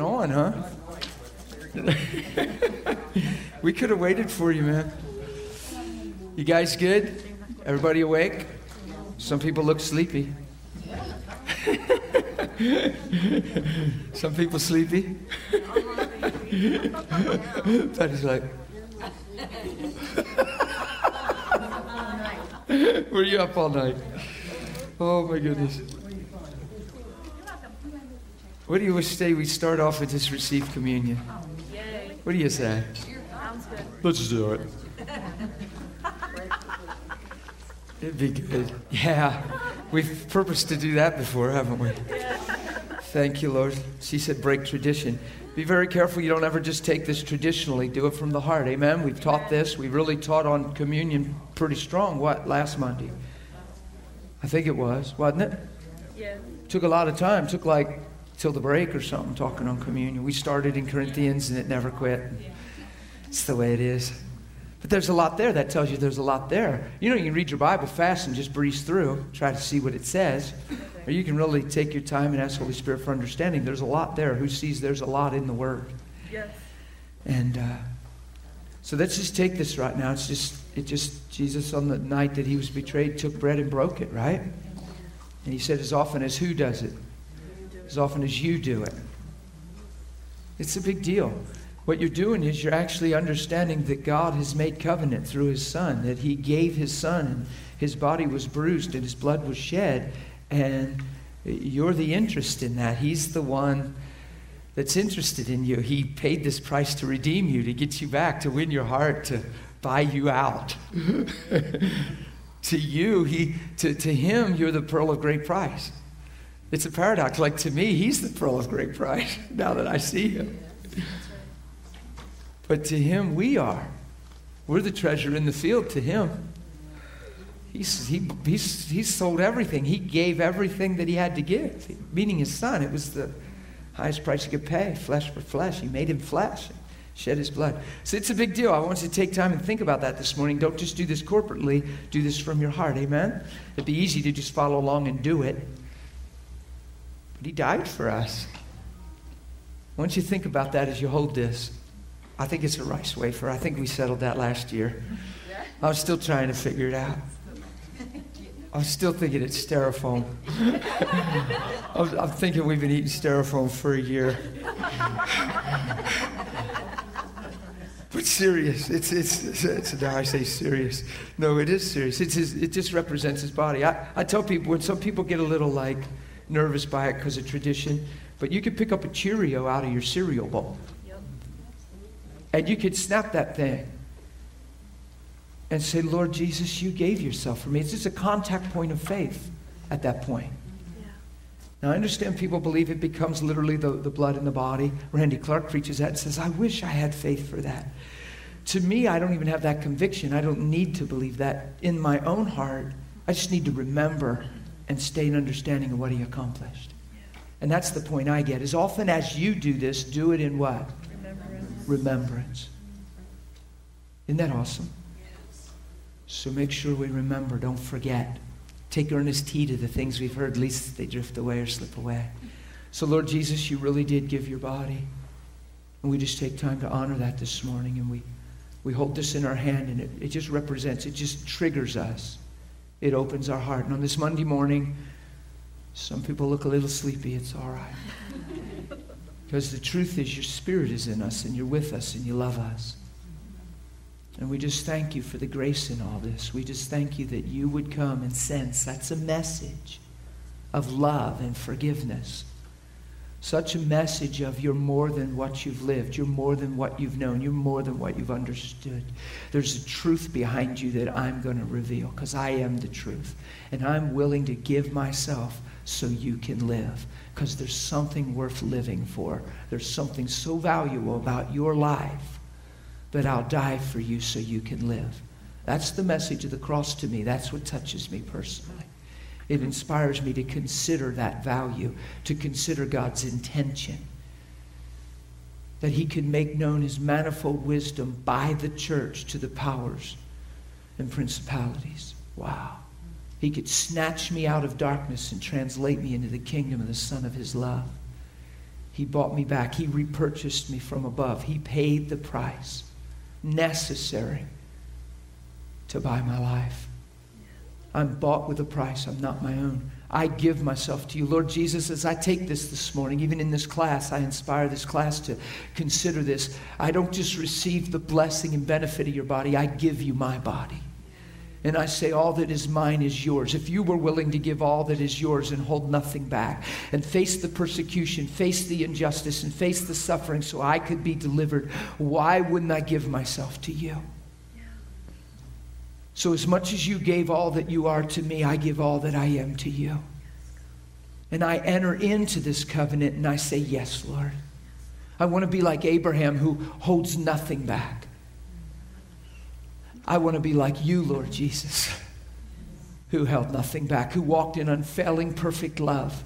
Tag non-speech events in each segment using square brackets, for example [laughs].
on, huh? [laughs] we could have waited for you, man. You guys good? Everybody awake? Some people look sleepy. [laughs] Some people sleepy. [laughs] is like. Were you up all night? Oh my goodness. What do you wish say we start off with just receive communion? What do you say? Let's just do it. [laughs] It'd be good. Yeah. We've purposed to do that before, haven't we? Thank you, Lord. She said, break tradition. Be very careful you don't ever just take this traditionally. Do it from the heart. Amen. We've taught this. We really taught on communion pretty strong. What? Last Monday. I think it was, wasn't it? Yeah. Took a lot of time. Took like till the break or something talking on communion. We started in Corinthians and it never quit. It's the way it is. But there's a lot there that tells you there's a lot there. You know, you can read your Bible fast and just breeze through, try to see what it says. Or you can really take your time and ask the Holy Spirit for understanding. There's a lot there. Who sees there's a lot in the Word? Yes. And uh, so let's just take this right now. It's just, it just, Jesus on the night that he was betrayed took bread and broke it, right? And he said, as often as who does it? As often as you do it. It's a big deal. What you're doing is you're actually understanding that God has made covenant through his son, that he gave his son, and his body was bruised and his blood was shed, and you're the interest in that. He's the one that's interested in you. He paid this price to redeem you, to get you back, to win your heart, to buy you out. [laughs] to you, he, to, to him, you're the pearl of great price. It's a paradox. Like to me, he's the pearl of great price [laughs] now that I see him. But to him, we are. We're the treasure in the field to him. He's, he, he's, he's sold everything. He gave everything that he had to give, meaning his son. It was the highest price he could pay, flesh for flesh. He made him flesh, shed his blood. So it's a big deal. I want you to take time and think about that this morning. Don't just do this corporately, do this from your heart. Amen? It'd be easy to just follow along and do it. But he died for us. Want you think about that as you hold this. I think it's a rice wafer. I think we settled that last year. I was still trying to figure it out. I was still thinking it's styrofoam. [laughs] I'm, I'm thinking we've been eating styrofoam for a year. but serious. It's, it's, it's, it's, I say serious. No, it is serious. It's his, it just represents his body. I, I tell people when some people get a little like, nervous by it because of tradition. But you could pick up a Cheerio out of your cereal bowl. Yep. And you could snap that thing and say, Lord Jesus, you gave yourself for me. It's just a contact point of faith at that point. Yeah. Now, I understand people believe it becomes literally the, the blood in the body. Randy Clark preaches that and says, I wish I had faith for that. To me, I don't even have that conviction. I don't need to believe that in my own heart. I just need to remember and stay in understanding of what he accomplished. And that's the point I get. As often as you do this, do it in what? Remembrance. Remembrance. Isn't that awesome? Yes. So make sure we remember. Don't forget. Take earnest heed of the things we've heard, lest they drift away or slip away. So, Lord Jesus, you really did give your body. And we just take time to honor that this morning. And we, we hold this in our hand, and it, it just represents, it just triggers us it opens our heart. And on this Monday morning, some people look a little sleepy. It's all right. [laughs] because the truth is, your spirit is in us, and you're with us, and you love us. And we just thank you for the grace in all this. We just thank you that you would come and sense. That's a message of love and forgiveness such a message of you're more than what you've lived, you're more than what you've known, you're more than what you've understood. There's a truth behind you that I'm going to reveal because I am the truth. And I'm willing to give myself so you can live because there's something worth living for. There's something so valuable about your life that I'll die for you so you can live. That's the message of the cross to me. That's what touches me personally. It inspires me to consider that value, to consider God's intention. That He could make known His manifold wisdom by the church to the powers and principalities. Wow. He could snatch me out of darkness and translate me into the kingdom of the Son of His love. He bought me back. He repurchased me from above. He paid the price necessary to buy my life. I'm bought with a price. I'm not my own. I give myself to you. Lord Jesus, as I take this this morning, even in this class, I inspire this class to consider this. I don't just receive the blessing and benefit of your body, I give you my body. And I say, All that is mine is yours. If you were willing to give all that is yours and hold nothing back, and face the persecution, face the injustice, and face the suffering so I could be delivered, why wouldn't I give myself to you? So, as much as you gave all that you are to me, I give all that I am to you. And I enter into this covenant and I say, Yes, Lord. I want to be like Abraham who holds nothing back. I want to be like you, Lord Jesus, who held nothing back, who walked in unfailing, perfect love.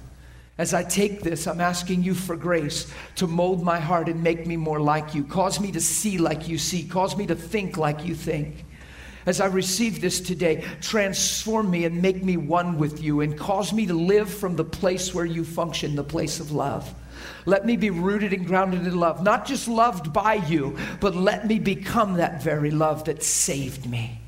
As I take this, I'm asking you for grace to mold my heart and make me more like you. Cause me to see like you see. Cause me to think like you think. As I receive this today, transform me and make me one with you and cause me to live from the place where you function, the place of love. Let me be rooted and grounded in love, not just loved by you, but let me become that very love that saved me.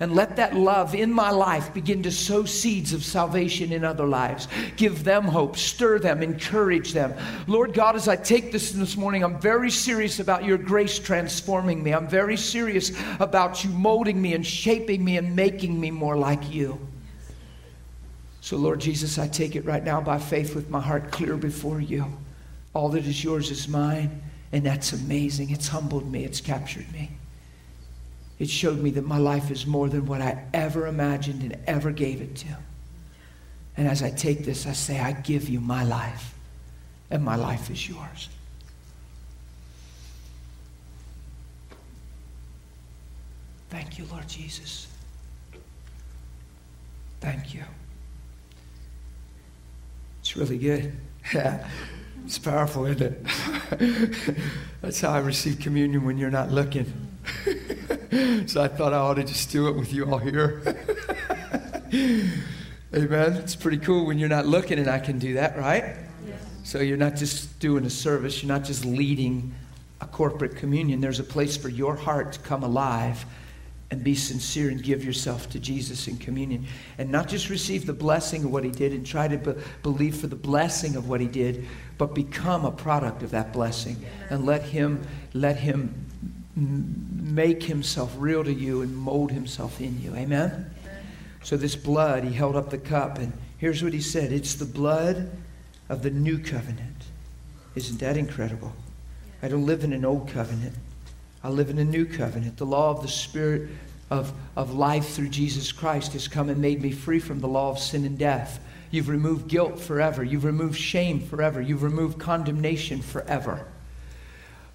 And let that love in my life begin to sow seeds of salvation in other lives. Give them hope, stir them, encourage them. Lord God, as I take this this morning, I'm very serious about your grace transforming me. I'm very serious about you molding me and shaping me and making me more like you. So, Lord Jesus, I take it right now by faith with my heart clear before you. All that is yours is mine, and that's amazing. It's humbled me, it's captured me. It showed me that my life is more than what I ever imagined and ever gave it to. And as I take this, I say, I give you my life, and my life is yours. Thank you, Lord Jesus. Thank you. It's really good. [laughs] it's powerful, isn't it? [laughs] That's how I receive communion when you're not looking. [laughs] [laughs] so I thought I ought to just do it with you all here. [laughs] Amen. It's pretty cool when you're not looking and I can do that, right? Yes. So you're not just doing a service, you're not just leading a corporate communion. There's a place for your heart to come alive and be sincere and give yourself to Jesus in communion. And not just receive the blessing of what he did and try to be- believe for the blessing of what he did, but become a product of that blessing and let him let him make himself real to you and mold himself in you. Amen? So this blood, he held up the cup and here's what he said, it's the blood of the new covenant. Isn't that incredible? I don't live in an old covenant. I live in a new covenant. The law of the Spirit of, of life through Jesus Christ has come and made me free from the law of sin and death. You've removed guilt forever. You've removed shame forever. You've removed condemnation forever.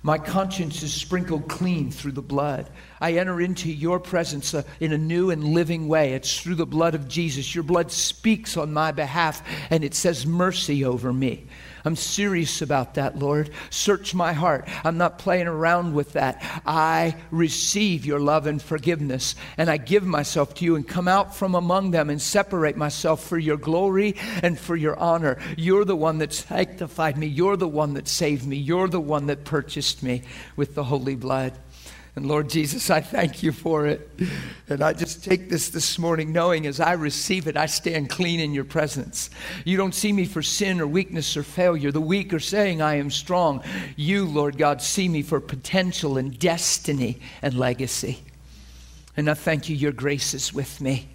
My conscience is sprinkled clean through the blood. I enter into your presence uh, in a new and living way. It's through the blood of Jesus. Your blood speaks on my behalf and it says mercy over me. I'm serious about that, Lord. Search my heart. I'm not playing around with that. I receive your love and forgiveness, and I give myself to you and come out from among them and separate myself for your glory and for your honor. You're the one that sanctified me. You're the one that saved me. You're the one that purchased me with the holy blood. And Lord Jesus, I thank you for it. And I just take this this morning knowing as I receive it, I stand clean in your presence. You don't see me for sin or weakness or failure. The weak are saying I am strong. You, Lord God, see me for potential and destiny and legacy. And I thank you, your grace is with me.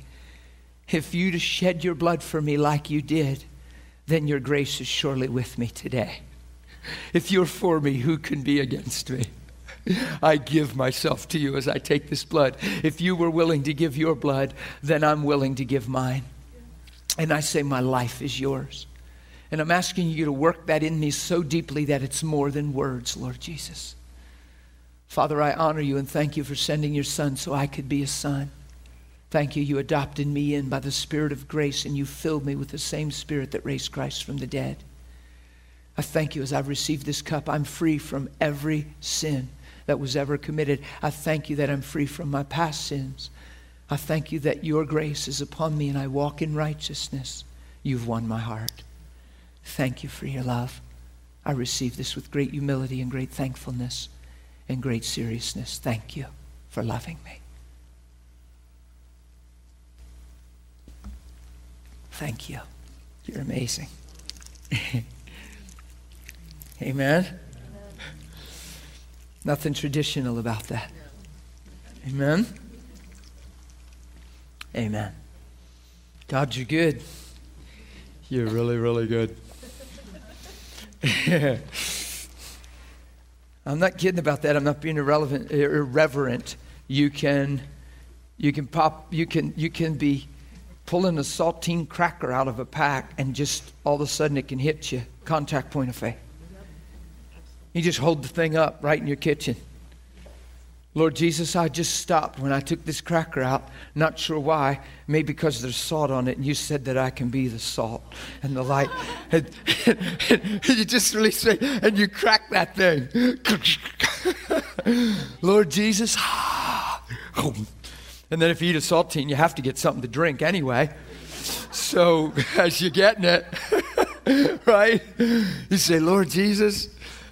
If you to shed your blood for me like you did, then your grace is surely with me today. If you're for me, who can be against me? I give myself to you as I take this blood. If you were willing to give your blood, then I'm willing to give mine. And I say, My life is yours. And I'm asking you to work that in me so deeply that it's more than words, Lord Jesus. Father, I honor you and thank you for sending your son so I could be a son. Thank you, you adopted me in by the Spirit of grace and you filled me with the same Spirit that raised Christ from the dead. I thank you as I've received this cup, I'm free from every sin that was ever committed. I thank you that I'm free from my past sins. I thank you that your grace is upon me and I walk in righteousness. You've won my heart. Thank you for your love. I receive this with great humility and great thankfulness and great seriousness. Thank you for loving me. Thank you. You're amazing. [laughs] Amen. Nothing traditional about that. Amen. Amen. God, you're good. You're really, really good. [laughs] I'm not kidding about that. I'm not being irrelevant, irreverent. You can, you can pop, you can, you can be pulling a saltine cracker out of a pack, and just all of a sudden it can hit you. Contact point of faith. You just hold the thing up right in your kitchen. Lord Jesus, I just stopped when I took this cracker out. Not sure why. Maybe because there's salt on it, and you said that I can be the salt and the light. and, [laughs] and, and you just release it, and you crack that thing. [laughs] Lord Jesus. [sighs] and then if you eat a saltine, you have to get something to drink anyway. So [laughs] as you're getting it, right? You say, Lord Jesus,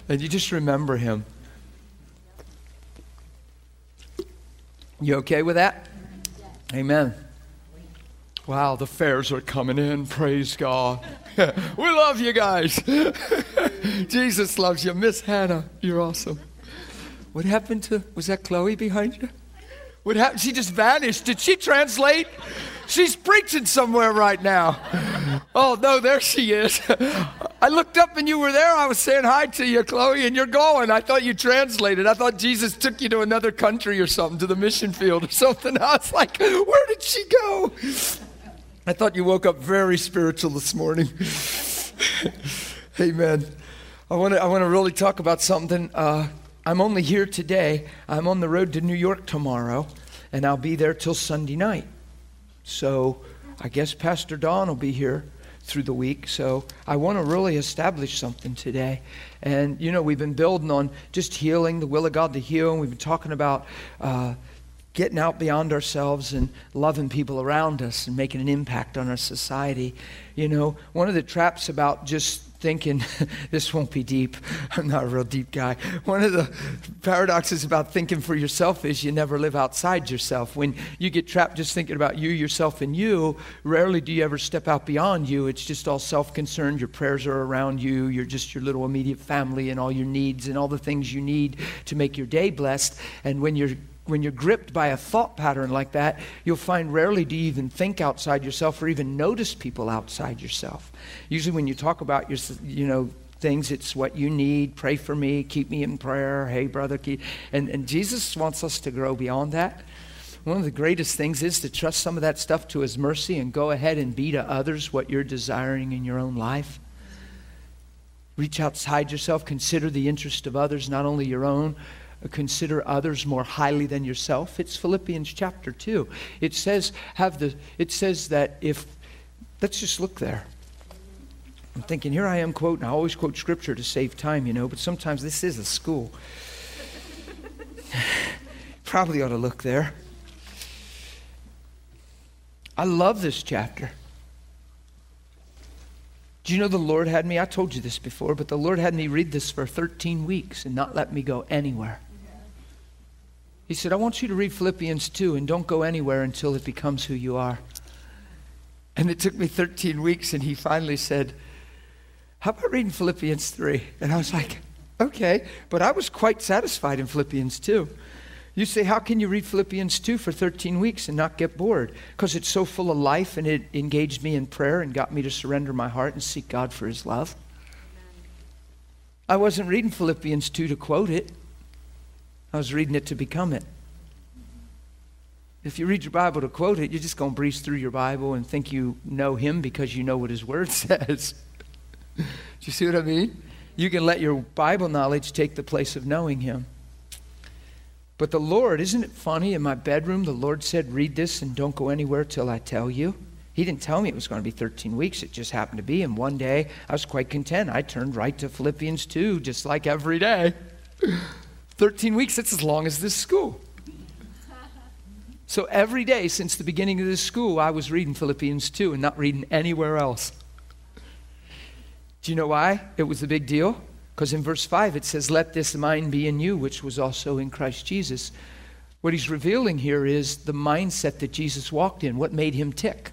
and you just remember him. You okay with that? Amen. Wow, the fares are coming in. Praise God. [laughs] we love you guys. [laughs] Jesus loves you. Miss Hannah, you're awesome. What happened to, was that Chloe behind you? What happened? She just vanished. Did she translate? She's preaching somewhere right now. Oh, no, there she is. I looked up and you were there. I was saying hi to you, Chloe, and you're going. I thought you translated. I thought Jesus took you to another country or something, to the mission field or something. [laughs] I was like, where did she go? I thought you woke up very spiritual this morning. [laughs] Amen. I want to I want to really talk about something. Uh, I'm only here today. I'm on the road to New York tomorrow, and I'll be there till Sunday night. So I guess Pastor Don will be here through the week. So I want to really establish something today. And, you know, we've been building on just healing, the will of God to heal. And we've been talking about uh, getting out beyond ourselves and loving people around us and making an impact on our society. You know, one of the traps about just thinking [laughs] this won't be deep. [laughs] I'm not a real deep guy. One of the paradoxes about thinking for yourself is you never live outside yourself. When you get trapped just thinking about you, yourself, and you, rarely do you ever step out beyond you. It's just all self concerned. Your prayers are around you. You're just your little immediate family and all your needs and all the things you need to make your day blessed. And when you're when you're gripped by a thought pattern like that, you'll find rarely do you even think outside yourself or even notice people outside yourself. Usually, when you talk about your, you know, things, it's what you need. Pray for me. Keep me in prayer. Hey, brother. Keep. And, and Jesus wants us to grow beyond that. One of the greatest things is to trust some of that stuff to His mercy and go ahead and be to others what you're desiring in your own life. Reach outside yourself. Consider the interest of others, not only your own consider others more highly than yourself. It's Philippians chapter 2. It says have the it says that if let's just look there. I'm thinking here I am quoting. I always quote scripture to save time, you know, but sometimes this is a school. [laughs] Probably ought to look there. I love this chapter. Do you know the Lord had me? I told you this before, but the Lord had me read this for 13 weeks and not let me go anywhere. He said, I want you to read Philippians 2 and don't go anywhere until it becomes who you are. And it took me 13 weeks, and he finally said, How about reading Philippians 3? And I was like, Okay. But I was quite satisfied in Philippians 2. You say, How can you read Philippians 2 for 13 weeks and not get bored? Because it's so full of life and it engaged me in prayer and got me to surrender my heart and seek God for his love. I wasn't reading Philippians 2 to quote it. I was reading it to become it. If you read your Bible to quote it, you're just going to breeze through your Bible and think you know Him because you know what His Word [laughs] says. Do you see what I mean? You can let your Bible knowledge take the place of knowing Him. But the Lord, isn't it funny? In my bedroom, the Lord said, Read this and don't go anywhere till I tell you. He didn't tell me it was going to be 13 weeks. It just happened to be. And one day, I was quite content. I turned right to Philippians 2, just like every day. 13 weeks, that's as long as this school. So every day since the beginning of this school, I was reading Philippians 2 and not reading anywhere else. Do you know why it was a big deal? Because in verse 5 it says, Let this mind be in you, which was also in Christ Jesus. What he's revealing here is the mindset that Jesus walked in, what made him tick.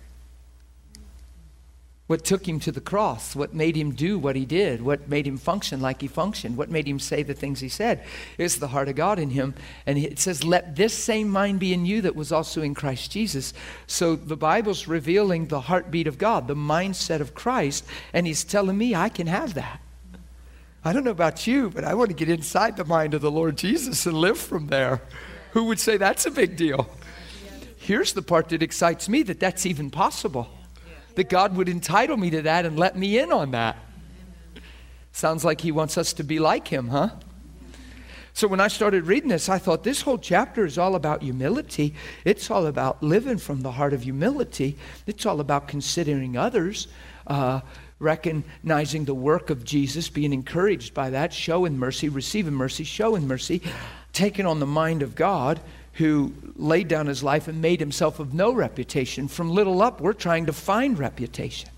What took him to the cross, what made him do what he did, what made him function like he functioned, what made him say the things he said is the heart of God in him. And it says, Let this same mind be in you that was also in Christ Jesus. So the Bible's revealing the heartbeat of God, the mindset of Christ, and he's telling me I can have that. I don't know about you, but I want to get inside the mind of the Lord Jesus and live from there. Who would say that's a big deal? Here's the part that excites me that that's even possible that God would entitle me to that and let me in on that. Sounds like He wants us to be like Him, huh? So when I started reading this, I thought this whole chapter is all about humility. It's all about living from the heart of humility. It's all about considering others, uh, recognizing the work of Jesus, being encouraged by that, showing mercy, receiving mercy, showing mercy, taking on the mind of God, who laid down his life and made himself of no reputation. From little up, we're trying to find reputation.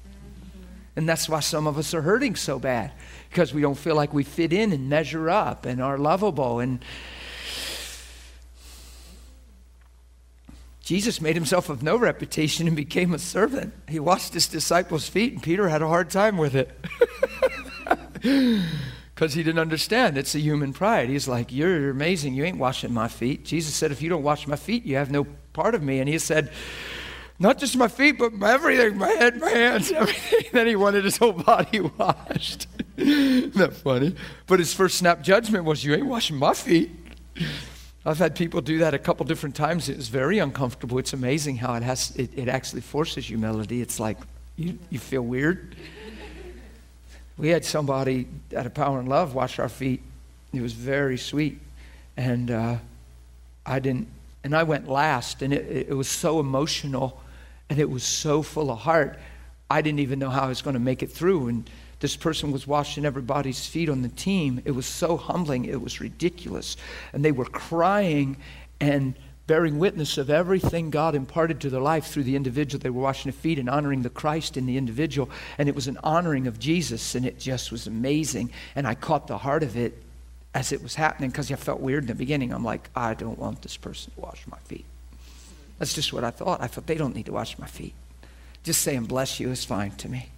And that's why some of us are hurting so bad, because we don't feel like we fit in and measure up and are lovable. And Jesus made himself of no reputation and became a servant. He washed his disciples' feet, and Peter had a hard time with it. [laughs] because he didn't understand. It's a human pride. He's like, You're amazing. You ain't washing my feet. Jesus said, If you don't wash my feet, you have no part of me. And he said, Not just my feet, but my everything, my head, my hands, [laughs] everything. then he wanted his whole body [laughs] washed. Isn't that funny? But his first snap judgment was, You ain't washing my feet. I've had people do that a couple different times. It's very uncomfortable. It's amazing how it has it, it actually forces humility. It's like you, you feel weird. We had somebody at a Power and Love wash our feet. It was very sweet. And uh, I didn't, and I went last, and it, it was so emotional and it was so full of heart. I didn't even know how I was going to make it through. And this person was washing everybody's feet on the team. It was so humbling. It was ridiculous. And they were crying and bearing witness of everything God imparted to their life through the individual. They were washing their feet and honoring the Christ in the individual. And it was an honoring of Jesus, and it just was amazing. And I caught the heart of it as it was happening because I felt weird in the beginning. I'm like, I don't want this person to wash my feet. That's just what I thought. I thought they don't need to wash my feet. Just saying bless you is fine to me.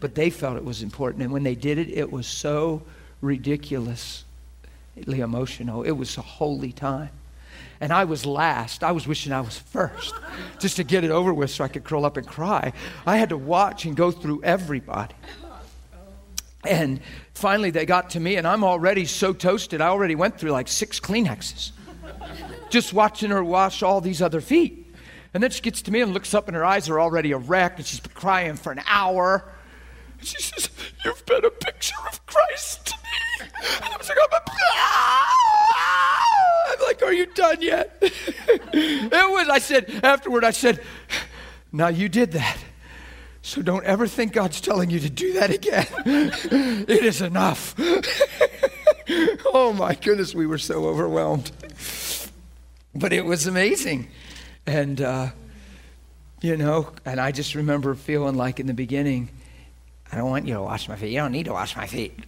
But they felt it was important. And when they did it, it was so ridiculously emotional. It was a holy time and I was last. I was wishing I was first just to get it over with so I could curl up and cry. I had to watch and go through everybody. And finally, they got to me, and I'm already so toasted. I already went through like six Kleenexes just watching her wash all these other feet. And then she gets to me and looks up, and her eyes are already a wreck, and she's been crying for an hour. She says, You've been a picture of Christ to me. And I was like, I'm, I'm like, Are you done yet? [laughs] it was, I said, afterward, I said, Now you did that. So don't ever think God's telling you to do that again. [laughs] it is enough. [laughs] oh my goodness, we were so overwhelmed. But it was amazing. And, uh, you know, and I just remember feeling like in the beginning, I don't want you to wash my feet. You don't need to wash my feet.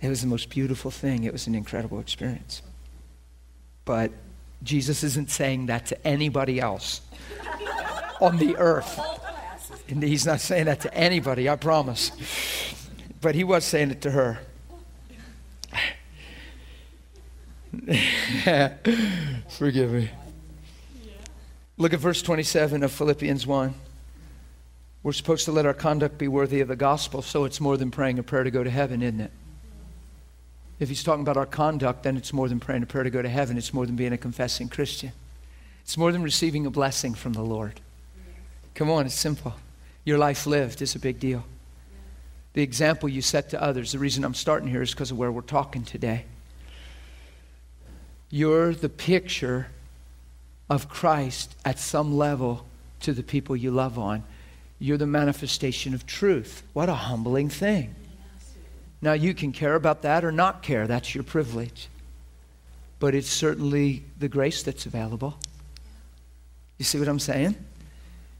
It was the most beautiful thing. It was an incredible experience. But Jesus isn't saying that to anybody else on the earth. And he's not saying that to anybody, I promise. But he was saying it to her. [laughs] Forgive me. Look at verse 27 of Philippians 1. We're supposed to let our conduct be worthy of the gospel, so it's more than praying a prayer to go to heaven, isn't it? If he's talking about our conduct, then it's more than praying a prayer to go to heaven. It's more than being a confessing Christian. It's more than receiving a blessing from the Lord. Come on, it's simple. Your life lived is a big deal. The example you set to others, the reason I'm starting here is because of where we're talking today. You're the picture of Christ at some level to the people you love on. You're the manifestation of truth. What a humbling thing. Now, you can care about that or not care. That's your privilege. But it's certainly the grace that's available. You see what I'm saying?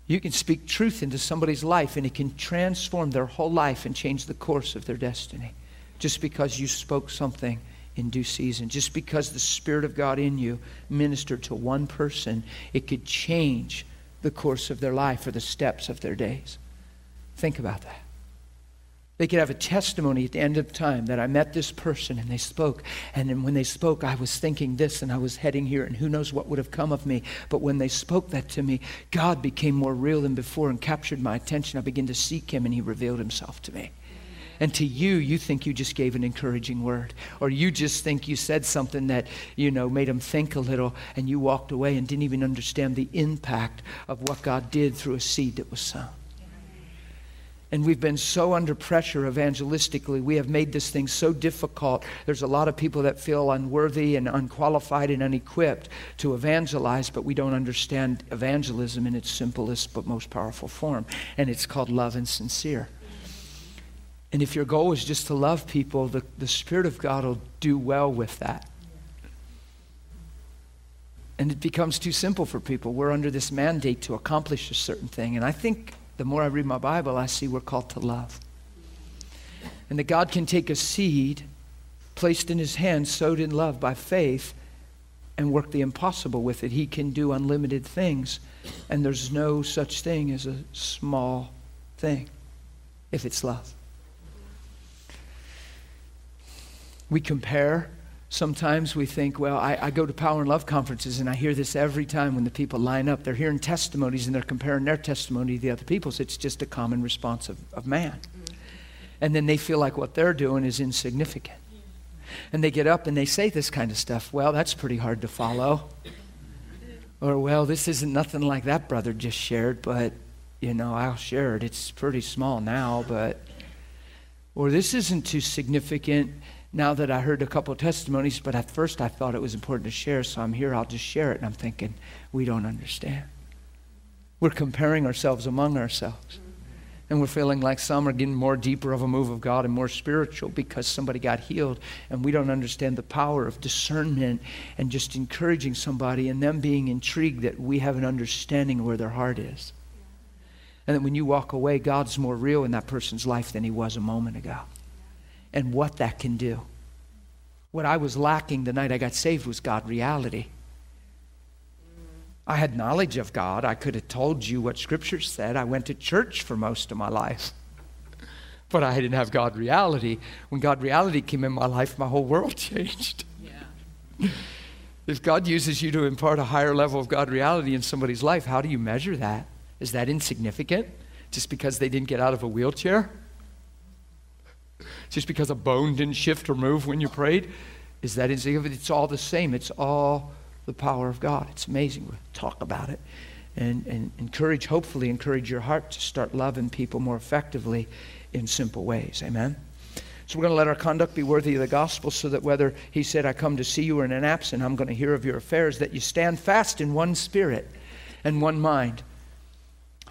You can speak truth into somebody's life and it can transform their whole life and change the course of their destiny. just because you spoke something in due season. Just because the Spirit of God in you ministered to one person, it could change the course of their life or the steps of their days. Think about that. They could have a testimony at the end of time that I met this person and they spoke. And then when they spoke, I was thinking this and I was heading here, and who knows what would have come of me. But when they spoke that to me, God became more real than before and captured my attention. I began to seek Him and He revealed Himself to me. And to you, you think you just gave an encouraging word. Or you just think you said something that, you know, made them think a little, and you walked away and didn't even understand the impact of what God did through a seed that was sown. And we've been so under pressure evangelistically. We have made this thing so difficult. There's a lot of people that feel unworthy and unqualified and unequipped to evangelize, but we don't understand evangelism in its simplest but most powerful form. And it's called love and sincere. And if your goal is just to love people, the, the Spirit of God will do well with that. And it becomes too simple for people. We're under this mandate to accomplish a certain thing. And I think the more I read my Bible, I see we're called to love. And that God can take a seed placed in his hand, sowed in love by faith, and work the impossible with it. He can do unlimited things. And there's no such thing as a small thing if it's love. We compare. Sometimes we think, well, I, I, go to power and love conferences and I hear this every time when the people line up. They're hearing testimonies and they're comparing their testimony to the other people's. It's just a common response of, of man. And then they feel like what they're doing is insignificant. And they get up and they say this kind of stuff. Well, that's pretty hard to follow. Or, well, this isn't nothing like that brother just shared, but, you know, I'll share it. It's pretty small now, but. Or this isn't too significant now that I heard a couple testimonies, but at first I thought it was important to share, so I'm here, I'll just share it. And I'm thinking, we don't understand. We're comparing ourselves among ourselves. And we're feeling like some are getting more deeper of a move of God and more spiritual because somebody got healed. And we don't understand the power of discernment and just encouraging somebody and them being intrigued that we have an understanding where their heart is. And that when you walk away, God's more real in that person's life than he was a moment ago and what that can do. What I was lacking the night I got saved was God reality. I had knowledge of God. I could have told you what Scripture said. I went to church for most of my life. But I didn't have God reality. When God reality came in my life, my whole world [laughs] changed. Yeah. if God uses you to impart a higher level of God reality in somebody's life, how do you measure that? Is that insignificant? Just because they didn't get out of a wheelchair? Just because a bone didn't shift or move when you prayed? Is that insignificant? It's all the same. It's all the power of God. It's amazing. We'll talk about it and, and encourage, hopefully, encourage your heart to start loving people more effectively in simple ways. Amen? So we're going to let our conduct be worthy of the gospel so that whether he said, I come to see you or in an absent, I'm going to hear of your affairs, that you stand fast in one spirit and one mind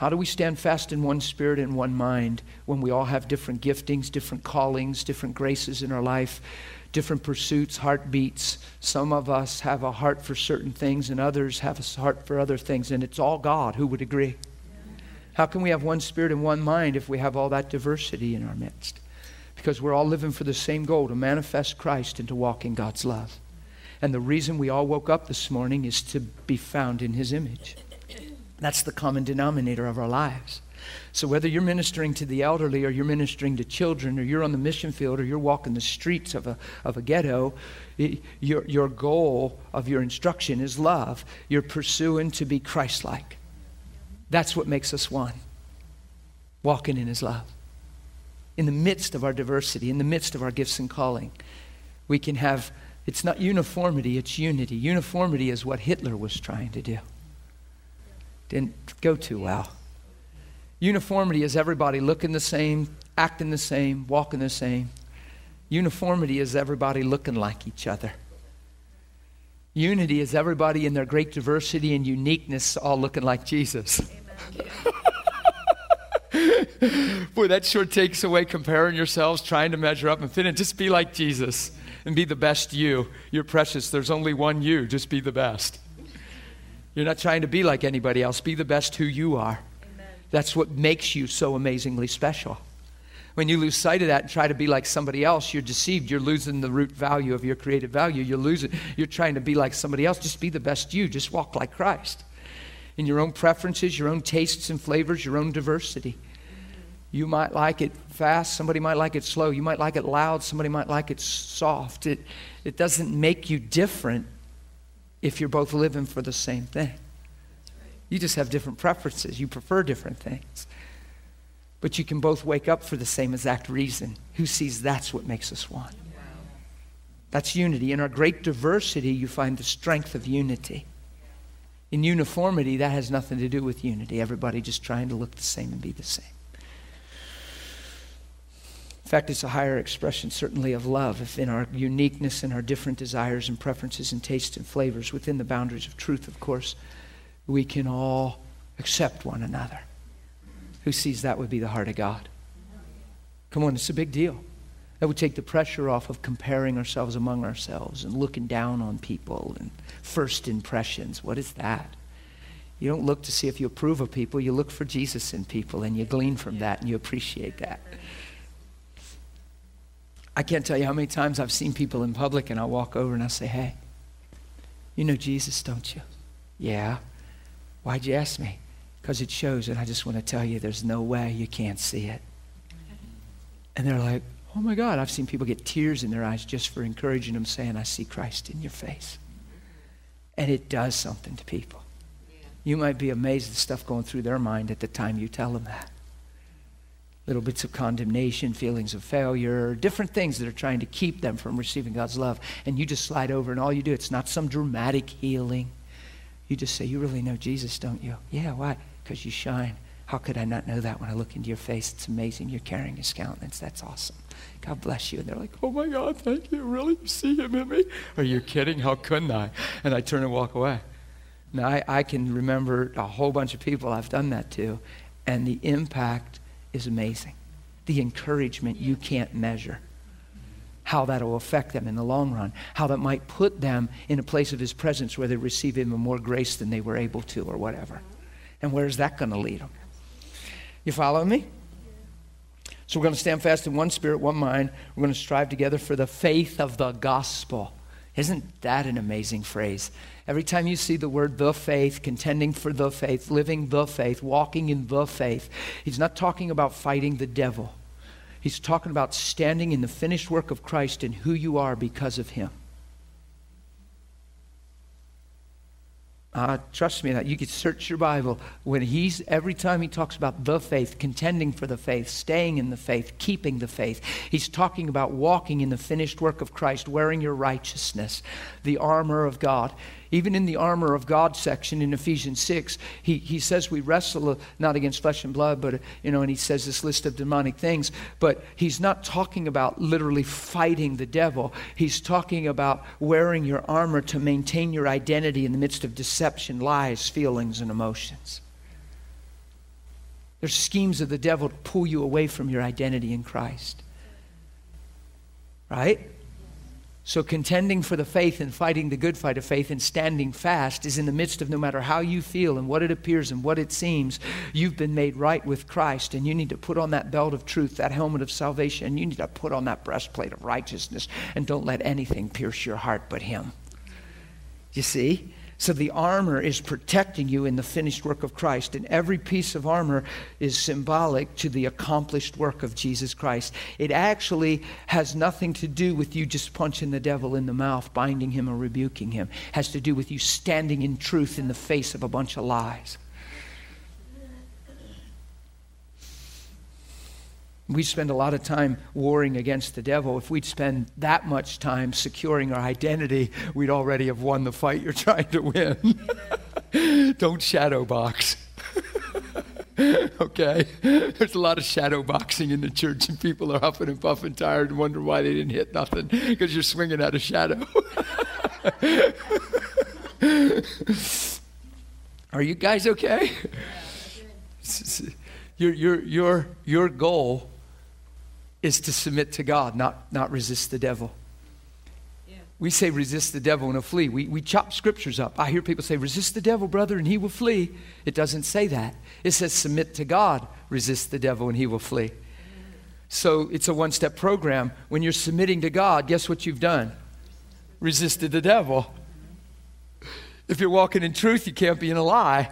how do we stand fast in one spirit and one mind when we all have different giftings, different callings, different graces in our life, different pursuits, heartbeats? Some of us have a heart for certain things, and others have a heart for other things, and it's all God. Who would agree? How can we have one spirit and one mind if we have all that diversity in our midst? Because we're all living for the same goal to manifest Christ and to walk in God's love. And the reason we all woke up this morning is to be found in His image. That's the common denominator of our lives. So, whether you're ministering to the elderly or you're ministering to children or you're on the mission field or you're walking the streets of a, of a ghetto, your, your goal of your instruction is love. You're pursuing to be Christ like. That's what makes us one. Walking in His love. In the midst of our diversity, in the midst of our gifts and calling, we can have, it's not uniformity, it's unity. Uniformity is what Hitler was trying to do didn't go too well. Uniformity is everybody looking the same, acting the same, walking the same. Uniformity is everybody looking like each other. Unity is everybody in their great diversity and uniqueness all looking like Jesus. [laughs] Boy, that sure takes away comparing yourselves, trying to measure up and fit in. Just be like Jesus and be the best you. You're precious. There's only one you. Just be the best. You're not trying to be like anybody else. Be the best who you are. Amen. That's what makes you so amazingly special. When you lose sight of that and try to be like somebody else, you're deceived. You're losing the root value of your creative value. You're losing, you're trying to be like somebody else. Just be the best you. Just walk like Christ. In your own preferences, your own tastes and flavors, your own diversity. You might like it fast, somebody might like it slow. You might like it loud, somebody might like it soft. It, it doesn't make you different if you're both living for the same thing. You just have different preferences. You prefer different things. But you can both wake up for the same exact reason. Who sees that's what makes us one? That's unity. In our great diversity, you find the strength of unity. In uniformity, that has nothing to do with unity. Everybody just trying to look the same and be the same. In fact, it's a higher expression, certainly, of love, if in our uniqueness and our different desires and preferences and tastes and flavors, within the boundaries of truth, of course, we can all accept one another. Who sees that would be the heart of God? Come on, it's a big deal. That would take the pressure off of comparing ourselves among ourselves and looking down on people and first impressions. What is that? You don't look to see if you approve of people, you look for Jesus in people and you glean from that and you appreciate that. I can't tell you how many times I've seen people in public and I'll walk over and I'll say, Hey, you know Jesus, don't you? Yeah. Why'd you ask me? Because it shows, and I just want to tell you there's no way you can't see it. And they're like, oh my God, I've seen people get tears in their eyes just for encouraging them, saying, I see Christ in your face. And it does something to people. You might be amazed at the stuff going through their mind at the time you tell them that. Little bits of condemnation, feelings of failure, different things that are trying to keep them from receiving God's love. And you just slide over, and all you do, it's not some dramatic healing. You just say, You really know Jesus, don't you? Yeah, why? Because you shine. How could I not know that when I look into your face? It's amazing. You're carrying his countenance. That's awesome. God bless you. And they're like, Oh my God, thank you. Really? You see him in me? Are you kidding? How couldn't I? And I turn and walk away. Now, I, I can remember a whole bunch of people I've done that to, and the impact is amazing. The encouragement you can't measure how that will affect them in the long run, how that might put them in a place of His presence where they receive even more grace than they were able to, or whatever. And where is that going to lead them? You following me? So we're going to stand fast in one spirit, one mind. We're going to strive together for the faith of the gospel. Isn't that an amazing phrase? Every time you see the word the faith, contending for the faith, living the faith, walking in the faith, he's not talking about fighting the devil. He's talking about standing in the finished work of Christ and who you are because of him. Uh, trust me that you could search your Bible when he's every time he talks about the faith, contending for the faith, staying in the faith, keeping the faith, he's talking about walking in the finished work of Christ, wearing your righteousness, the armor of God. Even in the armor of God section in Ephesians 6, he, he says we wrestle uh, not against flesh and blood, but, uh, you know, and he says this list of demonic things, but he's not talking about literally fighting the devil. He's talking about wearing your armor to maintain your identity in the midst of deception, lies, feelings, and emotions. There's schemes of the devil to pull you away from your identity in Christ. Right? So, contending for the faith and fighting the good fight of faith and standing fast is in the midst of no matter how you feel and what it appears and what it seems, you've been made right with Christ. And you need to put on that belt of truth, that helmet of salvation. And you need to put on that breastplate of righteousness. And don't let anything pierce your heart but Him. You see? So the armor is protecting you in the finished work of Christ. And every piece of armor is symbolic to the accomplished work of Jesus Christ. It actually has nothing to do with you just punching the devil in the mouth, binding him, or rebuking him. It has to do with you standing in truth in the face of a bunch of lies. We spend a lot of time warring against the devil. If we'd spend that much time securing our identity, we'd already have won the fight you're trying to win. [laughs] Don't shadow box. [laughs] okay? There's a lot of shadow boxing in the church, and people are huffing and puffing, tired, and wonder why they didn't hit nothing because you're swinging at a shadow. [laughs] are you guys okay? Your, your, your, your goal is to submit to God, not, not resist the devil. Yeah. We say resist the devil and he'll flee. We, we chop scriptures up. I hear people say, resist the devil, brother, and he will flee. It doesn't say that. It says submit to God, resist the devil, and he will flee. So it's a one step program. When you're submitting to God, guess what you've done? Resisted the devil. If you're walking in truth, you can't be in a lie.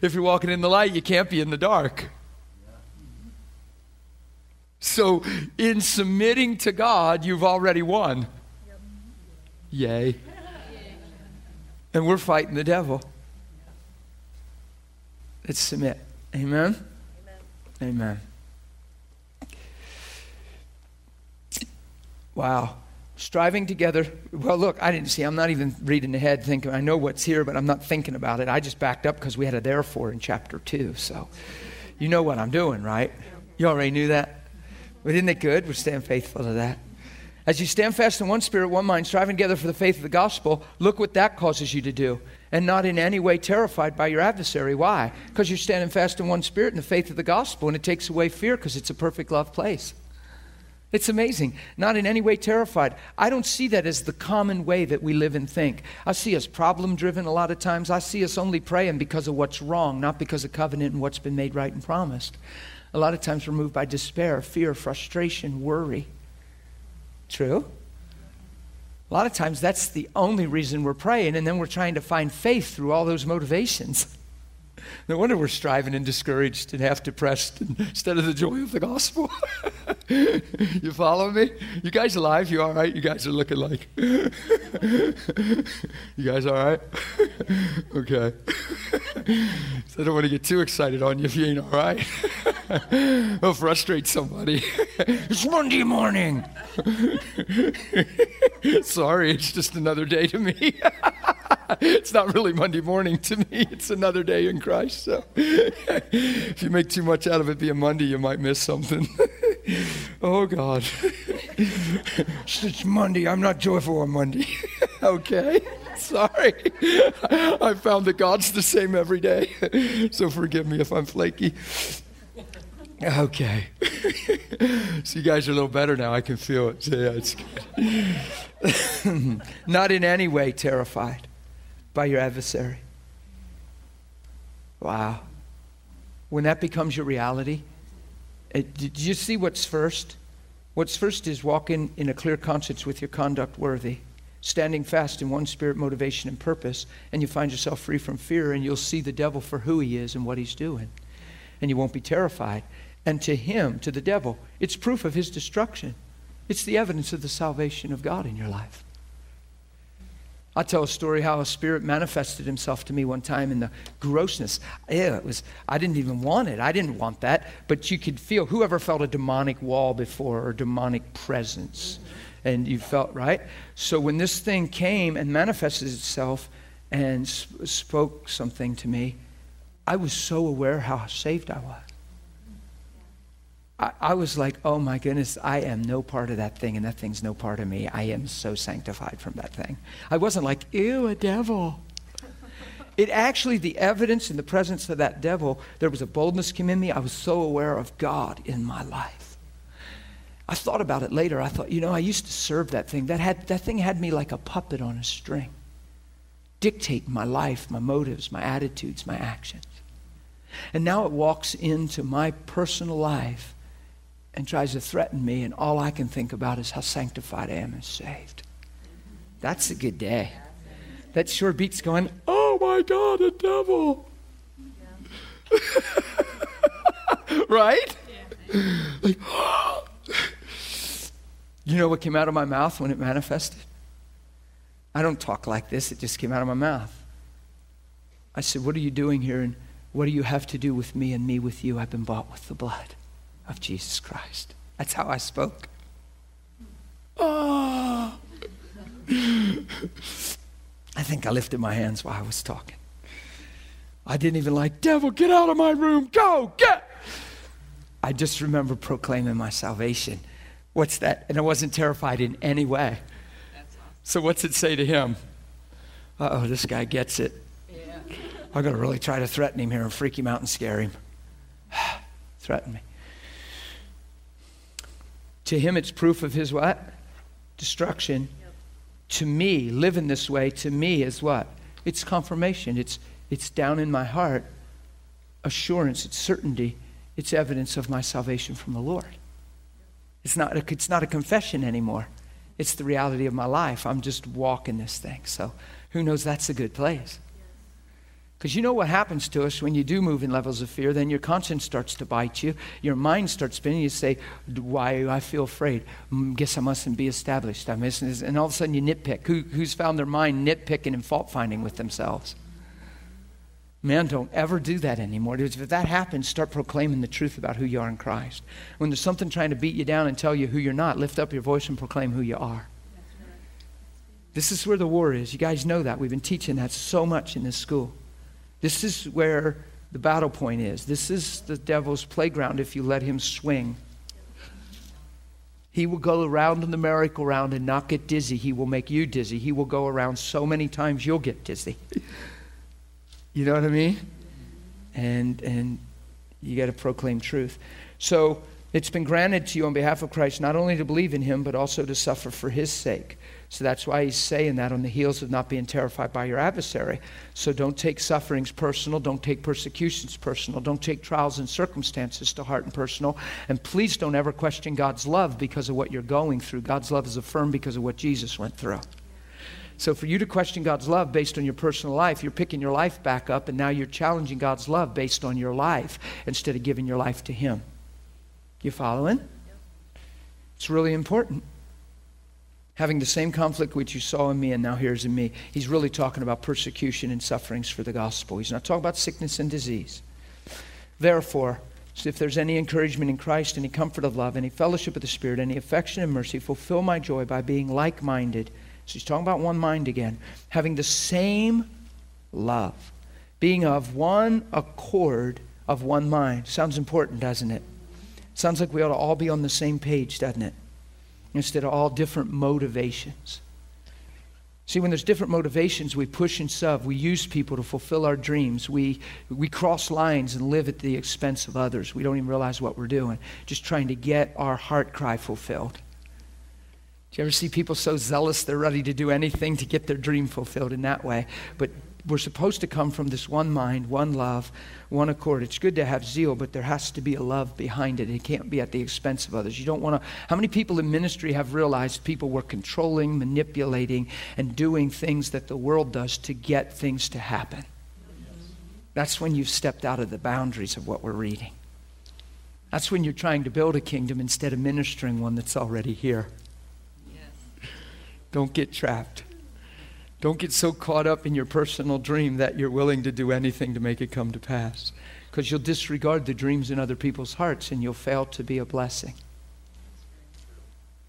If you're walking in the light, you can't be in the dark. So, in submitting to God, you've already won. Yay. And we're fighting the devil. Let's submit. Amen? Amen. Amen. Wow. Striving together. Well, look, I didn't see. I'm not even reading ahead thinking, I know what's here, but I'm not thinking about it. I just backed up because we had a therefore in chapter 2. So you know what I'm doing, right? You already knew that? But isn't it good? We're staying faithful to that. As you stand fast in one spirit, one mind, striving together for the faith of the gospel, look what that causes you to do. And not in any way terrified by your adversary. Why? Because you're standing fast in one spirit in the faith of the gospel, and it takes away fear because it's a perfect love place. It's amazing. Not in any way terrified. I don't see that as the common way that we live and think. I see us problem driven a lot of times. I see us only praying because of what's wrong, not because of covenant and what's been made right and promised. A lot of times we're moved by despair, fear, frustration, worry. True? A lot of times that's the only reason we're praying, and then we're trying to find faith through all those motivations. [laughs] No wonder we're striving and discouraged and half depressed [laughs] instead of the joy of the gospel. [laughs] you follow me? You guys alive? You all right? You guys are looking like. [laughs] you guys all right? okay. so I don't want to get too excited on you if you ain't all right. I'll frustrate somebody. it's Monday morning. Sorry, it's just another day to me. [laughs] it's not really Monday morning to me. It's another day in Christ. So [laughs] if you make too much out of it being Monday, you might miss something. [laughs] oh, God. it's Monday. I'm not joyful on Monday. okay. Sorry. I found that God's the same every day. So forgive me if I'm flaky. Okay. so you guys are a little better now. I can feel it. So yeah, it's good. Not in any way terrified by your adversary. Wow. When that becomes your reality, eh, it, did you see what's first? What's first is walking in a clear conscience with your conduct worthy, standing fast in one spirit, motivation, and purpose, and you find yourself free from fear, and you'll see the devil for who he is and what he's doing. And you won't be terrified. And to him, to the devil, it's proof of his destruction. It's the evidence of the salvation of God in your life. I'll tell a story how a spirit manifested himself to me one time in the grossness. Yeah, it was, I didn't even want it. I didn't want that. But you could feel, whoever felt a demonic wall before or demonic presence? And you felt, right? So when this thing came and manifested itself and sp- spoke something to me, I was so aware how saved I was. I, was like, oh my goodness, I am no part of that thing, and that thing's no part of me. I am so sanctified from that thing. I wasn't like, ew, a devil. It actually, the evidence in the presence of that devil, there was a boldness came in me. I was so aware of God in my life. I thought about it later. I thought, you know, I used to serve that thing. That, had, that thing had me like a puppet on a string, dictate my life, my motives, my attitudes, my actions. And now it walks into my personal life and tries to threaten me, and all I can think about is how sanctified I am and saved. That's a good day. That sure beats going, oh my God, a devil. Yeah. [laughs] right? Yeah. Like. [gasps] You know what came out of my mouth when it manifested? I don't talk like this, it just came out of my mouth. I said, What are you doing here? And what do you have to do with me and me with you? I've been bought with the blood of Jesus Christ. That's how I spoke. Oh. I think I lifted my hands while I was talking. I didn't even like, devil, get out of my room. Go, get. I just remember proclaiming my salvation. What's that? And I wasn't terrified in any way. So, what's it say to him? Uh oh, this guy gets it. Yeah. I'm going to really try to threaten him here and freak him out and scare him. [sighs] threaten me. To him, it's proof of his what? Destruction. Yep. To me, living this way, to me, is what? It's confirmation. It's, it's down in my heart. Assurance. It's certainty. It's evidence of my salvation from the Lord. It's not a, it's not a confession anymore. It's the reality of my life. I'm just walking this thing. So who knows that's a good place. Because you know what happens to us when you do move in levels of fear, then your conscience starts to bite you. Your mind starts spinning. You say, Why do I feel afraid? Mm, guess I mustn't be established. I'm missing And all of a sudden you nitpick. Who, who's found their mind nitpicking and fault finding with themselves? Man, don't ever do that anymore. If that happens, start proclaiming the truth about who you are in Christ. When there's something trying to beat you down and tell you who you're not, lift up your voice and proclaim who you are. This is where the war is. You guys know that. We've been teaching that so much in this school. This is where the battle point is. This is the devil's playground if you let him swing. He will go around in the merry-go-round and not get dizzy. He will make you dizzy. He will go around so many times you'll get dizzy. [laughs] you know what I mean? And and you got to proclaim truth. So it's been granted to you on behalf of Christ not only to believe in him, but also to suffer for his sake. So that's why he's saying that on the heels of not being terrified by your adversary. So don't take sufferings personal. Don't take persecutions personal. Don't take trials and circumstances to heart and personal. And please don't ever question God's love because of what you're going through. God's love is affirmed because of what Jesus went through. So for you to question God's love based on your personal life, you're picking your life back up, and now you're challenging God's love based on your life instead of giving your life to Him. You following? It's really important having the same conflict which you saw in me and now here's in me. He's really talking about persecution and sufferings for the gospel. He's not talking about sickness and disease. Therefore, if there's any encouragement in Christ, any comfort of love, any fellowship of the Spirit, any affection and mercy, fulfill my joy by being like minded. So he's talking about one mind again. Having the same love, being of one accord, of one mind. Sounds important, doesn't it? Sounds like we ought to all be on the same page, doesn't it? Instead of all different motivations. See, when there's different motivations, we push and shove. We use people to fulfill our dreams. We, we cross lines and live at the expense of others. We don't even realize what we're doing, just trying to get our heart cry fulfilled. Do you ever see people so zealous they're ready to do anything to get their dream fulfilled in that way? But we're supposed to come from this one mind, one love, one accord. It's good to have zeal, but there has to be a love behind it. It can't be at the expense of others. You don't want to. How many people in ministry have realized people were controlling, manipulating, and doing things that the world does to get things to happen? That's when you've stepped out of the boundaries of what we're reading. That's when you're trying to build a kingdom instead of ministering one that's already here. Yes. Don't get trapped. Don't get so caught up in your personal dream that you're willing to do anything to make it come to pass. Because you'll disregard the dreams in other people's hearts and you'll fail to be a blessing.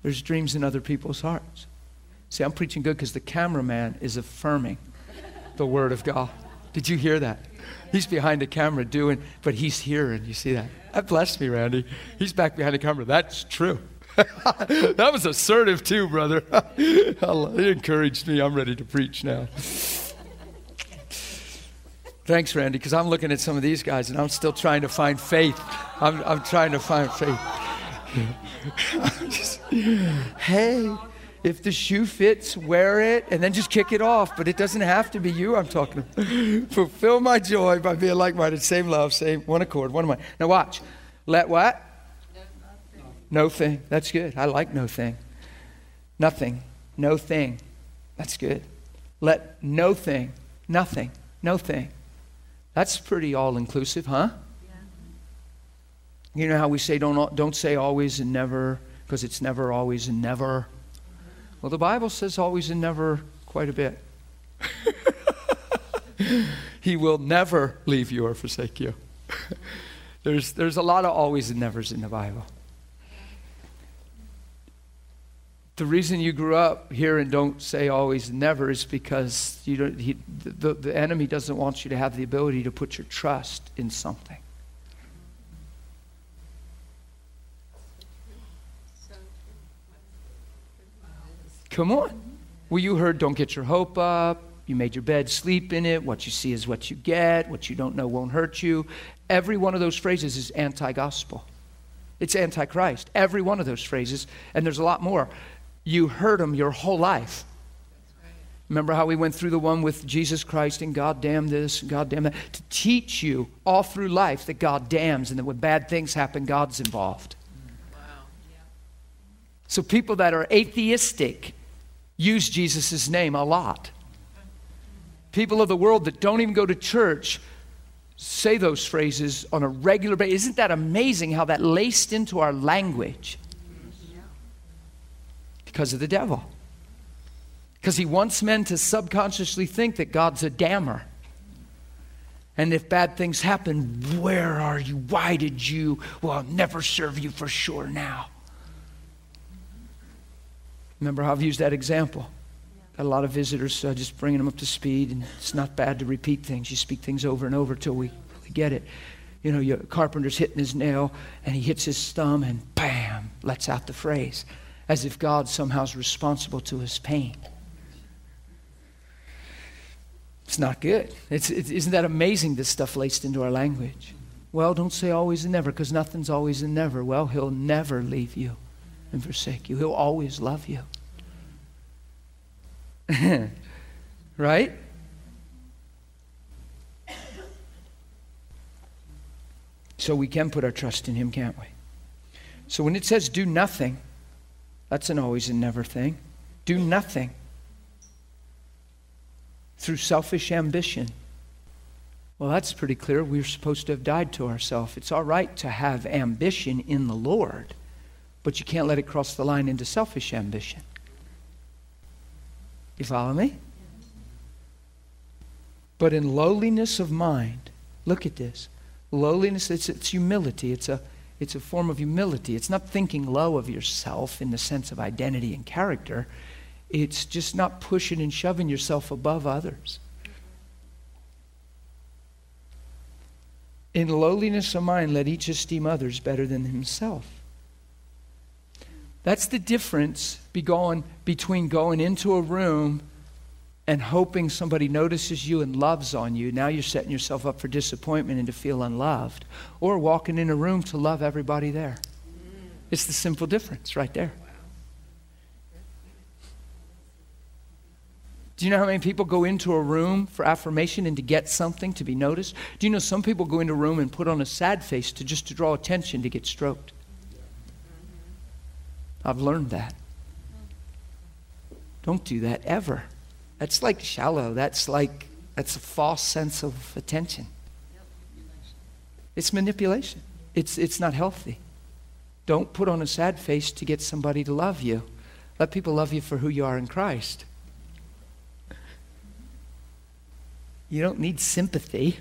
There's dreams in other people's hearts. See, I'm preaching good because the cameraman is affirming the Word of God. Did you hear that? He's behind the camera doing, but he's hearing. You see that? That blessed me, Randy. He's back behind the camera. That's true. [laughs] that was assertive too, brother. [laughs] it encouraged me. I'm ready to preach now. Thanks, Randy, because I'm looking at some of these guys and I'm still trying to find faith. I'm, I'm trying to find faith. just, [laughs] hey, if the shoe fits, wear it and then just kick it off. But it doesn't have to be you I'm talking to. Fulfill my joy by being like minded, same love, same one accord, one mind. Now, watch. Let what? No thing. That's good. I like no thing. Nothing. No thing. That's good. Let no thing. Nothing. No thing. That's pretty all inclusive, huh? Yeah. You know how we say don't, don't say always and never because it's never always and never? Well, the Bible says always and never quite a bit. [laughs] he will never leave you or forsake you. there's, there's a lot of always and nevers in the Bible. The reason you grew up here and don't say always never is because you don't, he, the, the enemy doesn't want you to have the ability to put your trust in something. Come on. Well, you heard don't get your hope up. You made your bed, sleep in it. What you see is what you get. What you don't know won't hurt you. Every one of those phrases is anti gospel. It's anti Christ. Every one of those phrases. And there's a lot more you heard them your whole life. Remember how we went through the one with Jesus Christ and God damn this, God damn that, to teach you all through life that God damns and that when bad things happen, God's involved. Wow. So people that are atheistic use Jesus' name a lot. People of the world that don't even go to church say those phrases on a regular basis. Isn't that amazing how that laced into our language? Because of the devil. Because he wants men to subconsciously think that God's a dammer. And if bad things happen, where are you? Why did you? Well, I'll never serve you for sure now. Remember how I've used that example? Got a lot of visitors, so just bringing them up to speed, and it's not bad to repeat things. You speak things over and over till we really get it. You know, your carpenter's hitting his nail, and he hits his thumb, and bam, lets out the phrase, as if God somehow is responsible to his pain. It's not good. It's, it, isn't that amazing, this stuff laced into our language? Well, don't say always and never, because nothing's always and never. Well, he'll never leave you and forsake you, he'll always love you. [laughs] right? So we can put our trust in Him, can't we? So when it says do nothing, that's an always and never thing. Do nothing through selfish ambition. Well, that's pretty clear. We're supposed to have died to ourselves. It's all right to have ambition in the Lord, but you can't let it cross the line into selfish ambition. You follow me? But in lowliness of mind, look at this. Lowliness, it's, it's humility. It's a, it's a form of humility. It's not thinking low of yourself in the sense of identity and character. It's just not pushing and shoving yourself above others. In lowliness of mind, let each esteem others better than himself. That's the difference be going, between going into a room and hoping somebody notices you and loves on you. Now you're setting yourself up for disappointment and to feel unloved. Or walking in a room to love everybody there. It's the simple difference right there. Do you know how many people go into a room for affirmation and to get something to be noticed? Do you know some people go into a room and put on a sad face to just to draw attention to get stroked? I've learned that. Don't do that ever. That's like shallow. That's like, that's a false sense of attention. It's manipulation. It's, it's not healthy. Don't put on a sad face to get somebody to love you. Let people love you for who you are in Christ. You don't need sympathy.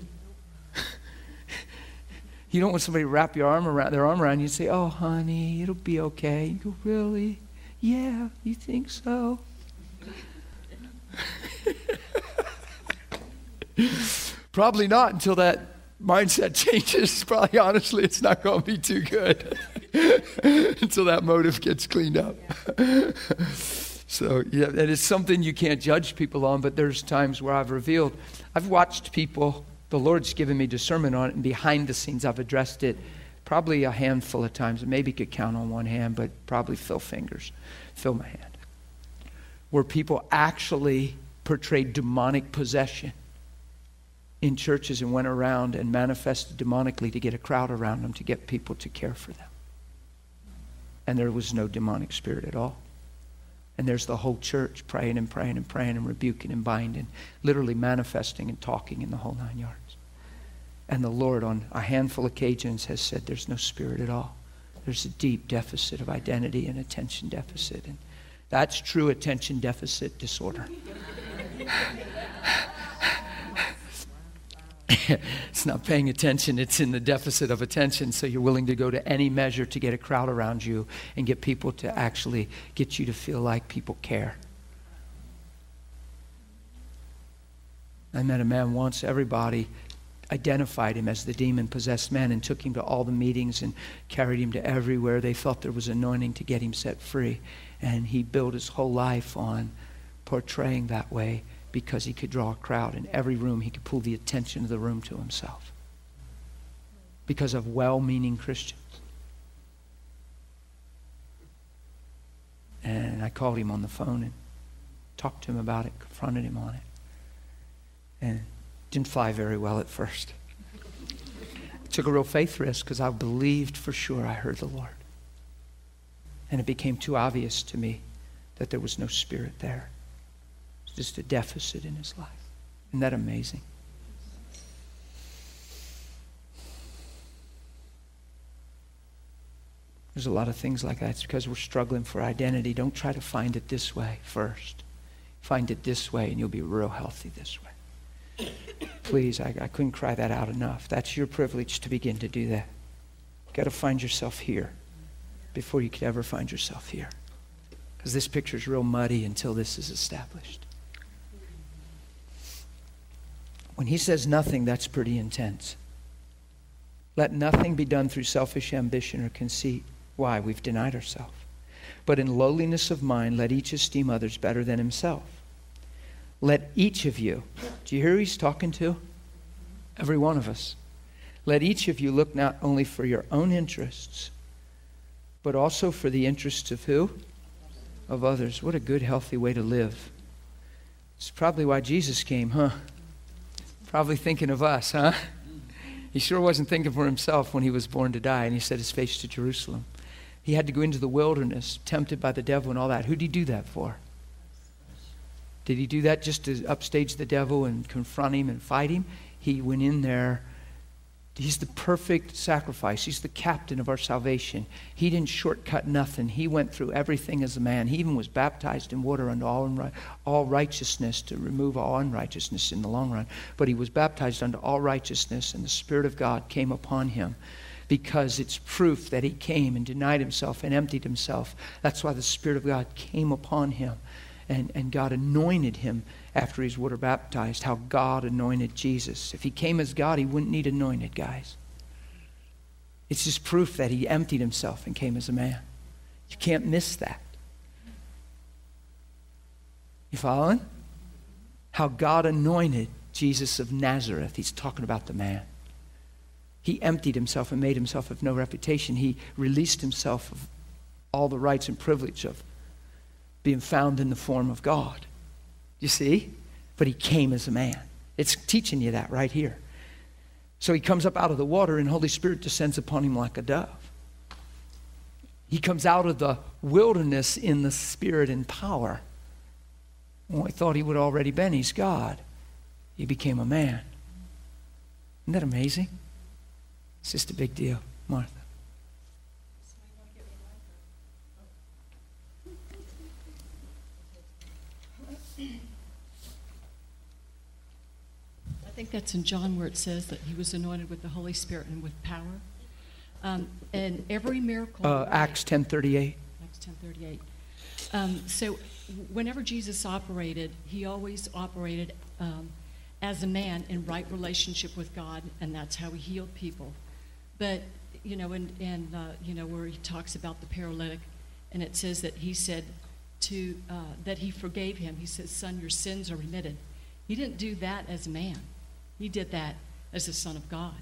[laughs] You don't want somebody to wrap your arm around their arm around you and say, "Oh, honey, it'll be okay." You go, "Really? Yeah, you think so?" [laughs] Probably not until that mindset [laughs] changes. Probably, honestly, it's not going to be too good [laughs] until that motive gets cleaned up. so, yeah, it is something you can't judge people on, but there's times where I've revealed, I've watched people the Lord's given me discernment on it, and behind the scenes, I've addressed it probably a handful of times. Maybe could count on one hand, but probably fill fingers, fill my hand. Where people actually portrayed demonic possession in churches and went around and manifested demonically to get a crowd around them, to get people to care for them. And there was no demonic spirit at all. And there's the whole church praying and praying and praying and rebuking and binding, literally manifesting and talking in the whole nine yards. And the Lord, on a handful of occasions, has said there's no spirit at all. There's a deep deficit of identity and attention deficit. And that's true attention deficit disorder. it's not paying attention, it's in the deficit of attention. So you're willing to go to any measure to get a crowd around you and get people to actually get you to feel like people care. I met a man once, everybody identified him as the demon possessed man and took him to all the meetings and carried him to everywhere. They felt there was anointing to get him set free. And he built his whole life on portraying that way because he could draw a crowd. In every room, he could pull the attention of the room to himself because of well meaning Christians. And I called him on the phone and talked to him about it, confronted him on it. And didn't fly very well at first. [laughs] Took a real faith risk because I believed for sure I heard the Lord. And it became too obvious to me that there was no spirit there. It's just a deficit in his life. Isn't that amazing? There's a lot of things like that. It's because we're struggling for identity. Don't try to find it this way first. Find it this way, and you'll be real healthy this way. Please, I, I couldn't cry that out enough. That's your privilege to begin to do that. You've got to find yourself here before you could ever find yourself here. Because this picture is real muddy until this is established. When he says nothing, that's pretty intense. Let nothing be done through selfish ambition or conceit. Why? We've denied ourselves. But in lowliness of mind, let each esteem others better than himself. Let each of you, do you hear who he's talking to? Every one of us. Let each of you look not only for your own interests, but also for the interests of who? Of others. What a good, healthy way to live. It's probably why Jesus came, huh? Probably thinking of us, huh? He sure wasn't thinking for himself when he was born to die, and he set his face to Jerusalem. He had to go into the wilderness, tempted by the devil and all that. Who did he do that for? Did he do that just to upstage the devil and confront him and fight him? He went in there. He's the perfect sacrifice. He's the captain of our salvation. He didn't shortcut nothing. He went through everything as a man. He even was baptized in water unto all, all righteousness to remove all unrighteousness in the long run. But he was baptized unto all righteousness, and the Spirit of God came upon him because it's proof that he came and denied himself and emptied himself. That's why the Spirit of God came upon him. And, and God anointed him after he's water baptized, how God anointed Jesus. If he came as God, he wouldn't need anointed, guys. It's just proof that he emptied himself and came as a man. You can't miss that. You following? How God anointed Jesus of Nazareth. He's talking about the man. He emptied himself and made himself of no reputation. He released himself of all the rights and privilege of being found in the form of God. You see? But he came as a man. It's teaching you that right here. So he comes up out of the water, and Holy Spirit descends upon him like a dove. He comes out of the wilderness in the spirit and power. Well, I thought he would already been. He's God. He became a man. Isn't that amazing? It's just a big deal, Martha. Think that's in John where it says that he was anointed with the Holy Spirit and with power. Um, and every miracle. Uh, Acts 10:38. Acts 10:38. Um, so, whenever Jesus operated, he always operated um, as a man in right relationship with God, and that's how he healed people. But, you know, and, and uh, you know, where he talks about the paralytic, and it says that he said to, uh, that he forgave him. He says, son, your sins are remitted. He didn't do that as a man. He did that as the son of God.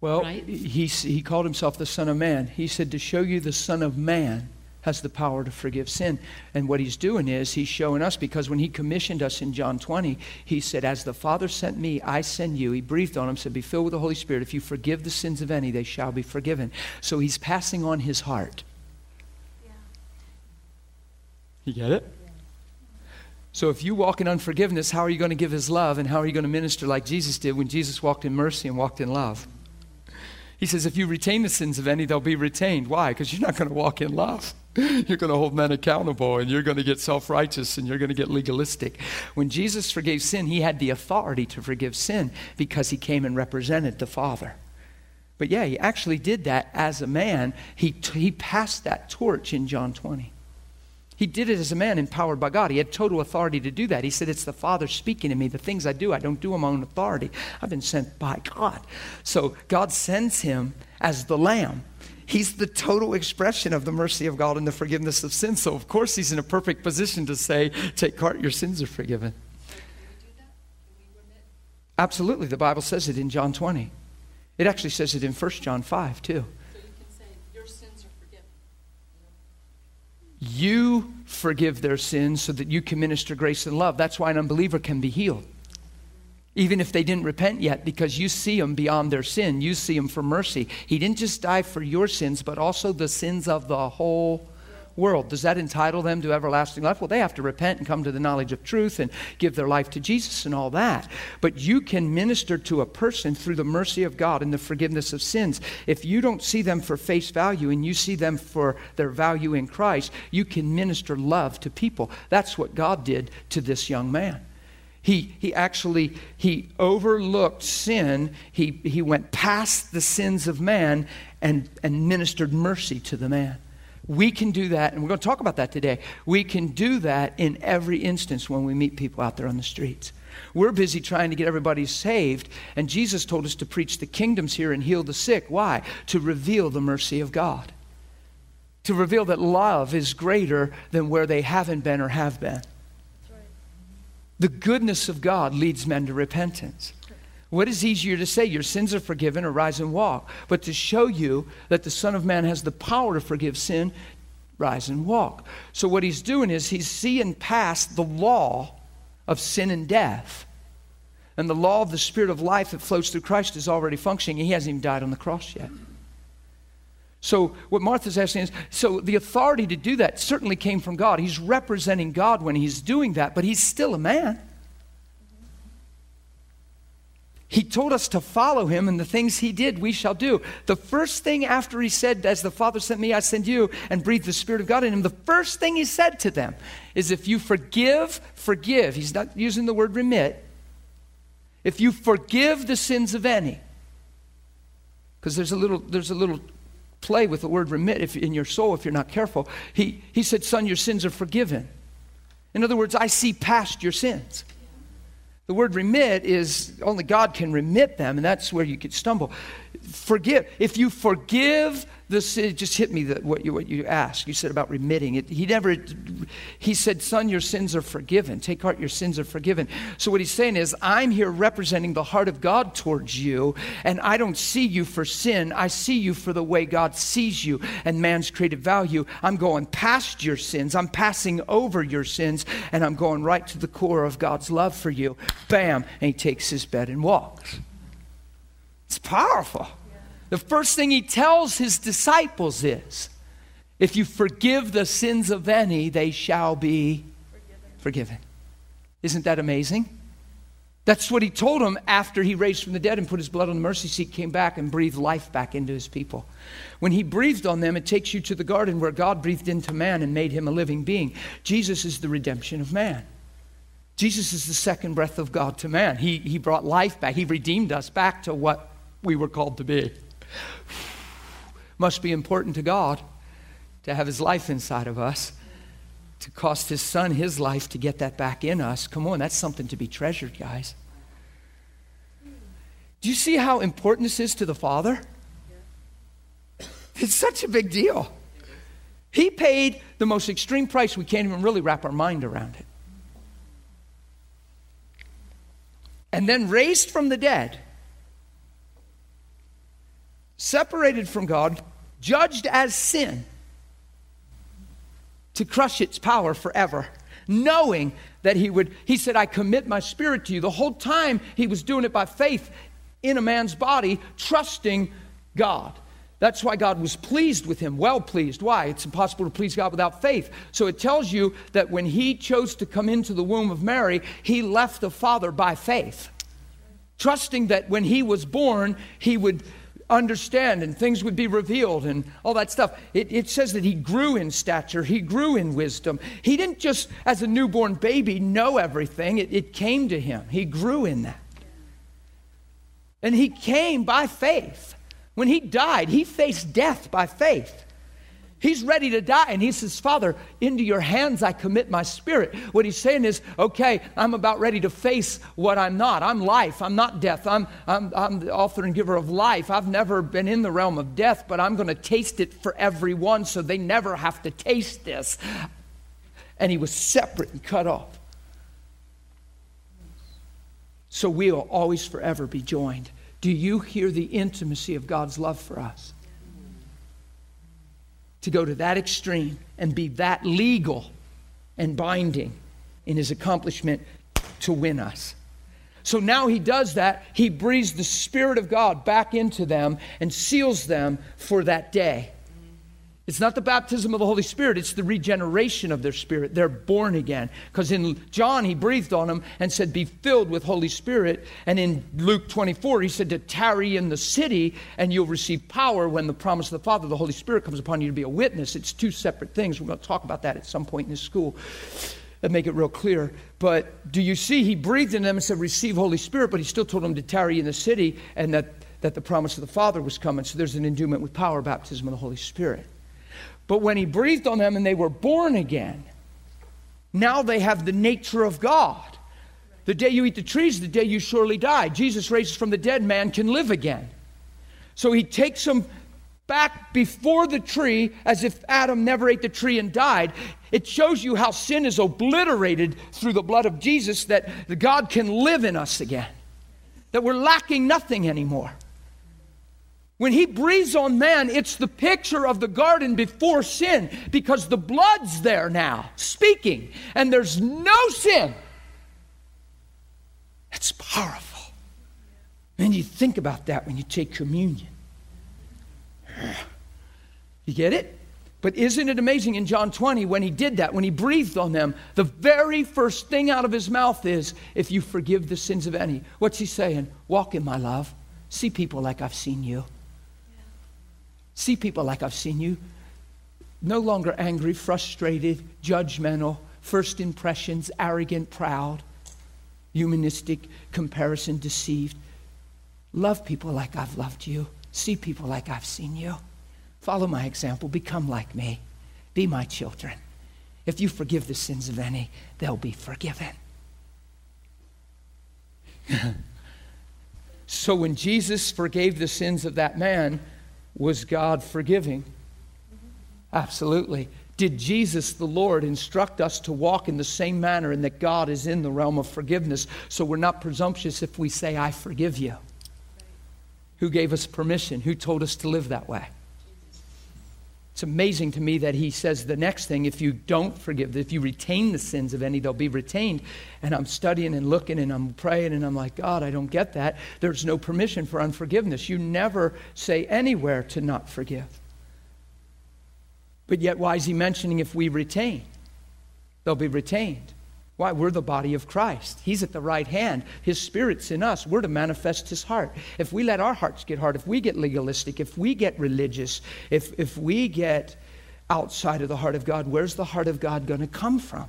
Well, right? he, he called himself the son of man. He said to show you the son of man has the power to forgive sin. And what he's doing is he's showing us because when he commissioned us in John 20, he said, As the Father sent me, I send you. He breathed on him, said, Be filled with the Holy Spirit. If you forgive the sins of any, they shall be forgiven. So he's passing on his heart. Yeah. You get it? So if you walk in unforgiveness, how are you going to give his love and how are you going to minister like Jesus did when Jesus walked in mercy and walked in love? He says, if you retain the sins of any, they'll be retained. Why? Because you're not going to walk in love. [laughs] You're going to hold men accountable and you're going to get self righteous and you're going to get legalistic. When Jesus forgave sin, he had the authority to forgive sin because he came and represented the Father. But yeah, he actually did that as a man. He, he passed that torch in John 20. He did it as a man empowered by God. He had total authority to do that. He said, It's the Father speaking to me. The things I do, I don't do on my own authority. I've been sent by God. So God sends him as the Lamb. He's the total expression of the mercy of God and the forgiveness of sin. So, of course, he's in a perfect position to say, Take heart, your sins are forgiven. Absolutely. The Bible says it in John 20. It actually says it in 1 John 5, too. You forgive their sins so that you can minister grace and love. That's why an unbeliever can be healed. Even if they didn't repent yet, because you see them beyond their sin, you see them for mercy. He didn't just die for your sins, but also the sins of the whole world. Does that entitle them to everlasting life? Well, they have to repent and come to the knowledge of truth and give their life to Jesus and all that. But you can minister to a person through the mercy of God and the forgiveness of sins. If you don't see them for face value and you see them for their value in Christ, you can minister love to people. That's what God did to this young man. He, he actually he overlooked sin. He, he went past the sins of man and, and ministered mercy to the man. We can do that, and we're going to talk about that today. We can do that in every instance when we meet people out there on the streets. We're busy trying to get everybody saved, and Jesus told us to preach the kingdoms here and heal the sick. Why? To reveal the mercy of God, to reveal that love is greater than where they haven't been or have been. The goodness of God leads men to repentance. What is easier to say? Your sins are forgiven or rise and walk. But to show you that the Son of Man has the power to forgive sin, rise and walk. So what he's doing is he's seeing past the law of sin and death. And the law of the Spirit of life that flows through Christ is already functioning. He hasn't even died on the cross yet. So, what Martha's asking is so the authority to do that certainly came from God. He's representing God when he's doing that, but he's still a man. He told us to follow him, and the things he did, we shall do. The first thing after he said, As the Father sent me, I send you, and breathed the Spirit of God in him, the first thing he said to them is, If you forgive, forgive. He's not using the word remit. If you forgive the sins of any, because there's a little, there's a little play with the word remit if, in your soul if you're not careful. He, he said, Son, your sins are forgiven. In other words, I see past your sins. The word remit is only God can remit them, and that's where you could stumble. Forgive. If you forgive this it just hit me what you what you asked. You said about remitting it. He never he said, "Son, your sins are forgiven. Take heart, your sins are forgiven." So what he's saying is, I'm here representing the heart of God towards you, and I don't see you for sin. I see you for the way God sees you and man's created value. I'm going past your sins. I'm passing over your sins, and I'm going right to the core of God's love for you. Bam, and he takes his bed and walks. It's powerful the first thing he tells his disciples is if you forgive the sins of any, they shall be forgiven. Isn't that amazing? That's what he told them after he raised from the dead and put his blood on the mercy seat, came back and breathed life back into his people. When he breathed on them, it takes you to the garden where God breathed into man and made him a living being. Jesus is the redemption of man. Jesus is the second breath of God to man. He, he brought life back, he redeemed us back to what we were called to be. Must be important to God to have His life inside of us, to cost His Son His life to get that back in us. Come on, that's something to be treasured, guys. Do you see how important this is to the Father? It's such a big deal. He paid the most extreme price, we can't even really wrap our mind around it. And then raised from the dead separated from God, judged as sin, to crush its power forever, knowing that he would, he said, I commit my spirit to you. The whole time he was doing it by faith in a man's body, trusting God. That's why God was pleased with him, well pleased. Why? It's impossible to please God without faith. So it tells you that when he chose to come into the womb of Mary, he left the Father by faith, trusting that when he was born, he would understand and things would be revealed and all that stuff. It, it, says that he grew in stature, he grew in wisdom. He didn't just, as a newborn baby, know everything, it, it came to him. He grew in that. And he came by faith. When he died, he faced death by faith. He's ready to die, and he says, Father, into your hands I commit my spirit. What he's saying is, okay, I'm about ready to face what I'm not. I'm life, I'm not death. I'm, I'm, I'm the author and giver of life. I've never been in the realm of death, but I'm going to taste it for everyone so they never have to taste this. And he was separate and cut off. So we'll always forever be joined. Do you hear the intimacy of God's love for us? To go to that extreme and be that legal and binding in his accomplishment to win us. So now he does that. He breathes the Spirit of God back into them and seals them for that day. It's not the baptism of the Holy Spirit, it's the regeneration of their spirit. They're born again. Because in John, he breathed on them and said, Be filled with Holy Spirit. And in Luke 24, he said, To tarry in the city, and you'll receive power when the promise of the Father, the Holy Spirit, comes upon you to be a witness. It's two separate things. We're going to talk about that at some point in this school and make it real clear. But do you see, he breathed in them and said, Receive Holy Spirit, but he still told them to tarry in the city and that, that the promise of the Father was coming. So there's an endowment with power, baptism of the Holy Spirit. But when he breathed on them and they were born again, now they have the nature of God. The day you eat the trees, the day you surely die. Jesus raises from the dead, man can live again. So he takes them back before the tree as if Adam never ate the tree and died. It shows you how sin is obliterated through the blood of Jesus, that God can live in us again, that we're lacking nothing anymore. When he breathes on man, it's the picture of the garden before sin because the blood's there now, speaking, and there's no sin. That's powerful. And you think about that when you take communion. [sighs] You get it? But isn't it amazing in John 20 when he did that, when he breathed on them, the very first thing out of his mouth is, If you forgive the sins of any. What's he saying? Walk in my love. See people like I've seen you. See people like I've seen you, no longer angry, frustrated, judgmental, first impressions, arrogant, proud, humanistic, comparison, deceived. Love people like I've loved you. See people like I've seen you. Follow my example. Become like me. Be my children. If you forgive the sins of any, they'll be forgiven. [laughs] so when Jesus forgave the sins of that man, was God forgiving? Absolutely. Did Jesus, the Lord, instruct us to walk in the same manner and that God is in the realm of forgiveness so we're not presumptuous if we say, I forgive you? Who gave us permission? Who told us to live that way? It's amazing to me that he says the next thing if you don't forgive, if you retain the sins of any, they'll be retained. And I'm studying and looking and I'm praying and I'm like, God, I don't get that. There's no permission for unforgiveness. You never say anywhere to not forgive. But yet, why is he mentioning if we retain? They'll be retained. Why? We're the body of Christ. He's at the right hand. His Spirit's in us. We're to manifest His heart. If we let our hearts get hard, if we get legalistic, if we get religious, if, if we get outside of the heart of God, where's the heart of God going to come from?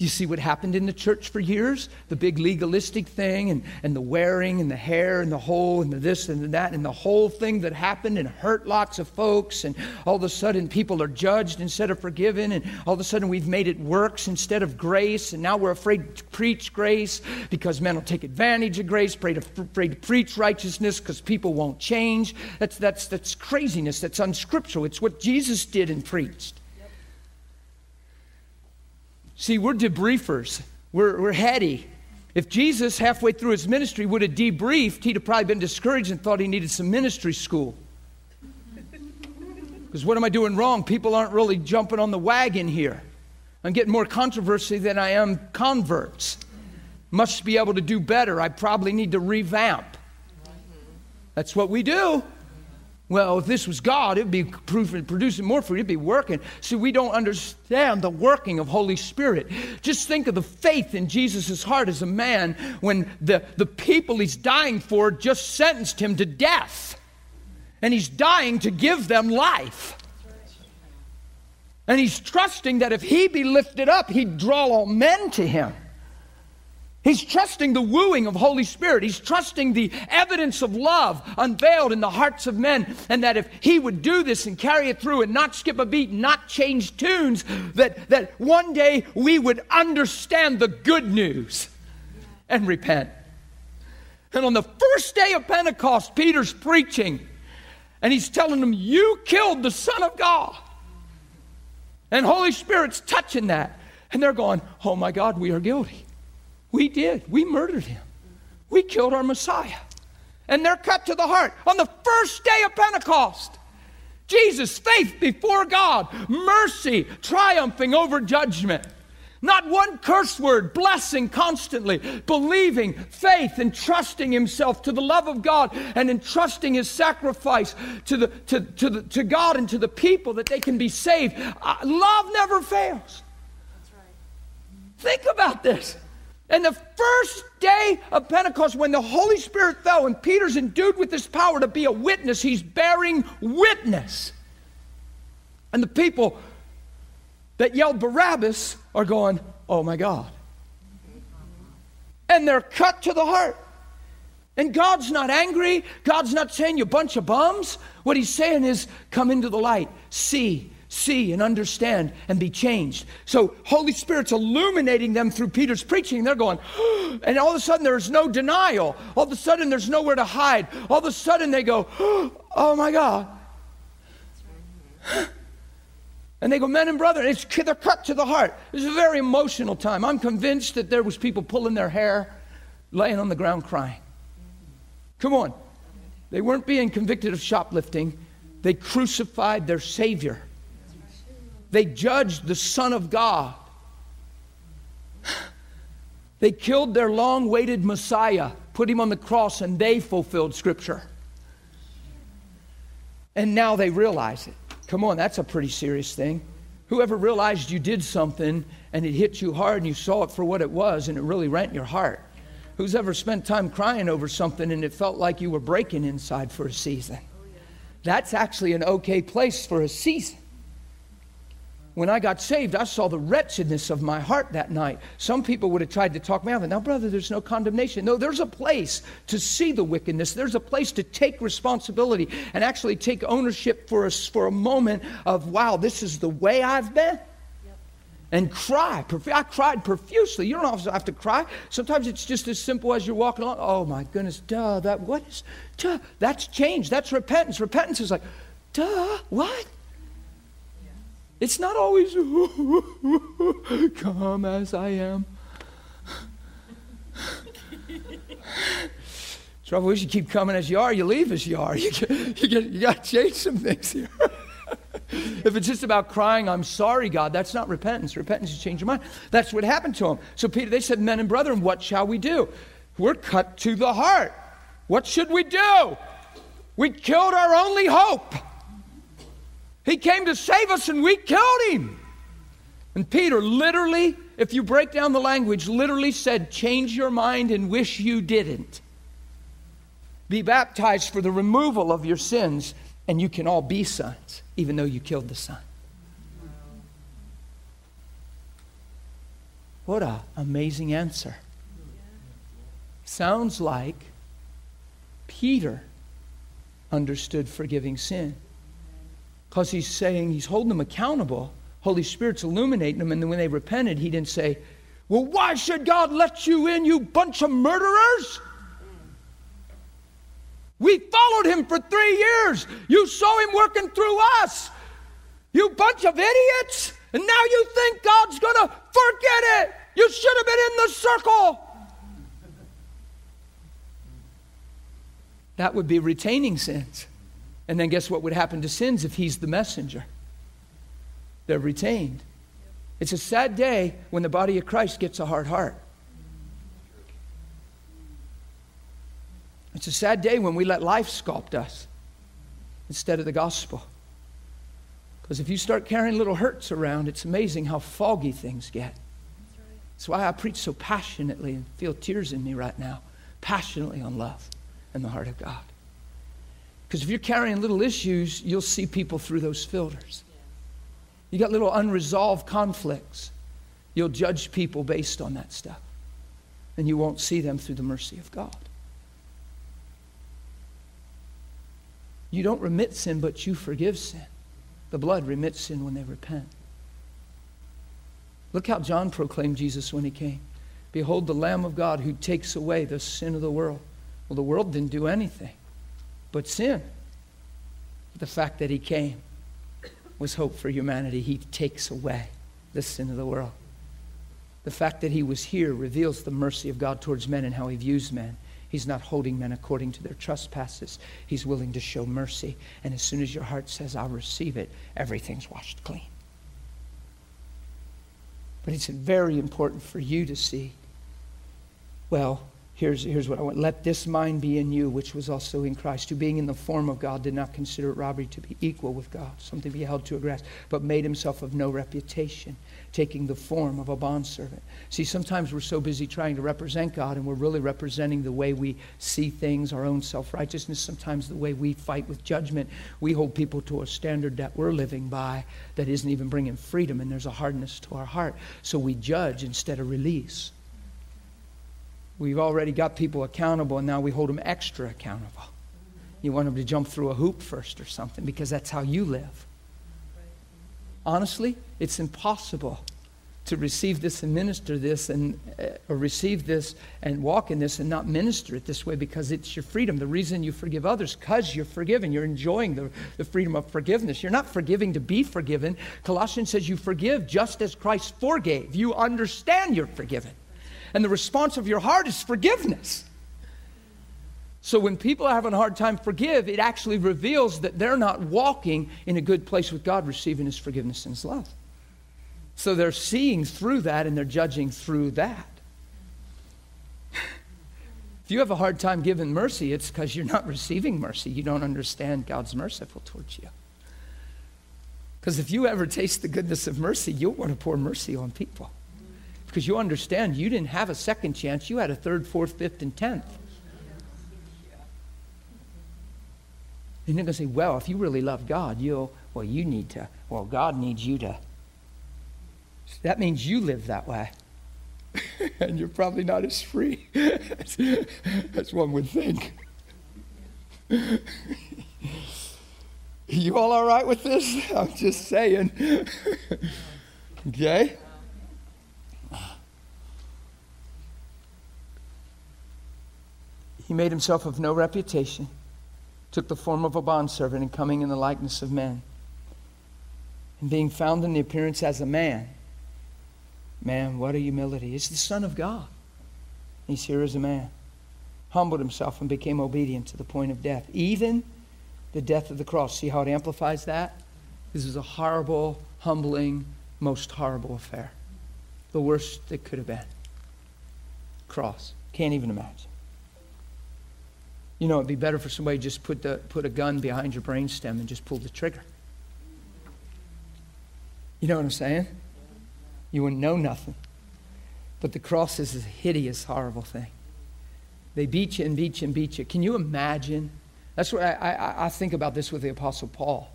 You see what happened in the church for years? The big legalistic thing and, and the wearing and the hair and the whole and the this and the that and the whole thing that happened and hurt lots of folks. And all of a sudden people are judged instead of forgiven. And all of a sudden we've made it works instead of grace. And now we're afraid to preach grace because men will take advantage of grace, afraid to, afraid to preach righteousness because people won't change. That's, that's, that's craziness. That's unscriptural. It's what Jesus did and preached. See, we're debriefers, we're, we're heady. If Jesus, halfway through his ministry, would have debriefed, he'd have probably been discouraged and thought he needed some ministry school. Because what am I doing wrong? People aren't really jumping on the wagon here. I'm getting more controversy than I am converts. Must be able to do better. I probably need to revamp. That's what we do. Well, if this was God, it'd be producing more fruit, it'd be working. See, we don't understand the working of Holy Spirit. Just think of the faith in Jesus' heart as a man when the, the people he's dying for just sentenced him to death. And he's dying to give them life. And he's trusting that if he be lifted up, he'd draw all men to him. He's trusting the wooing of Holy Spirit. He's trusting the evidence of love unveiled in the hearts of men. And that if he would do this and carry it through and not skip a beat, not change tunes, that, that one day we would understand the good news and repent. And on the first day of Pentecost, Peter's preaching and he's telling them, You killed the Son of God. And Holy Spirit's touching that. And they're going, Oh my God, we are guilty. We did. We murdered him. We killed our Messiah. And they're cut to the heart on the first day of Pentecost. Jesus, faith before God, mercy triumphing over judgment. Not one curse word, blessing constantly, believing, faith, and trusting himself to the love of God and entrusting his sacrifice to, the, to, to, the, to God and to the people that they can be saved. Uh, love never fails. Right. Think about this. And the first day of Pentecost, when the Holy Spirit fell and Peter's endued with this power to be a witness, he's bearing witness. And the people that yelled Barabbas are going, oh my God. And they're cut to the heart. And God's not angry. God's not saying you bunch of bums. What he's saying is, come into the light, see, see and understand and be changed. So Holy Spirit's illuminating them through Peter's preaching. They're going, [gasps] and all of a sudden there's no denial. All of a sudden there's nowhere to hide. All of a sudden they go, [gasps] oh my God. [gasps] And they go, men and brethren, it's, they're cut to the heart. It's a very emotional time. I'm convinced that there was people pulling their hair, laying on the ground crying. Come on. They weren't being convicted of shoplifting. They crucified their Savior. They judged the Son of God. They killed their long waited Messiah, put him on the cross, and they fulfilled Scripture. And now they realize it. Come on, that's a pretty serious thing. Whoever realized you did something and it hit you hard and you saw it for what it was and it really rent your heart? Who's ever spent time crying over something and it felt like you were breaking inside for a season? That's actually an okay place for a season. When I got saved, I saw the wretchedness of my heart that night. Some people would have tried to talk me out of it. Now, brother, there's no condemnation. No, there's a place to see the wickedness. There's a place to take responsibility and actually take ownership for us for a moment of, wow, this is the way I've been and cry. I cried profusely. You don't have to cry. Sometimes it's just as simple as you're walking along. Oh my goodness, duh, that what is duh? That's change. That's repentance. Repentance is like, duh, what? It's not always [laughs] come as I am. [laughs] Trouble is, you keep coming as you are, you leave as you are. You, you, get, you got to change some things here. [laughs] if it's just about crying, I'm sorry, God, that's not repentance. Repentance is change your mind. That's what happened to him. So Peter, they said, men and brethren, what shall we do? We're cut to the heart. What should we do? We killed our only hope. He came to save us and we killed him. And Peter literally, if you break down the language, literally said, Change your mind and wish you didn't. Be baptized for the removal of your sins, and you can all be sons, even though you killed the son. What an amazing answer. Sounds like Peter understood forgiving sin because he's saying he's holding them accountable. Holy Spirit's illuminating them, and then when they repented, he didn't say, Well, why should God let you in, you bunch of murderers? We followed him for three years. You saw him working through us. You bunch of idiots. And now you think God's going to forget it. You should have been in the circle. That would be retaining sins. And then guess what would happen to sins if he's the messenger? They're retained. It's a sad day when the body of Christ gets a hard heart. It's a sad day when we let life sculpt us instead of the gospel. Because if you start carrying little hurts around, it's amazing how foggy things get. That's why I preach so passionately and feel tears in me right now, passionately on love and the heart of God. Because if you're carrying little issues, you'll see people through those filters. You got little unresolved conflicts. You'll judge people based on that stuff. And you won't see them through the mercy of God. You don't remit sin, but you forgive sin. The blood remits sin when they repent. Look how John proclaimed Jesus when he came. Behold, the Lamb of God who takes away the sin of the world. Well, the world didn't do anything but sin. The fact that he came was hope for humanity. He takes away the sin of the world. The fact that he was here reveals the mercy of God towards men and how he views men. He's not holding men according to their trespasses. He's willing to show mercy. And as soon as your heart says, I'll receive it, everything's washed clean. But it's very important for you to see. Well, here's, here's what I want. Let this mind be in you, which was also in Christ, who being in the form of God did not consider it robbery to be equal with God, something to be held to a grasp, but made himself of no reputation, taking the form of a bondservant. See, sometimes we're so busy trying to represent God, and we're really representing the way we see things, our own self righteousness, sometimes the way we fight with judgment. We hold people to a standard that we're living by that isn't even bringing freedom, and there's a hardness to our heart. So we judge instead of release. We've already got people accountable, and now we hold them extra accountable. You want them to jump through a hoop first or something because that's how you live. Honestly, it's impossible to receive this and minister this and uh, or receive this and walk in this and not minister it this way because it's your freedom. The reason you forgive others because you're forgiven. You're enjoying the, the freedom of forgiveness. You're not forgiving to be forgiven. Colossians says you forgive just as christ forgave. You understand you're forgiven and the response of your heart is forgiveness. So when people are having a hard time forgive, it actually reveals that they're not walking in a good place with God, receiving His forgiveness and His love. So they're seeing through that and they're judging through that. [laughs] If you have a hard time giving mercy, it's because you're not receiving mercy. You don't understand God's merciful towards you. Because if you ever taste the goodness of mercy, you'll want to pour mercy on people because you understand you didn't have a second chance, you had a third, fourth, fifth, and tenth. And you're going to say, well, if you really love God, you'll, well, you need to, well, God needs you to. That means you live that way. [laughs] and you're probably not as free [laughs] as one would think. [laughs] you all all right with this? I'm just saying. okay? He made himself of no reputation, took the form of a bondservant, and coming in the likeness of men. And being found in the appearance as a man, man, what a humility. He's the Son of God. He's here as a man. Humbled himself and became obedient to the point of death, even the death of the cross. See how it amplifies that? This is a horrible, humbling, most horrible affair. The worst that could have been. Cross. Can't even imagine. You know, it'd be better for somebody just put, the, put a gun behind your brainstem and just pull the trigger. You know what I'm saying? You wouldn't know nothing. But the cross is a hideous, horrible thing. They beat you and beat you and beat you. Can you imagine? That's what I, I, I think about this with the Apostle Paul.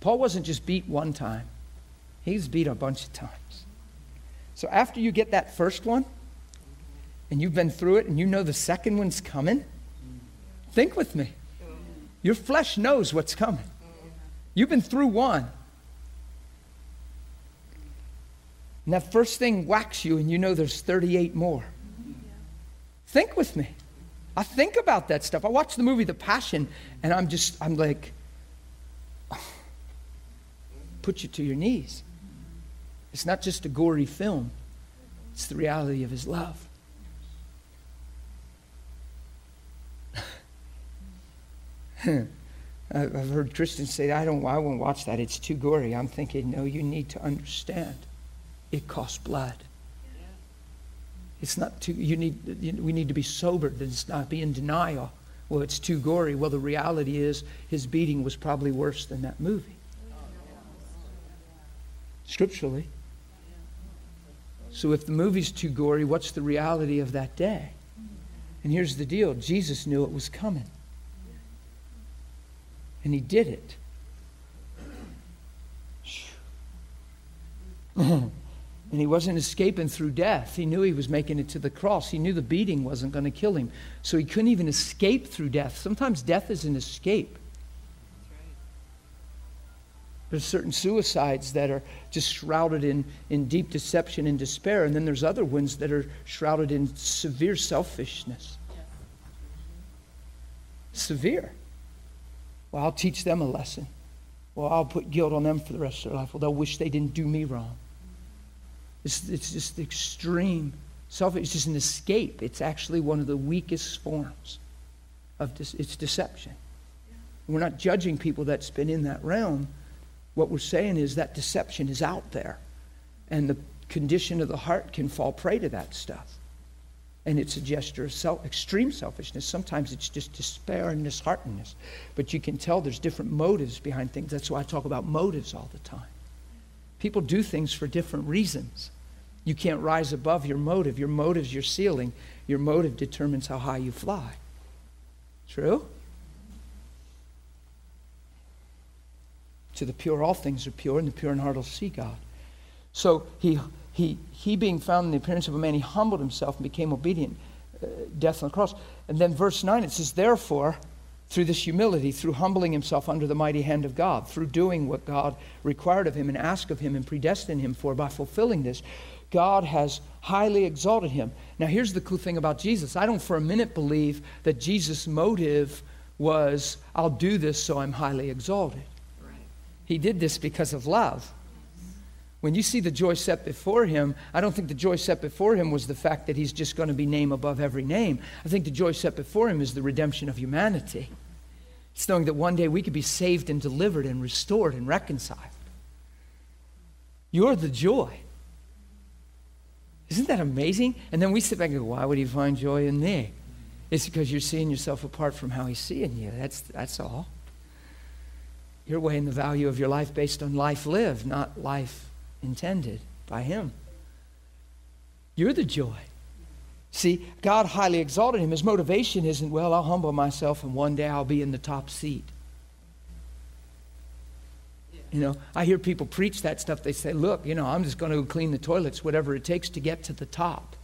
Paul wasn't just beat one time, he was beat a bunch of times. So after you get that first one, and you've been through it, and you know the second one's coming, Think with me. Your flesh knows what's coming. You've been through one. And that first thing whacks you, and you know there's 38 more. Think with me. I think about that stuff. I watch the movie The Passion, and I'm just, I'm like, [sighs] put you to your knees. It's not just a gory film, it's the reality of His love. I've heard Christians say, I, don't, I won't watch that. It's too gory. I'm thinking, no, you need to understand. It costs blood. It's not too, you need, we need to be sobered. It's not be in denial. Well, it's too gory. Well, the reality is his beating was probably worse than that movie. Scripturally. So if the movie's too gory, what's the reality of that day? And here's the deal Jesus knew it was coming. And he did it. [clears throat] and he wasn't escaping through death. He knew he was making it to the cross. He knew the beating wasn't going to kill him. So he couldn't even escape through death. Sometimes death is an escape. There's certain suicides that are just shrouded in, in deep deception and despair, and then there's other ones that are shrouded in severe selfishness. Severe. Well, I'll teach them a lesson. Well, I'll put guilt on them for the rest of their life. Well, they'll wish they didn't do me wrong. It's, it's just extreme selfish. It's just an escape. It's actually one of the weakest forms of this. It's deception. We're not judging people that's been in that realm. What we're saying is that deception is out there. And the condition of the heart can fall prey to that stuff. And it's a gesture of self, extreme selfishness. Sometimes it's just despair and disheartedness. But you can tell there's different motives behind things. That's why I talk about motives all the time. People do things for different reasons. You can't rise above your motive. Your motive's your ceiling. Your motive determines how high you fly. True? To the pure, all things are pure, and the pure in heart will see God. So he, he, he being found in the appearance of a man, he humbled himself and became obedient, uh, death on the cross. And then verse 9, it says, Therefore, through this humility, through humbling himself under the mighty hand of God, through doing what God required of him and asked of him and predestined him for by fulfilling this, God has highly exalted him. Now, here's the cool thing about Jesus. I don't for a minute believe that Jesus' motive was, I'll do this so I'm highly exalted. Right. He did this because of love. When you see the joy set before him, I don't think the joy set before him was the fact that he's just going to be name above every name. I think the joy set before him is the redemption of humanity. It's knowing that one day we could be saved and delivered and restored and reconciled. You're the joy. Isn't that amazing? And then we sit back and go, why would he find joy in me? It's because you're seeing yourself apart from how he's seeing you. That's, that's all. You're weighing the value of your life based on life lived, not life intended by Him. You're the joy. See, God highly exalted him. His motivation isn't, well, I'll humble myself and one day I'll be in the top seat. You know, I hear people preach that stuff. They say, look, you know, I'm just going to clean the toilets, whatever it takes to get to the top.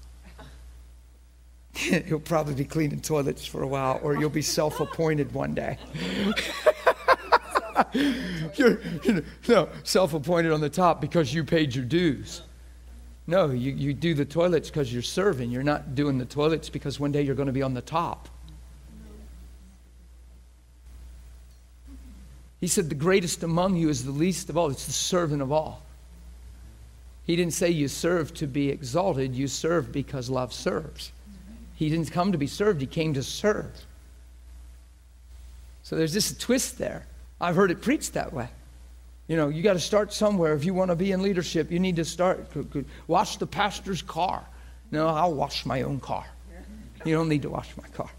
[laughs] you'll probably be cleaning toilets for a while, or you'll be self appointed one day. [laughs] [laughs] You're you know, self appointed on the top because you paid your dues. No, you, you do the toilets because you're serving. You're not doing the toilets because one day you're going to be on the top. He said, The greatest among you is the least of all. It's the servant of all. He didn't say you serve to be exalted, you serve because love serves. He didn't come to be served, he came to serve. So there's this twist there. I've heard it preached that way. You know, you got to start somewhere. If you want to be in leadership, you need to start. Wash the pastor's car. No, I'll wash my own car. You don't need to wash my car.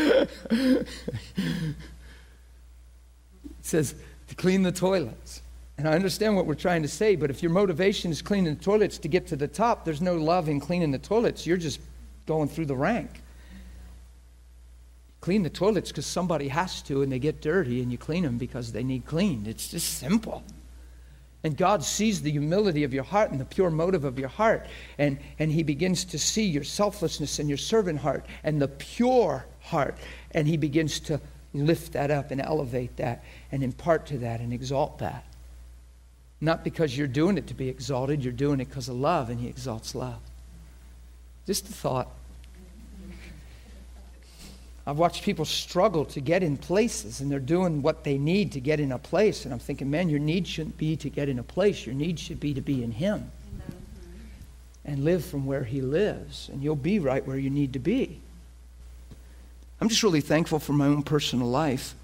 it says to clean the toilets. And I understand what we're trying to say, but if your motivation is cleaning the toilets to get to the top, there's no love in cleaning the toilets. You're just going through the rank clean the toilets because somebody has to and they get dirty and you clean them because they need cleaned. It's just simple. And God sees the humility of your heart and the pure motive of your heart. And, and He begins to see your selflessness and your servant heart and the pure heart. And He begins to lift that up and elevate that and impart to that and exalt that. Not because you're doing it to be exalted, you're doing it because of love, and He exalts love. Just a thought. I've watched people struggle to get in places and they're doing what they need to get in a place. And I'm thinking, man, your need shouldn't be to get in a place. Your need should be to be in Him and live from where He lives. And you'll be right where you need to be. I'm just really thankful for my own personal life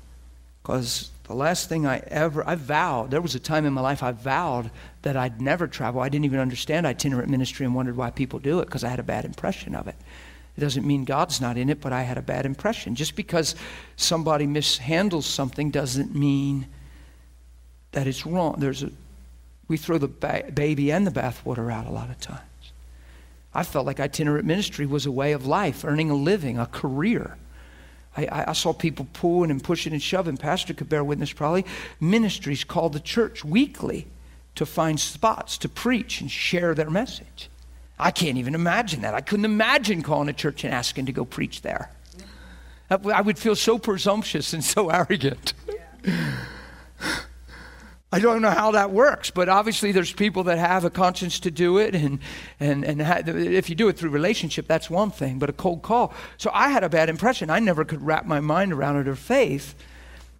because the last thing I ever, I vowed, there was a time in my life I vowed that I'd never travel. I didn't even understand itinerant ministry and wondered why people do it because I had a bad impression of it. It doesn't mean God's not in it, but I had a bad impression. Just because somebody mishandles something doesn't mean that it's wrong. There's a, we throw the ba- baby and the bathwater out a lot of times. I felt like itinerant ministry was a way of life, earning a living, a career. I, I, saw people pulling and pushing and shoving. Pastor could bear witness probably. Ministries called the church weekly to find spots to preach and share their message. I can't even imagine that. I couldn't imagine calling a church and asking to go preach there. I would feel so presumptuous and so [laughs] arrogant. I don't know how that works, but obviously there's people that have a conscience to do it, and and and if you do it through relationship, that's one thing. But a cold call. So I had a bad impression. I never could wrap my mind around it or faith,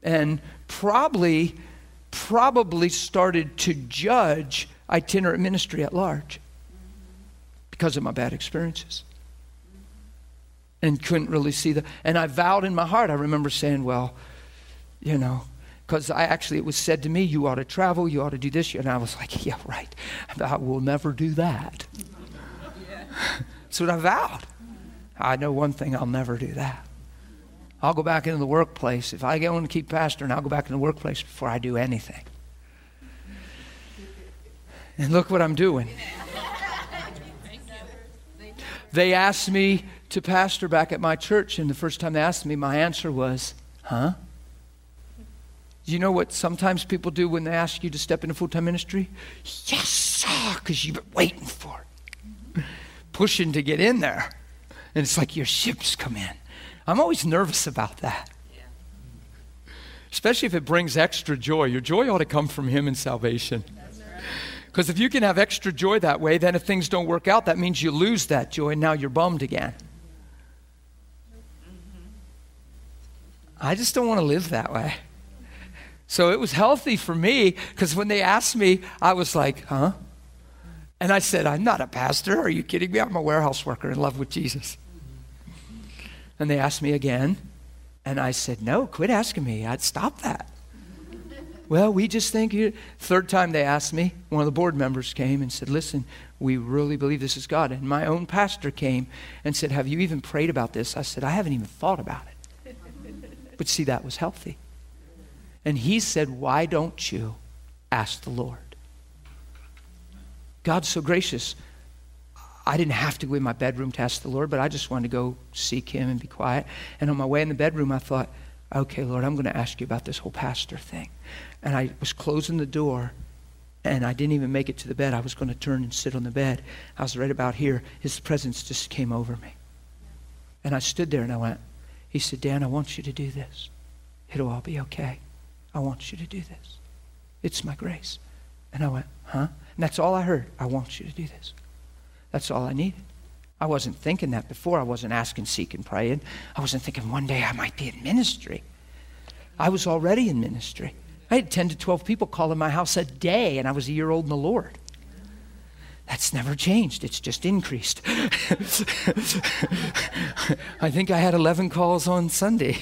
and probably probably started to judge itinerant ministry at large because of my bad experiences. And couldn't really see that. And I vowed in my heart, I remember saying, well, you know, because I actually, it was said to me, you ought to travel, you ought to do this. And I was like, yeah, right. I will never do that. That's what I vowed. I know one thing, I'll never do that. I'll go back into the workplace. If I go and keep pastoring, I'll go back in the workplace before I do anything. And look what I'm doing. They asked me to pastor back at my church, and the first time they asked me, my answer was, huh? Do you know what sometimes people do when they ask you to step into full time ministry? Yes, sir, because you've been waiting for it, pushing to get in there. And it's like your ships come in. I'm always nervous about that. Especially if it brings extra joy. Your joy ought to come from Him in salvation. Because if you can have extra joy that way, then if things don't work out, that means you lose that joy and now you're bummed again. I just don't want to live that way. So it was healthy for me because when they asked me, I was like, huh? And I said, I'm not a pastor. Are you kidding me? I'm a warehouse worker in love with Jesus. And they asked me again. And I said, no, quit asking me. I'd stop that. Well, we just think you. Third time they asked me, one of the board members came and said, listen, we really believe this is God. And my own pastor came and said, have you even prayed about this? I said, I haven't even thought about it. [laughs] But see, that was healthy. And he said, Why don't you ask the Lord? God's so gracious. I didn't have to go in my bedroom to ask the Lord, but I just wanted to go seek Him and be quiet. And on my way in the bedroom, I thought, okay, Lord, I'm going to ask you about this whole pastor thing. And I was closing the door, and I didn't even make it to the bed. I was going to turn and sit on the bed. I was right about here. His presence just came over me. And I stood there and I went, He said, Dan, I want you to do this. It'll all be okay. I want you to do this. It's my grace. And I went, huh? And that's all I heard. I want you to do this. That's all I needed. I wasn't thinking that before. I wasn't asking, seeking, praying. I wasn't thinking one day I might be in ministry. I was already in ministry. I had 10 to 12 people call in my house a day, and I was a year old in the Lord. That's never changed. It's just increased. [laughs] I think I had 11 calls on Sunday.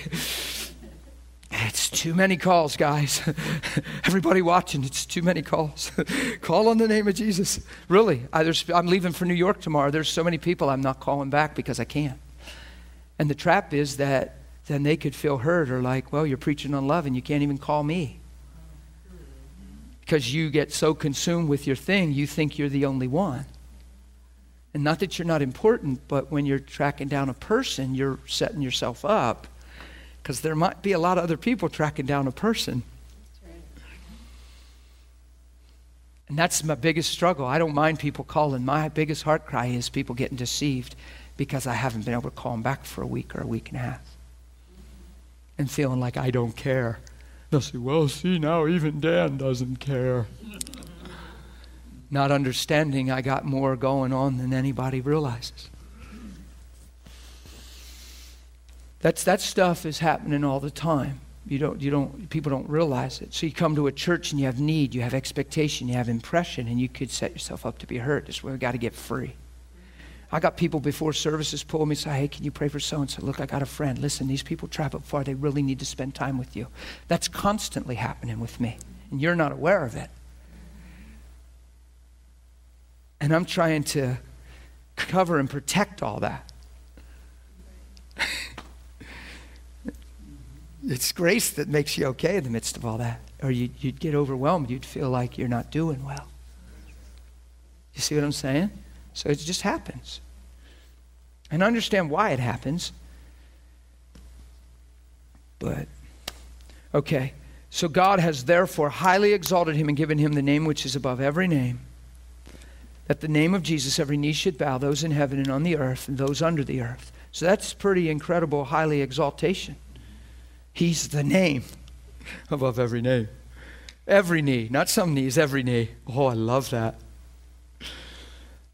It's too many calls, guys. [laughs] Everybody watching, it's too many calls. [laughs] Call on the name of Jesus. Really, I, am leaving for New York tomorrow. There's so many people I'm not calling back because I can't. And the trap is that then they could feel hurt or like, well, you're preaching on love and you can't even call me. Because you get so consumed with your thing, you think you're the only one. And not that you're not important, but when you're tracking down a person, you're setting yourself up because there might be a lot of other people tracking down a person. And that's my biggest struggle. I don't mind people calling. My biggest heart cry is people getting deceived because I haven't been able to call them back for a week or a week and a half. And feeling like I don't care. They'll say, well, see, now even Dan doesn't care. Not understanding I got more going on than anybody realizes. That's, that stuff is happening all the time. You don't, you don't, people don't realize it. So you come to a church and you have need, you have expectation, you have impression, and you could set yourself up to be hurt. That's where we got to get free. I got people before services pull me and say, hey, can you pray for so and so? Look, I got a friend. Listen, these people travel far. They really need to spend time with you. That's constantly happening with me, and you're not aware of it. And I'm trying to cover and protect all that. [laughs] It's grace that makes you okay in the midst of all that. Or you'd, you'd get overwhelmed. You'd feel like you're not doing well. You see what I'm saying? So it just happens. And understand why it happens. But, okay. So God has therefore highly exalted him and given him the name which is above every name. That the name of Jesus, every knee should bow, those in heaven and on the earth and those under the earth. So that's pretty incredible, highly exaltation. He's the name [laughs] above every name. Every knee, not some knees, every knee. Oh, I love that.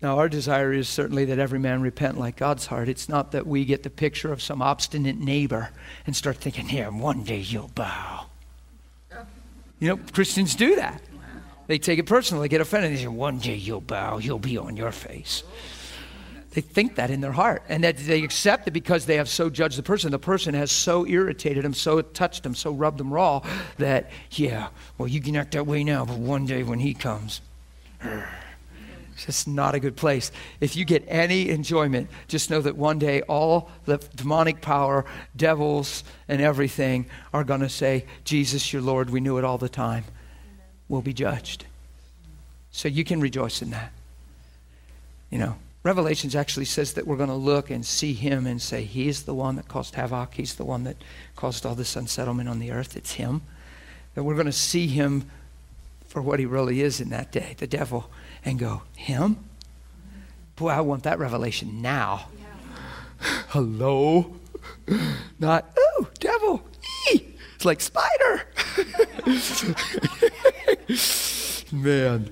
Now, our desire is certainly that every man repent like God's heart. It's not that we get the picture of some obstinate neighbor and start thinking, yeah, one day you'll bow. You know, Christians do that. They take it personally, they get offended. They say, one day you'll bow, you'll be on your face. They think that in their heart, and that they accept it because they have so judged the person. The person has so irritated them, so touched them, so rubbed them raw that, yeah, well, you can act that way now, but one day when he comes, it's just not a good place. If you get any enjoyment, just know that one day all the demonic power, devils, and everything are going to say, Jesus, your Lord, we knew it all the time, will be judged. So you can rejoice in that. You know, Revelations actually says that we're going to look and see him and say, He's the one that caused havoc. He's the one that caused all this unsettlement on the earth. It's him. That we're going to see him for what he really is in that day, the devil, and go, Him? Boy, I want that revelation now. Yeah. Hello? Not, oh, devil. Eee. It's like spider. [laughs] Man.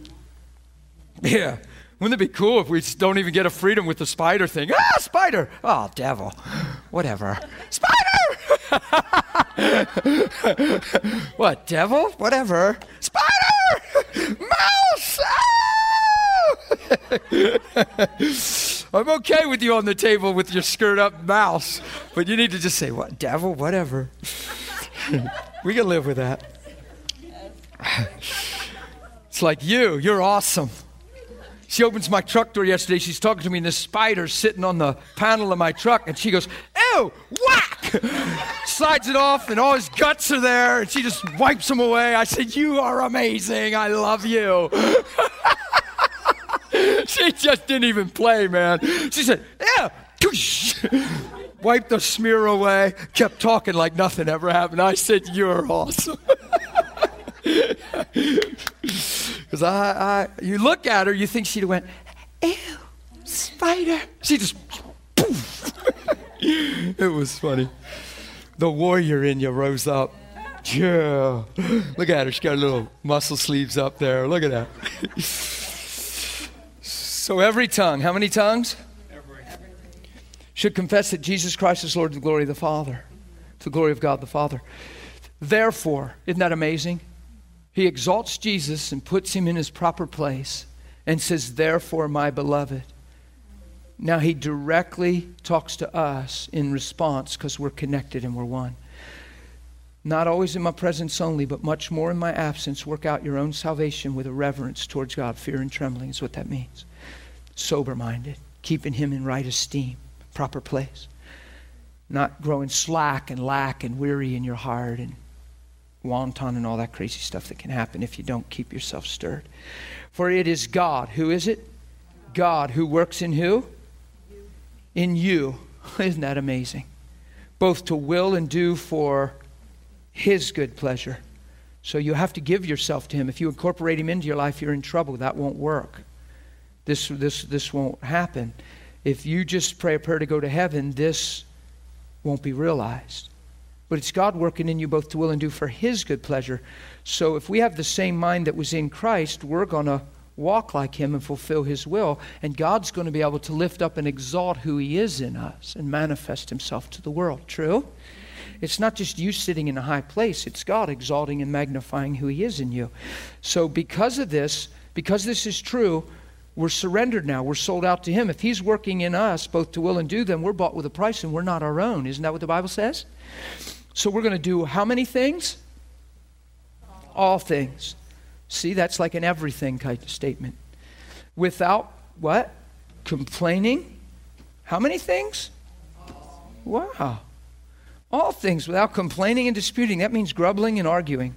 Yeah. Wouldn't it be cool if we don't even get a freedom with the spider thing? Ah, spider! Oh, devil. Whatever. Spider! [laughs] what, devil? Whatever. Spider! Mouse! Ah! [laughs] I'm okay with you on the table with your skirt up mouse, but you need to just say, what, devil? Whatever. [laughs] we can live with that. [laughs] It's like you, you're awesome. She opens my truck door yesterday. She's talking to me, and this spider's sitting on the panel of my truck, and she goes, Ew, whack! Slides it off, and all his guts are there, and she just wipes them away. I said, You are amazing. I love you. [laughs] she just didn't even play, man. She said, Yeah, [laughs] wiped the smear away, kept talking like nothing ever happened. I said, You're awesome. [laughs] Because I, I, you look at her, you think she'd have went, ew, spider. She just, poof. it was funny. The warrior in you rose up. Yeah. Look at her. She got her little muscle sleeves up there. Look at that. So every tongue, how many tongues? Every. Should confess that Jesus Christ is Lord to the glory of the Father, to the glory of God the Father. Therefore, isn't that amazing? He exalts Jesus and puts him in his proper place and says, Therefore, my beloved. Now he directly talks to us in response because we're connected and we're one. Not always in my presence only, but much more in my absence. Work out your own salvation with a reverence towards God. Fear and trembling is what that means. Sober minded, keeping him in right esteem, proper place. Not growing slack and lack and weary in your heart and wanton and all that crazy stuff that can happen if you don't keep yourself stirred. For it is God. Who is it? God who works in who? In you. [laughs] Isn't that amazing? Both to will and do for His good pleasure. So you have to give yourself to Him. If you incorporate Him into your life, you're in trouble. That won't work. This, this, this won't happen. If you just pray a prayer to go to heaven, this won't be realized. But it's God working in you both to will and do for His good pleasure. So if we have the same mind that was in Christ, we're going to walk like Him and fulfill His will. And God's going to be able to lift up and exalt who He is in us and manifest Himself to the world. True? It's not just you sitting in a high place, it's God exalting and magnifying who He is in you. So because of this, because this is true, we're surrendered now. We're sold out to Him. If He's working in us, both to will and do, then we're bought with a price and we're not our own. Isn't that what the Bible says? So we're going to do how many things? All things. See, that's like an everything kind of statement. Without what? Complaining. How many things? Wow. All things without complaining and disputing. That means grumbling and arguing.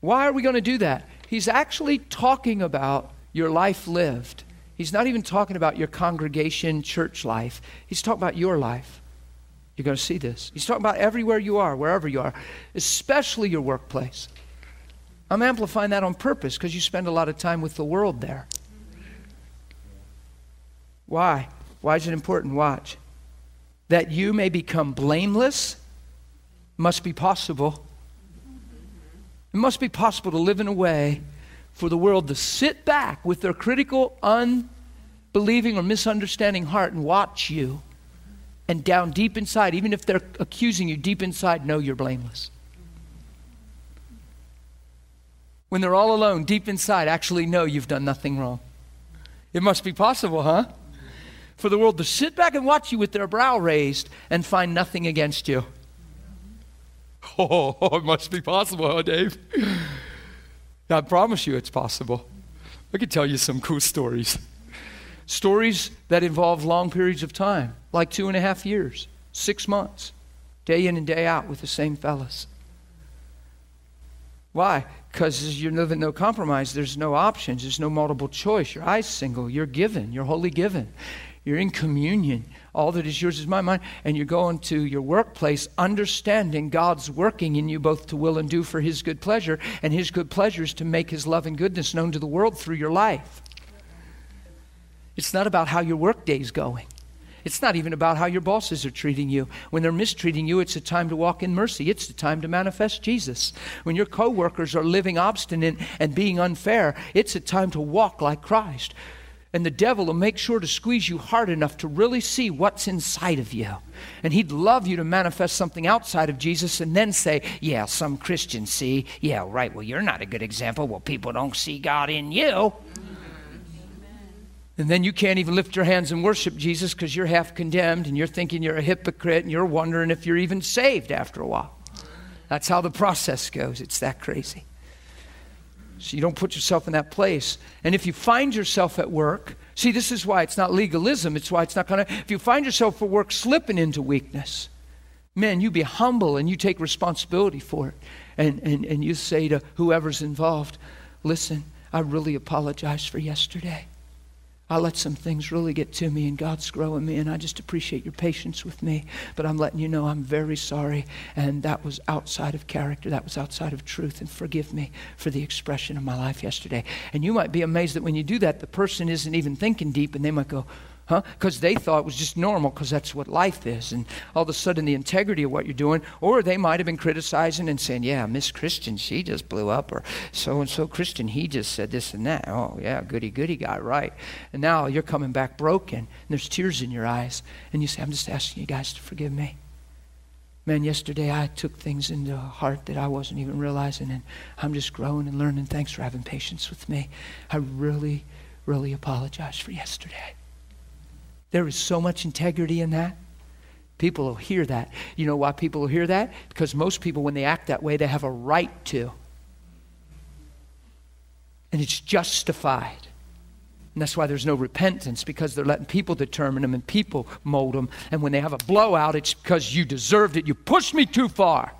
Why are we going to do that? He's actually talking about your life lived. He's not even talking about your congregation church life. He's talking about your life. You're going to see this. He's talking about everywhere you are, wherever you are, especially your workplace. I'm amplifying that on purpose because you spend a lot of time with the world there. Why? Why is it important? Watch. That you may become blameless must be possible. It must be possible to live in a way for the world to sit back with their critical, unbelieving, or misunderstanding heart and watch you and down deep inside, even if they're accusing you deep inside, know you're blameless. When they're all alone, deep inside, actually know you've done nothing wrong. It must be possible, huh? for the world to sit back and watch you with their brow raised and find nothing against you. [laughs] Oh, it must be possible, huh, Dave? I promise you it's possible. I could tell you some cool stories. Stories that involve long periods of time, like two and a half years, six months, day in and day out with the same fellas. Why? Because you're living no compromise. There's no options. There's no multiple choice. Your eyes single. You're given. You're wholly given. You're in communion. All that is yours is my mind. And you're going to your workplace understanding God's working in you both to will and do for His good pleasure. And His good pleasure is to make His love and goodness known to the world through your life. It's not about how your workday's going. It's not even about how your bosses are treating you. When they're mistreating you, it's a time to walk in mercy. It's the time to manifest Jesus. When your coworkers are living obstinate and being unfair, it's a time to walk like Christ. And the devil will make sure to squeeze you hard enough to really see what's inside of you. And he'd love you to manifest something outside of Jesus and then say, Yeah, some Christians see. Yeah, right. Well, you're not a good example. Well, people don't see God in you. And then you can't even lift your hands and worship Jesus because you're half condemned and you're thinking you're a hypocrite and you're wondering if you're even saved after a while. That's how the process goes. It's that crazy. So you don't put yourself in that place. And if you find yourself at work, see, this is why it's not legalism. It's why it's not going to. If you find yourself at work slipping into weakness, man, you be humble and you take responsibility for it. And, and, and you say to whoever's involved, listen, I really apologize for yesterday. I let some things really get to me, and God's growing me, and I just appreciate your patience with me. But I'm letting you know I'm very sorry, and that was outside of character. That was outside of truth, and forgive me for the expression of my life yesterday. And you might be amazed that when you do that, the person isn't even thinking deep, and they might go, huh? Because they thought it was just normal because that's what life is. And all of a sudden, the integrity of what you're doing, or they might have been criticizing and saying, yeah, Miss Christian, she just blew up, or so and so Christian, he just said this and that. Oh, yeah, goody, goody guy, right. And now you're coming back broken, and there's tears in your eyes, and you say, I'm just asking you guys to forgive me. Man, yesterday I took things into heart that I wasn't even realizing, and I'm just growing and learning. Thanks for having patience with me. I really, really apologize for yesterday. There is so much integrity in that. People will hear that. You know why people will hear that? Because most people, when they act that way, they have a right to. And it's justified. And that's why there's no repentance, because they're letting people determine them and people mold them. And when they have a blowout, it's because you deserved it. You pushed me too far.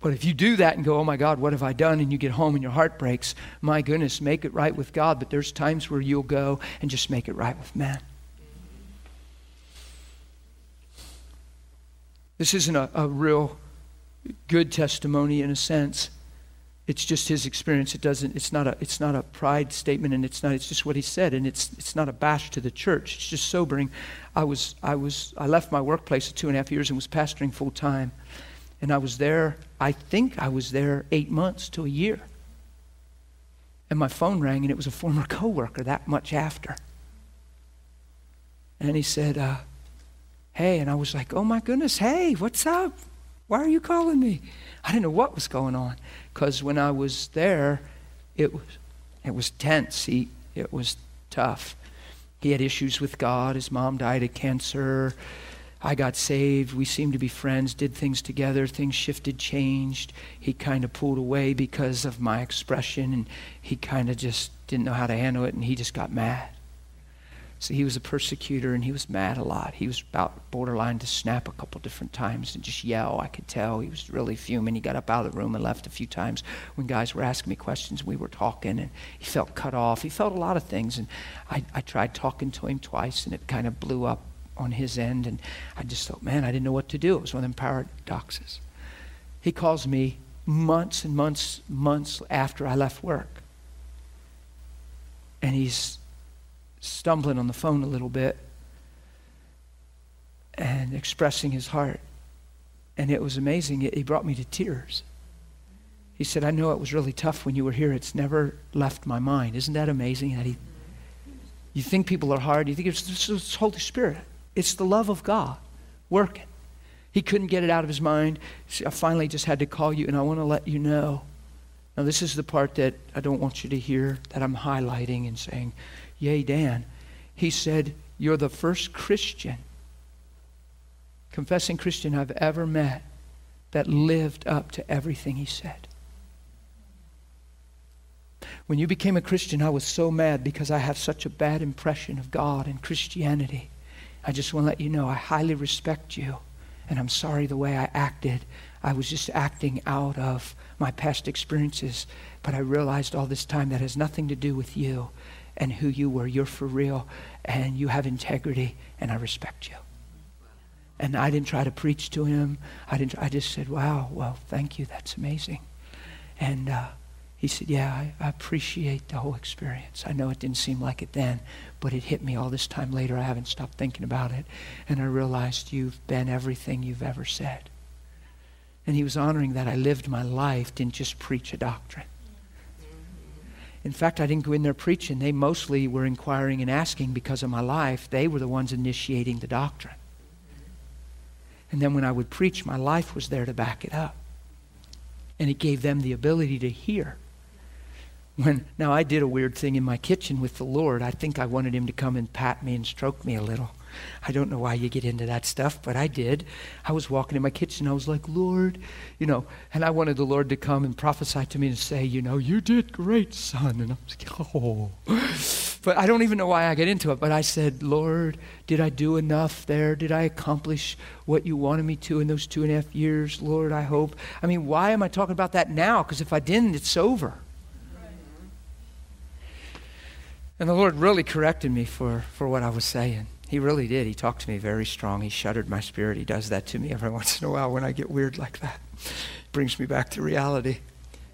But if you do that and go, oh my God, what have I done? And you get home and your heart breaks, my goodness, make it right with God. But there's times where you'll go and just make it right with man. This isn't a, a real good testimony in a sense. It's just his experience. It doesn't, it's not a, it's not a pride statement and it's not, it's just what he said. And it's, it's not a bash to the church. It's just sobering. I was, I was, I left my workplace at two and a half years and was pastoring full time. And I was there, I think I was there eight months to a year. And my phone rang, and it was a former [laughs] coworker that much after. And he said, uh, Hey, and I was like, Oh my goodness, hey, what's up? Why are you calling me? I didn't know what was going on because when I was there, it was, it was tense. He, it was tough. He had issues with God. His mom died of cancer. I got saved. We seemed to be friends, did things together. Things shifted, changed. He kind of pulled away because of my expression, and he kind of just didn't know how to handle it, and he just got mad. So he was a persecutor, and he was mad a lot. He was about borderline to snap a couple different times and just yell. I could tell he was really fuming. He got up out of the room and left a few times when guys were asking me questions. We were talking, and he felt cut off. He felt a lot of things, and I, I tried talking to him twice, and it kind of blew up on his end, and I just thought, man, I didn't know what to do. It was one of them paradoxes. He calls me months and months, months after I left work. And he's stumbling on the phone a little bit and expressing his heart. And it was amazing. He brought me to tears. He said, I know it was really tough when you were here. It's never left my mind. Isn't that amazing? That he, you think people are hard. You think it's, it's Holy Spirit. It's the love of God working. He couldn't get it out of his mind. I finally just had to call you, and I want to let you know Now, this is the part that I don't want you to hear that I'm highlighting and saying, Yay, Dan. He said, You're the first Christian, confessing Christian I've ever met that lived up to everything he said. When you became a Christian, I was so mad because I have such a bad impression of God and Christianity. I just want to let you know I highly respect you, and I'm sorry the way I acted. I was just acting out of my past experiences. But I realized all this time that has nothing to do with you and who you were. You're for real and you have integrity, and I respect you. And I didn't try to preach to him. I didn't. I just said, "Wow, well, thank you. That's amazing." And uh, he said, "Yeah, I, I appreciate the whole experience. I know it didn't seem like it then, but it hit me all this time later. I haven't stopped thinking about it, and I realized you've been everything you've ever said." And he was honoring that I lived my life, didn't just preach a doctrine. In fact, I didn't go in there preaching. They mostly were inquiring and asking because of my life. They were the ones initiating the doctrine. And then when I would preach, my life was there to back it up. And it gave them the ability to hear. When now I did a weird thing in my kitchen with the Lord. I think I wanted him to come and pat me and stroke me a little. I don't know why you get into that stuff, but I did. I was walking in my kitchen. I was like, Lord, you know, and I wanted the Lord to come and prophesy to me and say, you know, you did great, son. And I was like, oh. [laughs] But I don't even know why I get into it. But I said, Lord, did I do enough there? Did I accomplish what you wanted me to in those two and a half years? Lord, I hope. I mean, why am I talking about that now? Because if I didn't, it's over. And the Lord really corrected me for, for what I was saying. He really did. He talked to me very strong. He shuddered my spirit. He does that to me every [laughs] once in a while when I get weird like that. It [laughs] Brings me back to reality.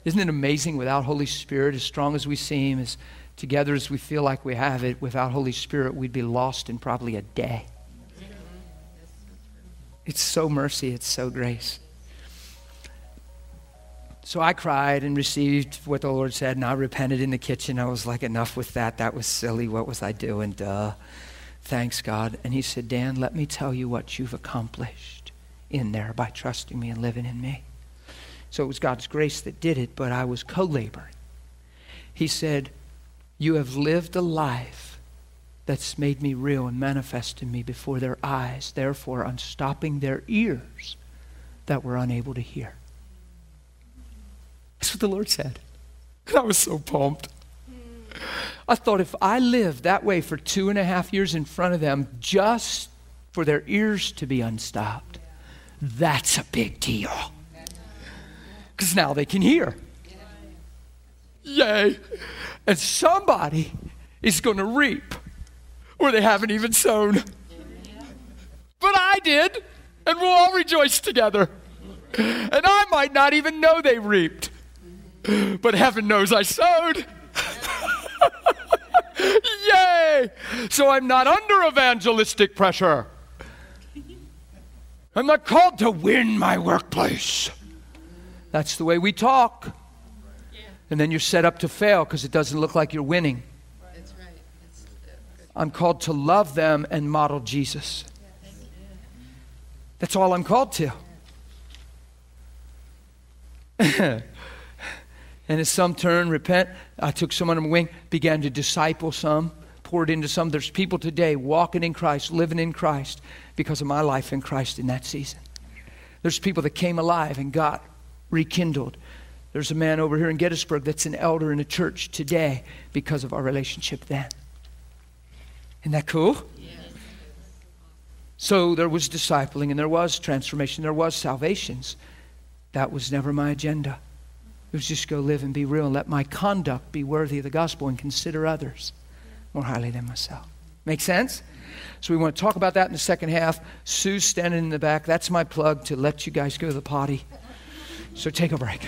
Isn't it amazing without Holy Spirit, as strong as we seem, as together as we feel like we have it, without Holy Spirit, we'd be lost in probably a day. It's so mercy, it's so grace. So I cried and received what the Lord said, and I repented in the kitchen. I was like, enough with that. That was silly. What was I doing? Duh. Thanks, God. And he said, Dan, let me tell you what you've accomplished in there by trusting me and living in me. So it was God's grace that did it, but I was co laboring. He said, You have lived a life that's made me real and manifest in me before their eyes, therefore unstopping their ears that were unable to hear. That's what the Lord said. And I was so pumped. I thought if I lived that way for two and a half years in front of them just for their ears to be unstopped, that's a big deal. Because now they can hear. Yay. And somebody is going to reap where they haven't even sown. But I did, and we'll all rejoice together. And I might not even know they reaped, but heaven knows I sowed. [laughs] Yay! So I'm not under evangelistic pressure. I'm not called to win my workplace. That's the way we talk. And then you're set up to fail because it doesn't look like you're winning. I'm called to love them and model Jesus. That's all I'm called to. [laughs] And as some turn, repent, I took some under my wing, began to disciple some, poured into some. There's people today walking in Christ, living in Christ because of my life in Christ in that season. There's people that came alive and got rekindled. There's a man over here in Gettysburg that's an elder in a church today because of our relationship then. Isn't that cool? Yes. So there was discipling and there was transformation, there was salvations. That was never my agenda. It was just go live and be real and let my conduct be worthy of the gospel and consider others more highly than myself. Make sense? So we want to talk about that in the second half. Sue's standing in the back. That's my plug to let you guys go to the potty. So take a break.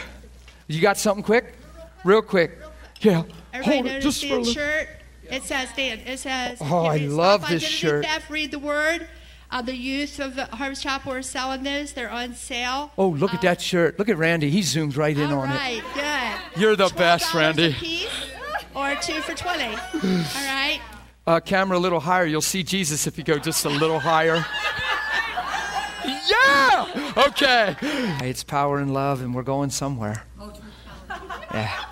You got something quick? Real quick. Yeah. Everybody Hold notice the shirt? It says, Dan, it says, oh, I love this shirt. Theft, read the word. Uh, the youth of Harvest Chapel are selling those. They're on sale. Oh, look uh, at that shirt. Look at Randy. He zoomed right in on right, it. good. You're the best, Randy. A Piece, or two for 20. [sighs] All right. Uh, camera a little higher. You'll see Jesus if you go just a little higher. yeah! Okay. It's power and love, and we're going somewhere. Yeah.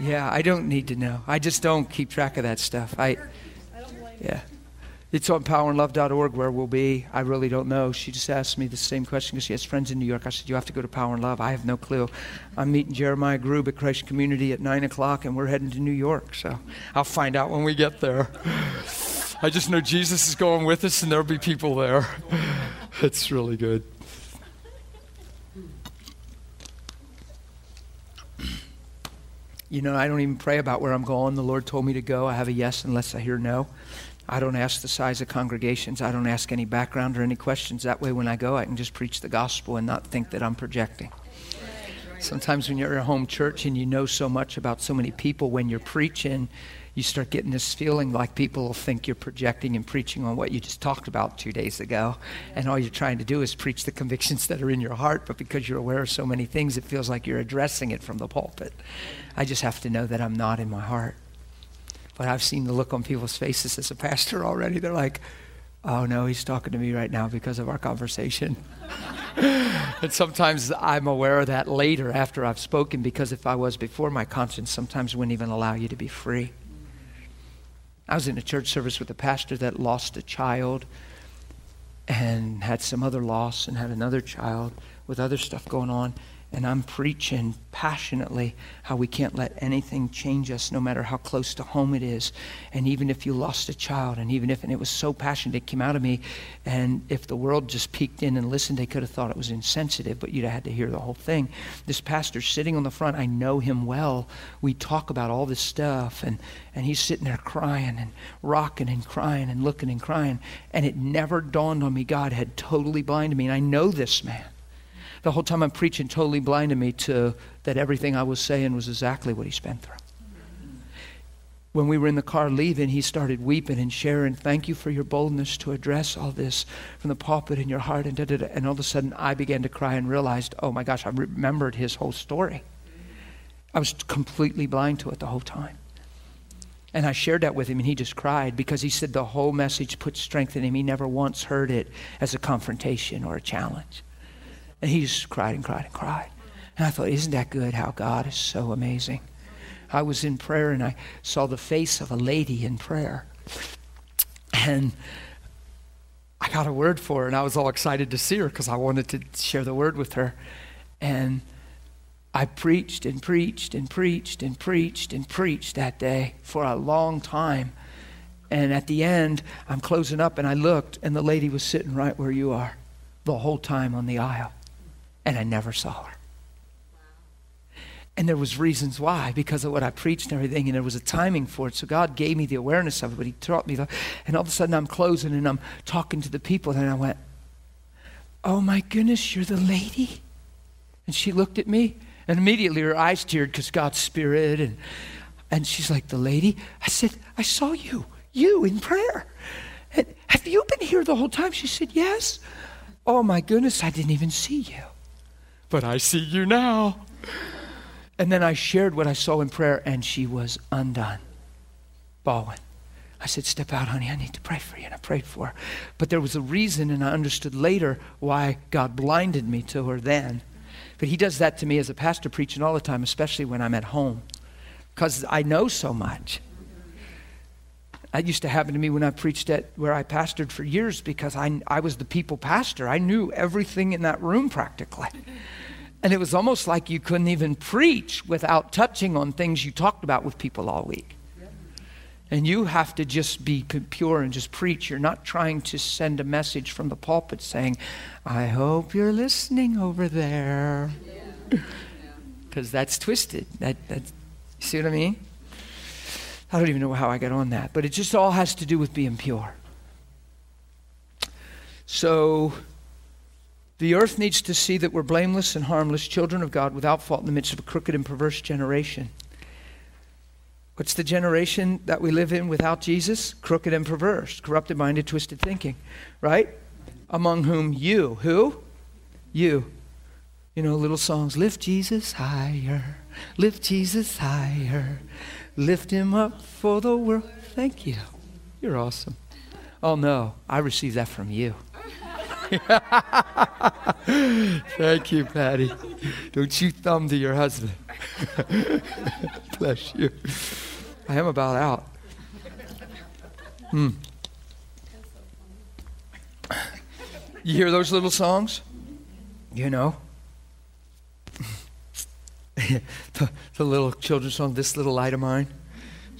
Yeah, I don't need to know. I just don't keep track of that stuff. I, yeah. It's on powerandlove.org where we'll be. I really don't know. She just asked me the same question because she has friends in New York. I said, You have to go to Power and Love. I have no clue. I'm meeting Jeremiah Grube at Christ Community at 9 o'clock, and we're heading to New York. So I'll find out when we get there. I just know Jesus is going with us, and there'll be people there. [laughs] It's really good. You know, I don't even pray about where I'm going. The Lord told me to go. I have a yes unless I hear no. I don't ask the size of congregations. I don't ask any background or any questions. That way, when I go, I can just preach the gospel and not think that I'm projecting. Sometimes when you're at a home church and you know so much about so many people, when you're preaching, you start getting this feeling like people will think you're projecting and preaching on what you just talked about two days ago. And all you're trying to do is preach the convictions that are in your heart, but because you're aware of so many things, it feels like you're addressing it from the pulpit. I just have to know that I'm not in my heart. But I've seen the look on people's faces as a pastor already. They're like, oh no, he's talking to me right now because of our conversation. [laughs] and sometimes I'm aware of that later after I've spoken because if I was before, my conscience sometimes wouldn't even allow you to be free. I was in a church service with a pastor that lost a child and had some other loss and had another child with other stuff going on. And I'm preaching passionately how we can't let anything change us, no matter how close to home it is. And even if you lost a child, and even if, and it was so passionate, it came out of me. And if the world just peeked in and listened, they could have thought it was insensitive, but you'd have had to hear the whole thing. This pastor sitting on the front, I know him well. We talk about all this stuff, and, and he's sitting there crying and rocking and crying and looking and crying. And it never dawned on me God had totally blinded me. And I know this man the whole time I'm preaching totally blinded me to that everything I was saying was exactly what he's been through. When we were in the car leaving, he started weeping and sharing, Thank you for your boldness to address all this from the pulpit in your heart. And, da, da, da. and all of a sudden, I began to cry and realized, Oh my gosh, I remembered his whole story. I was completely blind to it the whole time. And I shared that with him, and he just cried because he said the whole message put strength in him. He never once heard it as a confrontation or a challenge. And he just cried and cried and cried. And I thought, isn't that good how God is so amazing? I was in prayer and I saw the face of a lady in prayer. And I got a word for her, and I was all excited to see her because I wanted to share the word with her. And I preached and preached and preached and preached and preached that day for a long time. And at the end, I'm closing up, and I looked, and the lady was sitting right where you are the whole time on the aisle and I never saw her. And there was reasons why, because of what I preached and everything, and there was a timing for it. So God gave me the awareness of it, but He taught me. The, and all of a sudden, I'm closing and I'm talking to the people, and I went, "Oh my goodness, you're the lady!" And she looked at me, and immediately her eyes teared because God's Spirit, and and she's like, "The lady." I said, "I saw you, you in prayer. And have you been here the whole time?" She said, "Yes." Oh my goodness, I didn't even see you but I see you now. And then I shared what I saw in prayer, and she was undone, bawling. I said, Step out, honey. I need to pray for you. And I prayed for her. But there was a reason, and I understood later why God blinded me to her then. But He does that to me as a pastor preaching all the time, especially when I'm at home, because I know so much. That used to happen to me when I preached at where I pastored for years because I, I was the people pastor. I knew everything in that room practically. And it was almost like you couldn't even preach without touching on things you talked about with people all week. And you have to just be pure and just preach. You're not trying to send a message from the pulpit saying, I hope you're listening over there. Because [laughs] that's twisted. That, that, see what I mean? I don't even know how I got on that. But it just all has to do with being pure. So the earth needs to see that we're blameless and harmless, children of God without fault in the midst of a crooked and perverse generation. What's the generation that we live in without Jesus? Crooked and perverse, corrupted minded, twisted thinking, right? Among whom you, who? You. You know, little songs, lift Jesus higher, lift Jesus higher, lift him up for the world. Thank you. You're awesome. Oh no, I received that from you. [laughs] Thank you, Patty. Don't you thumb to your husband. [laughs] Bless you. I am about out. Hmm. You hear those little songs? You know? [laughs] the, the little children's song, This Little Light of Mine.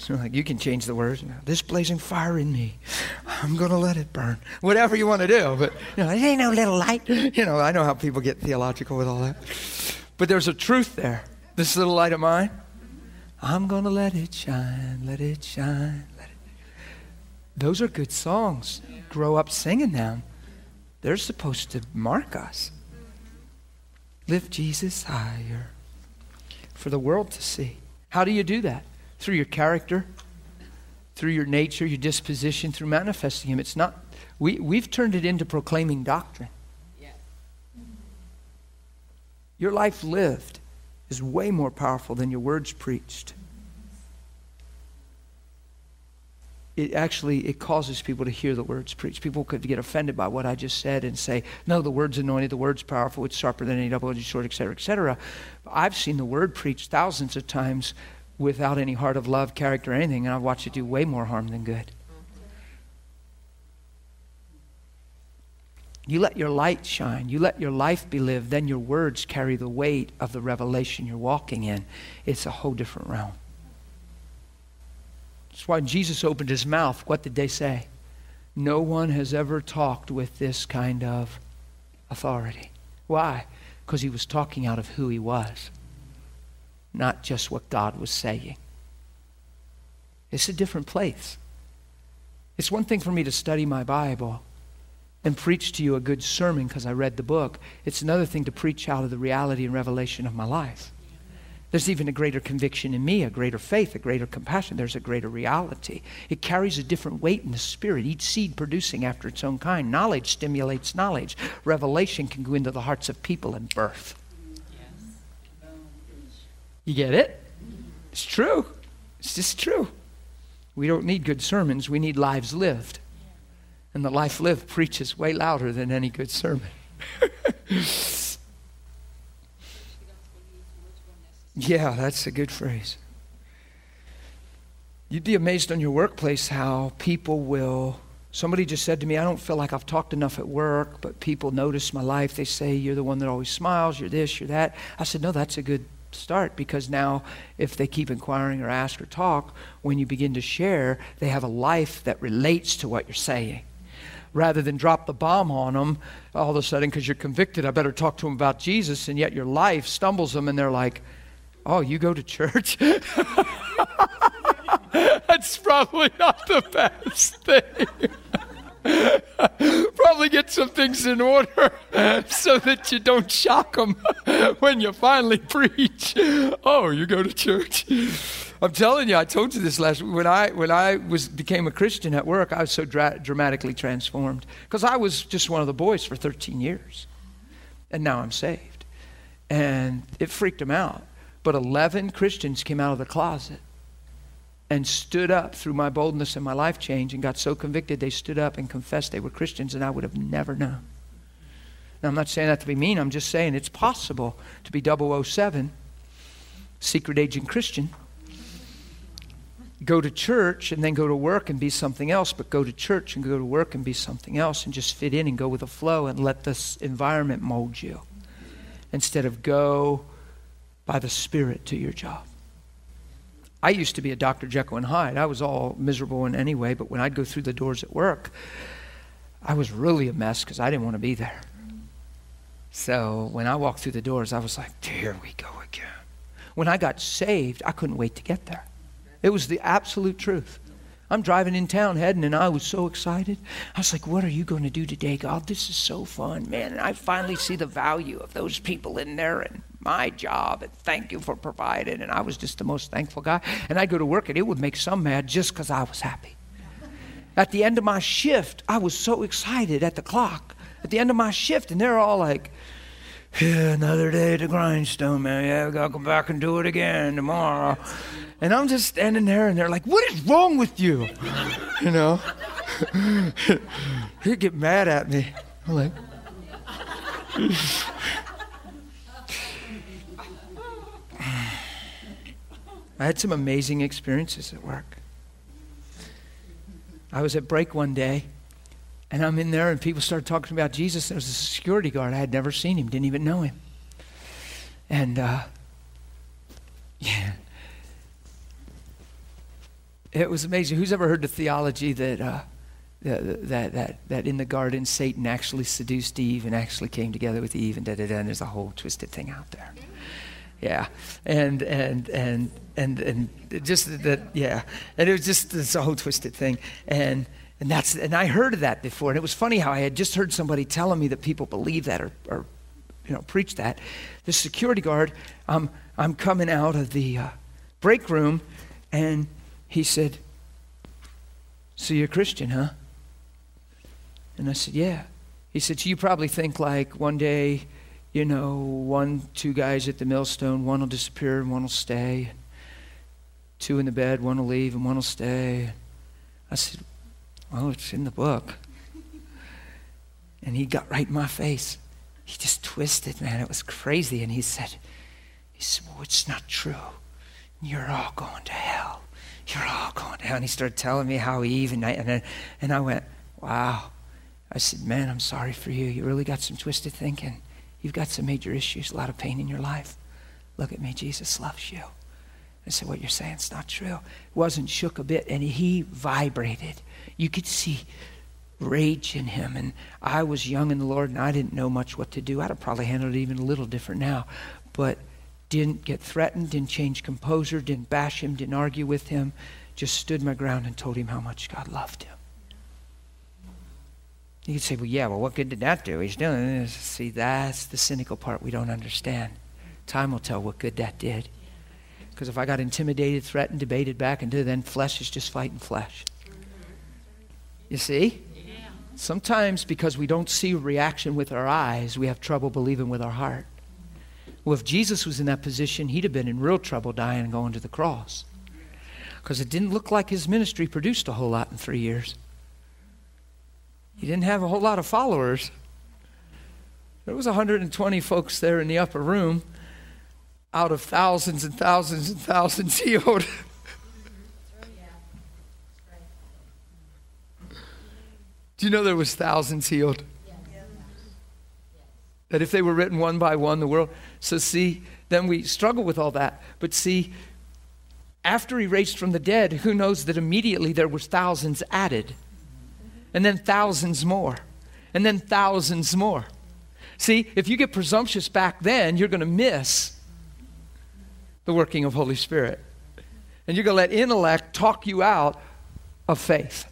So like you can change the words. This blazing fire in me, I'm gonna let it burn. Whatever you want to do, but you know, it ain't no little light. [laughs] You know, I know how people get theological with all that, but there's a truth there. This little light of mine, I'm gonna let it shine, let it shine, let it. Those are good songs. Grow up singing them. They're supposed to mark us. Lift Jesus higher for the world to see. How do you do that? through your character, through your nature, your disposition, through manifesting Him. It's not, we, we've turned it into proclaiming doctrine. Your life lived is way more powerful than your words preached. It actually it causes people to hear the words preached. People could get offended by what I just said and say, "No, the word's anointed, the word's powerful, it's sharper than any double-edged sword, etc., etc." I've seen the word preached thousands of times without any heart of love, character, anything, and I've watched it do way more harm than good. You let your light shine. You let your life be lived. Then your words carry the weight of the revelation you're walking in. It's a whole different realm. That's why Jesus opened his mouth. What did they say? No one has ever talked with this kind of authority. Why? Because he was talking out of who he was not just what God was saying. It's a different place. It's one thing for me to study my Bible and preach to you a good sermon because I read the book. It's another thing to preach out of the reality and revelation of my life. There's even a greater conviction in me, a greater faith, a greater compassion. There's a greater reality. It carries a different weight in the spirit, each seed producing after its own kind. Knowledge stimulates knowledge. Revelation can go into the hearts of people and birth. You get it? It's true. It's just true. We don't need good sermons, we need lives lived. And the life lived preaches way louder than any good sermon. [laughs] yeah, that's a good phrase. You'd be amazed on your workplace how people will. Somebody just said to me, I don't feel like I've talked enough at work, but people notice my life. They say, You're the one that always smiles, you're this, you're that. I said, No, that's a good start because now if they keep inquiring or ask or talk when you begin to share they have a life that relates to what you're saying rather than drop the bomb on them all of a sudden because you're convicted i better talk to them about jesus and yet your life stumbles them and they're like oh you go to church [laughs] that's probably not the best thing [laughs] Probably get some things in order [laughs] so that you don't shock them when you finally preach. Oh, you go to church. I'm telling you, I told you this last week. When I when I was became a Christian at work, I was so dra- dramatically transformed because I was just one of the boys for 13 years, and now I'm saved, and it freaked them out. But 11 Christians came out of the closet and stood up through my boldness and my life change and got so convicted they stood up and confessed they were Christians, and I would have never known. Now, I'm not saying that to be mean, I'm just saying it's possible to be 007, secret agent Christian, go to church and then go to work and be something else, but go to church and go to work and be something else and just fit in and go with the flow and let this environment mold you instead of go by the Spirit to your job. I used to be a Dr. Jekyll and Hyde. I was all miserable in any way, but when I'd go through the doors at work, I was really a mess because I didn't want to be there. So when I walked through the doors, I was like, here we go again. When I got saved, I couldn't wait to get there. It was the absolute truth. I'm driving in town heading, and I was so excited. I was like, What are you going to do today, God? This is so fun, man. And I finally see the value of those people in there and my job, and thank you for providing. And I was just the most thankful guy. And I'd go to work, and it would make some mad just because I was happy. At the end of my shift, I was so excited at the clock. At the end of my shift, and they're all like, yeah, another day the grindstone, man. Yeah, we gotta come back and do it again tomorrow. And I'm just standing there, and they're like, "What is wrong with you?" [laughs] You know, [laughs] they get mad at me. I'm like, I had some amazing experiences at work. I was at break one day, and I'm in there, and people started talking about Jesus. There was a security guard. I had never seen him, didn't even know him. And, uh, [laughs] yeah. It was amazing. Who's ever heard the theology that, uh, that, that, that in the garden Satan actually seduced Eve and actually came together with Eve and da da da, and there's a whole twisted thing out there. Yeah. And, and, and, and, and just that, yeah. And it was just this whole twisted thing. And, and that's, and I heard of that before. And it was funny how I had just heard somebody telling me that people believe that or, or you know, preach that. The security guard, um, I'm coming out of the uh, break room and he said, So you're a Christian, huh? And I said, Yeah. He said, So you probably think like one day, you know, one, two guys at the millstone, one will disappear and one will stay. Two in the bed, one will leave and one will stay. I said, Well, it's in the book. And he got right in my face. He just twisted, man. It was crazy. And he said, he said, Well, it's not true. You're all going to hell. You're all going to hell. And he started telling me how Eve and I, and I, and I went, Wow. I said, Man, I'm sorry for you. You really got some twisted thinking. You've got some major issues, a lot of pain in your life. Look at me. Jesus loves you. I said, What you're saying is not true. It wasn't shook a bit, and he vibrated. You could see rage in him. And I was young in the Lord, and I didn't know much what to do. I'd have probably handled it even a little different now. But didn't get threatened, didn't change composure, didn't bash him, didn't argue with him, just stood my ground and told him how much God loved him. You could say, well, yeah, well, what good did that do? He's doing this. See, that's the cynical part we don't understand. Time will tell what good that did. Because if I got intimidated, threatened, debated back into, then flesh is just fighting flesh. You see? Sometimes because we don't see reaction with our eyes, we have trouble believing with our heart. Well, if Jesus was in that position, he'd have been in real trouble dying and going to the cross. Because it didn't look like his ministry produced a whole lot in three years. He didn't have a whole lot of followers. There was 120 folks there in the upper room out of thousands and thousands and thousands [laughs] healed. Do you know there was thousands healed? That if they were written one by one, the world. So see, then we struggle with all that. But see, after he raised from the dead, who knows that immediately there was thousands added, and then thousands more, and then thousands more. See, if you get presumptuous back then, you're going to miss the working of Holy Spirit. And you're going to let intellect talk you out of faith.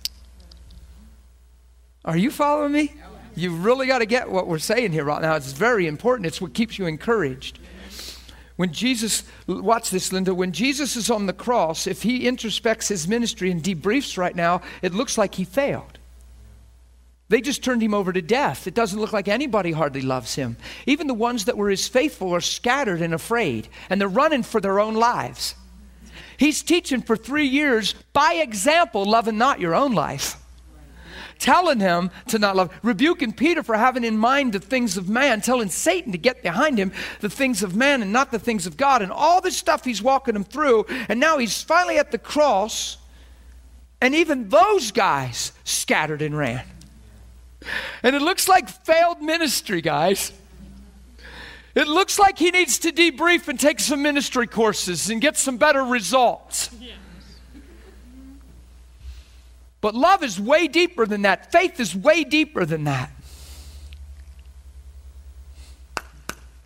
Are you following me? You really got to get what we're saying here right now. It's very important. It's what keeps you encouraged. When Jesus, watch this, Linda, when Jesus is on the cross, if he introspects his ministry and debriefs right now, it looks like he failed. They just turned him over to death. It doesn't look like anybody hardly loves him. Even the ones that were his faithful are scattered and afraid, and they're running for their own lives. He's teaching for three years by example, loving not your own life telling him to not love, rebuking Peter for having in mind the things of man, telling Satan to get behind him the things of man and not the things of God, and all this stuff he's walking him through. And now he's finally at the cross, and even those guys scattered and ran. And it looks like failed ministry, guys. It looks like he needs to debrief and take some ministry courses and get some better results. But love is way deeper than that. Faith is way deeper than that.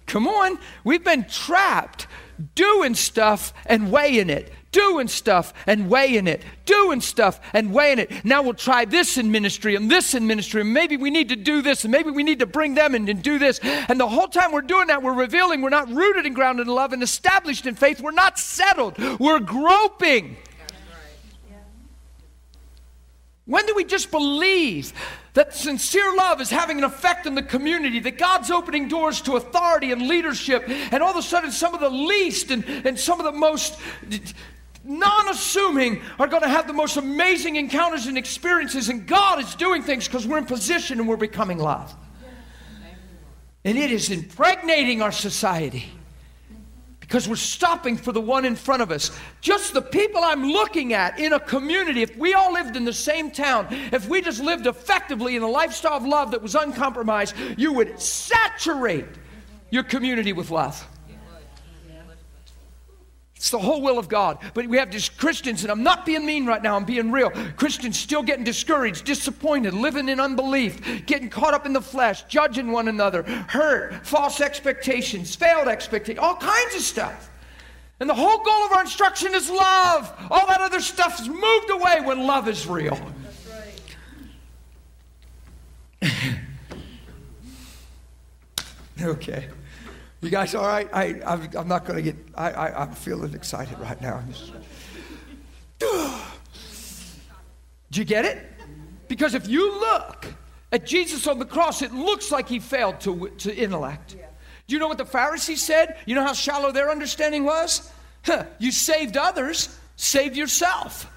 Come on, we've been trapped doing stuff and weighing it, doing stuff and weighing it, doing stuff and weighing it. Now we'll try this in ministry and this in ministry, and maybe we need to do this, and maybe we need to bring them in and do this. And the whole time we're doing that, we're revealing we're not rooted and grounded in love and established in faith. We're not settled, we're groping. When do we just believe that sincere love is having an effect in the community, that God's opening doors to authority and leadership, and all of a sudden some of the least and, and some of the most non assuming are going to have the most amazing encounters and experiences, and God is doing things because we're in position and we're becoming love? And it is impregnating our society because we're stopping for the one in front of us. Just the people I'm looking at in a community, if we all lived in the same town, if we just lived effectively in a lifestyle of love that was uncompromised, you would saturate your community with love. It's the whole will of God. But we have these Christians, and I'm not being mean right now, I'm being real. Christians still getting discouraged, disappointed, living in unbelief, getting caught up in the flesh, judging one another, hurt, false expectations, failed expectations, all kinds of stuff. And the whole goal of our instruction is love. All that other stuff is moved away when love is real. Right. [laughs] okay. You guys all right? I, I'm, I'm not going to get, I, I, I'm feeling excited right now. [sighs] Do you get it? Because if you look at Jesus on the cross, it looks like he failed to, to intellect. Do you know what the Pharisees said? You know how shallow their understanding was? Huh, you saved others, save yourself.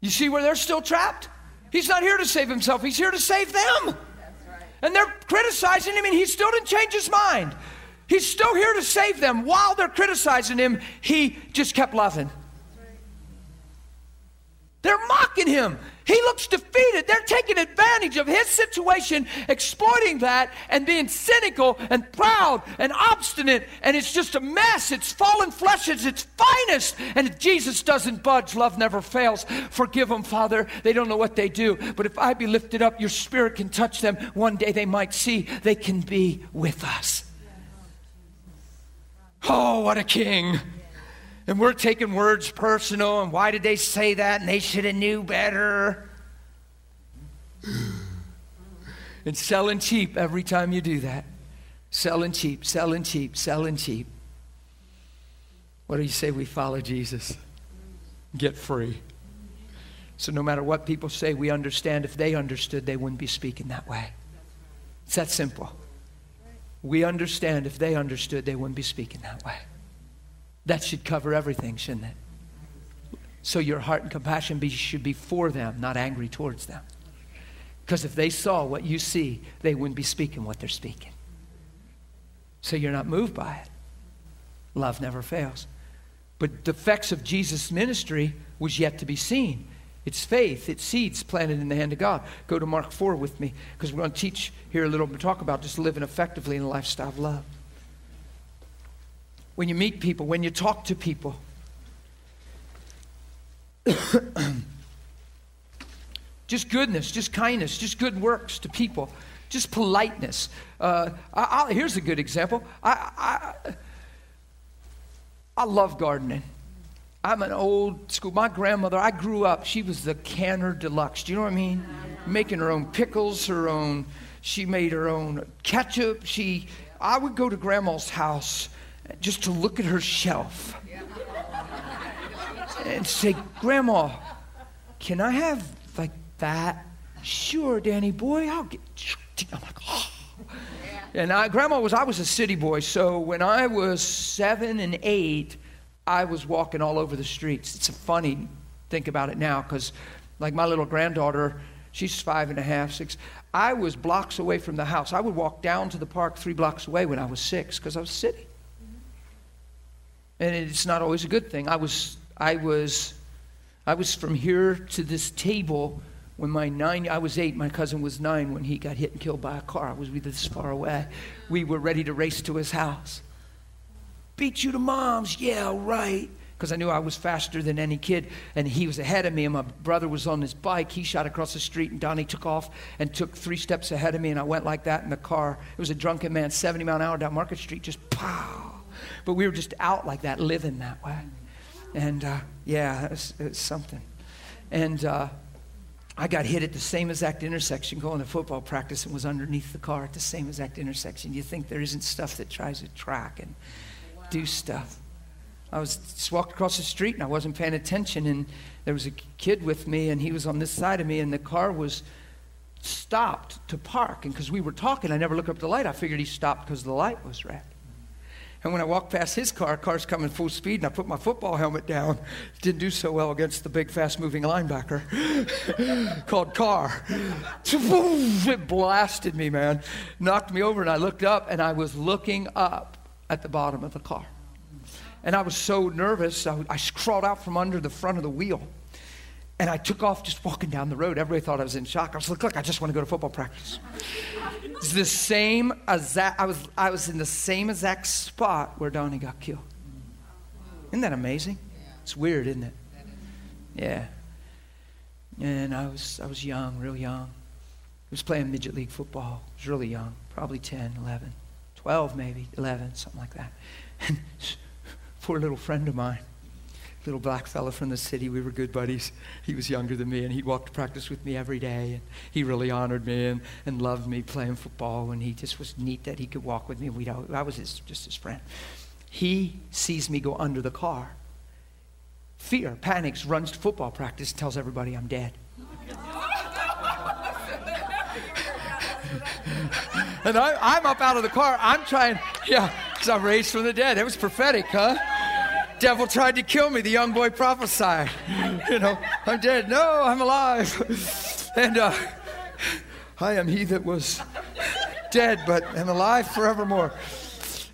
You see where they're still trapped? He's not here to save himself, he's here to save them. And they're criticizing him, and he still didn't change his mind. He's still here to save them. While they're criticizing him, he just kept loving. They're mocking him. He looks defeated. They're taking advantage of his situation, exploiting that, and being cynical and proud and obstinate. And it's just a mess. It's fallen flesh at its finest. And if Jesus doesn't budge, love never fails. Forgive them, Father. They don't know what they do. But if I be lifted up, your spirit can touch them. One day they might see they can be with us. Oh, what a king. And we're taking words personal, and why did they say that? And they should have knew better. [sighs] and selling cheap every time you do that. Selling cheap, selling cheap, selling cheap. What do you say we follow Jesus? Get free. So no matter what people say, we understand if they understood, they wouldn't be speaking that way. It's that simple. We understand if they understood, they wouldn't be speaking that way. That should cover everything, shouldn't it? So your heart and compassion be, should be for them, not angry towards them. Because if they saw what you see, they wouldn't be speaking what they're speaking. So you're not moved by it. Love never fails. But the effects of Jesus' ministry was yet to be seen. It's faith, it's seeds planted in the hand of God. Go to Mark 4 with me, because we're going to teach here a little bit, talk about just living effectively in a lifestyle of love when you meet people, when you talk to people. [coughs] just goodness, just kindness, just good works to people, just politeness. Uh, I, here's a good example. I, I, I love gardening. I'm an old school. My grandmother, I grew up, she was the canner deluxe. Do you know what I mean? Making her own pickles, her own, she made her own ketchup. She, I would go to grandma's house just to look at her shelf and say, Grandma, can I have like that? Sure, Danny boy, I'll get. I'm like, oh. And I, Grandma was, I was a city boy, so when I was seven and eight, I was walking all over the streets. It's a funny, think about it now, because like my little granddaughter, she's five and a half, six. I was blocks away from the house. I would walk down to the park three blocks away when I was six because I was city and it's not always a good thing. I was, I was, I was from here to this table when my nine, I was eight, my cousin was nine when he got hit and killed by a car. I was this far away. We were ready to race to his house. Beat you to mom's, yeah, right. Because I knew I was faster than any kid, and he was ahead of me, and my brother was on his bike. He shot across the street, and Donnie took off and took three steps ahead of me, and I went like that in the car. It was a drunken man, 70 mile an hour down Market Street, just pow but we were just out like that, living that way. And uh, yeah, it's it something. And uh, I got hit at the same exact intersection going to football practice and was underneath the car at the same exact intersection. You think there isn't stuff that tries to track and do stuff. I was just walked across the street and I wasn't paying attention, and there was a kid with me, and he was on this side of me, and the car was stopped to park. And because we were talking, I never looked up the light. I figured he stopped because the light was red. And when I walked past his car, car's coming full speed, and I put my football helmet down. Didn't do so well against the big, fast moving linebacker [laughs] called Carr. [laughs] It blasted me, man. Knocked me over, and I looked up, and I was looking up at the bottom of the car. And I was so nervous, I, I crawled out from under the front of the wheel. And I took off just walking down the road. Everybody thought I was in shock. I was like, look, I just want to go to football practice. It's the same exact, I was, I was in the same exact spot where Donnie got killed. Isn't that amazing? It's weird, isn't it? Yeah. And I was, I was young, real young. I was playing midget league football. I was really young, probably 10, 11, 12 maybe, 11, something like that. [laughs] And poor little friend of mine, little black fella from the city. We were good buddies. He was younger than me, and he'd walk to practice with me every day. And he really honored me and, and loved me playing football. And he just was neat that he could walk with me. We I was his, just his friend. He sees me go under the car. Fear, panics, runs to football practice, tells everybody I'm dead. [laughs] and I, am up out of the car. I'm trying, yeah, because I'm raised from the dead. It was prophetic, huh? Devil tried to kill me. The young boy prophesied. [laughs] You know, I'm dead. No, I'm alive. [laughs] And uh, I am he that was dead, but am alive forevermore.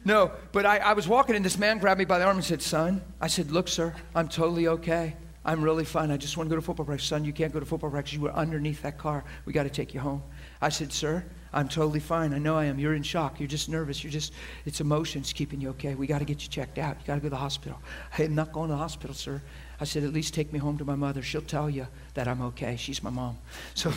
No, but I, I was walking and this man grabbed me by the arm and said, Son, I said, Look, sir, I'm totally okay. I'm really fine. I just want to go to football practice. Son, you can't go to football practice. You were underneath that car. We got to take you home. I said, Sir, I'm totally fine. I know I am. You're in shock. You're just nervous. You're just, it's emotions keeping you okay. We got to get you checked out. You got to go to the hospital. I'm not going to the hospital, sir. I said, at least take me home to my mother. She'll tell you that I'm okay. She's my mom. So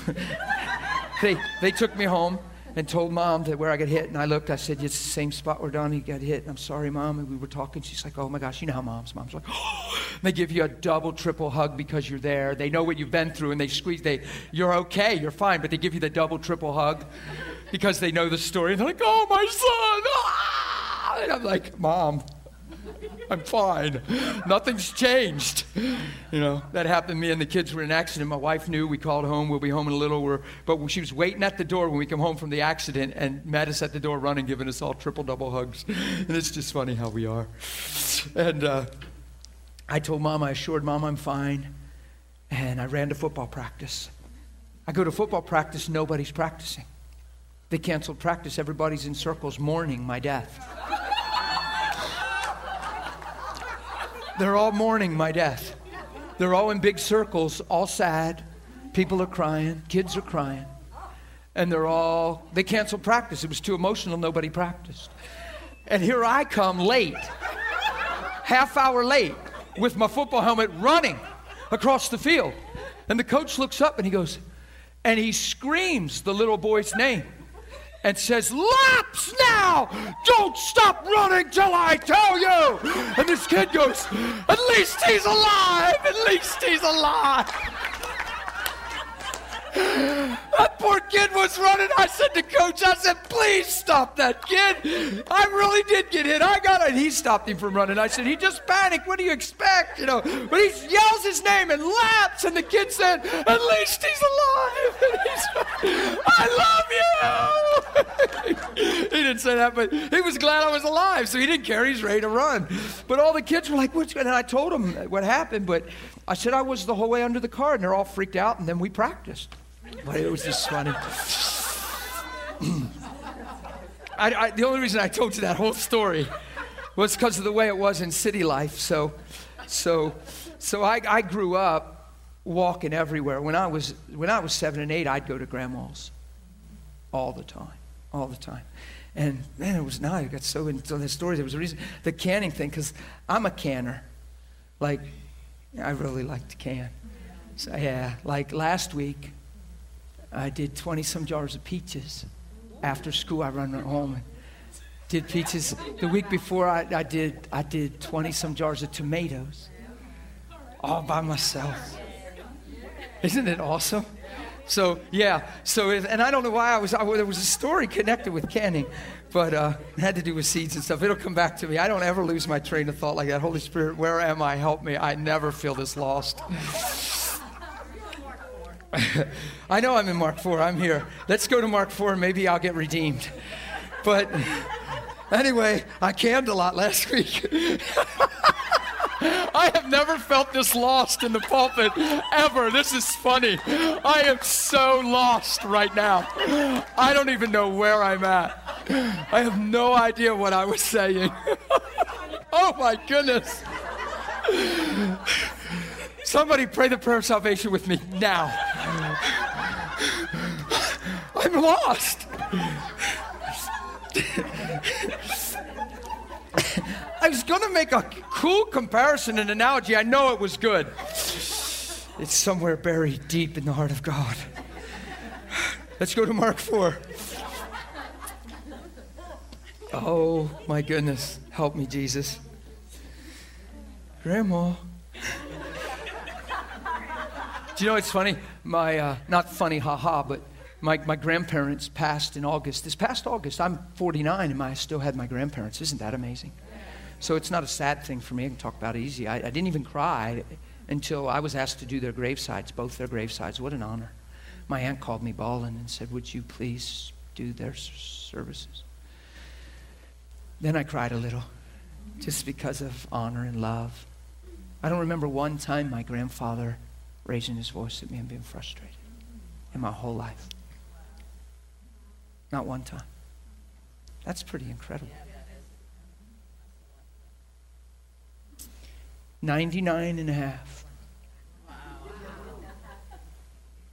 [laughs] they, they took me home and told mom that where I got hit. And I looked, I said, it's the same spot where Donnie got hit. I'm sorry, mom. And we were talking. She's like, oh my gosh, you know how moms. Mom's like, oh. [gasps] They give you a double, triple hug because you're there. They know what you've been through and they squeeze. They, you're okay, you're fine. But they give you the double, triple hug because they know the story. And they're like, oh, my son. Ah! And I'm like, mom, [laughs] I'm fine. Nothing's changed. You know, that happened me and the kids were in an accident. My wife knew. We called home. We'll be home in a little. We're, but she was waiting at the door when we come home from the accident and met us at the door running, giving us all triple, double hugs. [laughs] And it's just funny how we are. And uh, I told mom, I assured mom I'm fine. And I ran to football practice. I go to football practice, nobody's practicing. They canceled practice. Everybody's in circles mourning my death. They're all mourning my death. They're all in big circles, all sad. People are crying, kids are crying. And they're all, they canceled practice. It was too emotional, nobody practiced. And here I come late, half hour late, with my football helmet running across the field. And the coach looks up and he goes, and he screams the little boy's name and says, Laps now! Don't stop running till I tell you! And this kid goes, At least he's alive! At least he's alive! That poor kid was running. I said to coach, I said, please stop that kid. I really did get hit. I got it. He stopped him from running. I said, he just panicked. What do you expect? You know, but he yells his name and laps, and the kid said, at least he's alive. [laughs] And He's, I love you. [laughs] he didn't say that, but he was glad I was alive, so he didn't care. He's ready to run. But all the kids were like, what's going on? And I told them what happened, but I said I was the whole way under the car, and they're all freaked out, and then we practiced. But it was just funny. [sniffs] I, I, the only reason I told you that whole story was because of the way it was in city life. So, so, so I, I grew up walking everywhere. When I was when I was seven and eight, I'd go to grandma's all the time, all the time. And man, it was now I got so into the stories. There was a reason the canning thing because I'm a canner. Like, I really like to can. So yeah, like last week, I did 20 some jars of peaches. After school, I run home and did peaches. The week before, I, I did I did 20 some jars of tomatoes, all by myself. Isn't it awesome? So yeah. So if, and I don't know why I was. I, there was a story connected with canning, but uh, it had to do with seeds and stuff. It'll come back to me. I don't ever lose my train of thought like that. Holy Spirit, where am I? Help me. I never feel this lost. [laughs] [laughs] I know I'm in Mark 4. I'm here. Let's go to Mark 4 maybe I'll get redeemed. But [laughs] Anyway, I canned a lot last [laughs] week. I have never felt this lost in the pulpit ever. This is funny. I am so lost right now. I don't even know where I'm at. I have no idea what I was saying. oh my goodness. Somebody pray the prayer of salvation with me now. I'm lost. I was going to make a cool comparison and analogy. I know it was good. It's somewhere buried deep in the heart of God. Let's go to Mark 4. Oh, my goodness. Help me, Jesus. Grandma. Do you know what's funny? My, uh, not funny, haha, but my, my grandparents passed in August. This past August, I'm 49 and I still had my grandparents. Isn't that amazing? So it's not a sad thing for me. I can talk about it easy. I, I didn't even cry until I was asked to do their gravesides, both their gravesides. What an honor. My aunt called me bawling and said, Would you please do their services? Then I cried a little, just because of honor and love. I don't remember one time my grandfather raising his voice at me and being frustrated in my whole life. Not one time. That's pretty incredible. 99 and a half.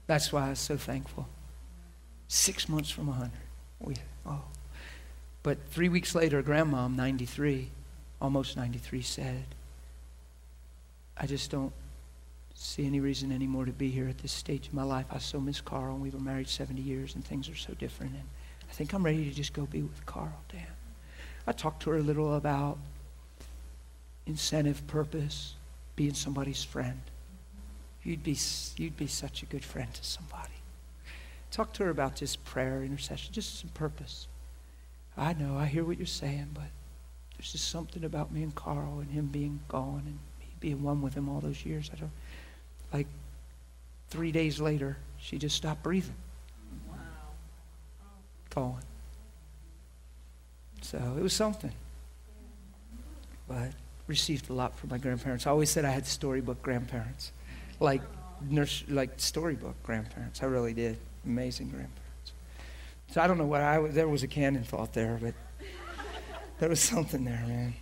That's why I was so thankful. Six months from 100. We, oh. But three weeks later, Grandma, 93, almost 93, said, I just don't see any reason anymore to be here at this stage of my life. I so miss Carl, and we were married 70 years, and things are so different. And I think I'm ready to just go be with Carl, Dan. I talked to her a little about incentive, purpose, being somebody's friend. You'd be, you'd be such a good friend to somebody. Talk to her about just prayer, intercession, just some purpose. I know, I hear what you're saying, but there's just something about me and Carl and him being gone and me being one with him all those years. I don't, like, three days later, she just stopped breathing. Gone. So it was something. But received a lot from my grandparents. I always said I had storybook grandparents, like nurse, like storybook grandparents. I really did. Amazing grandparents. So I don't know what I was. There was a canon thought there, but there was something there, man.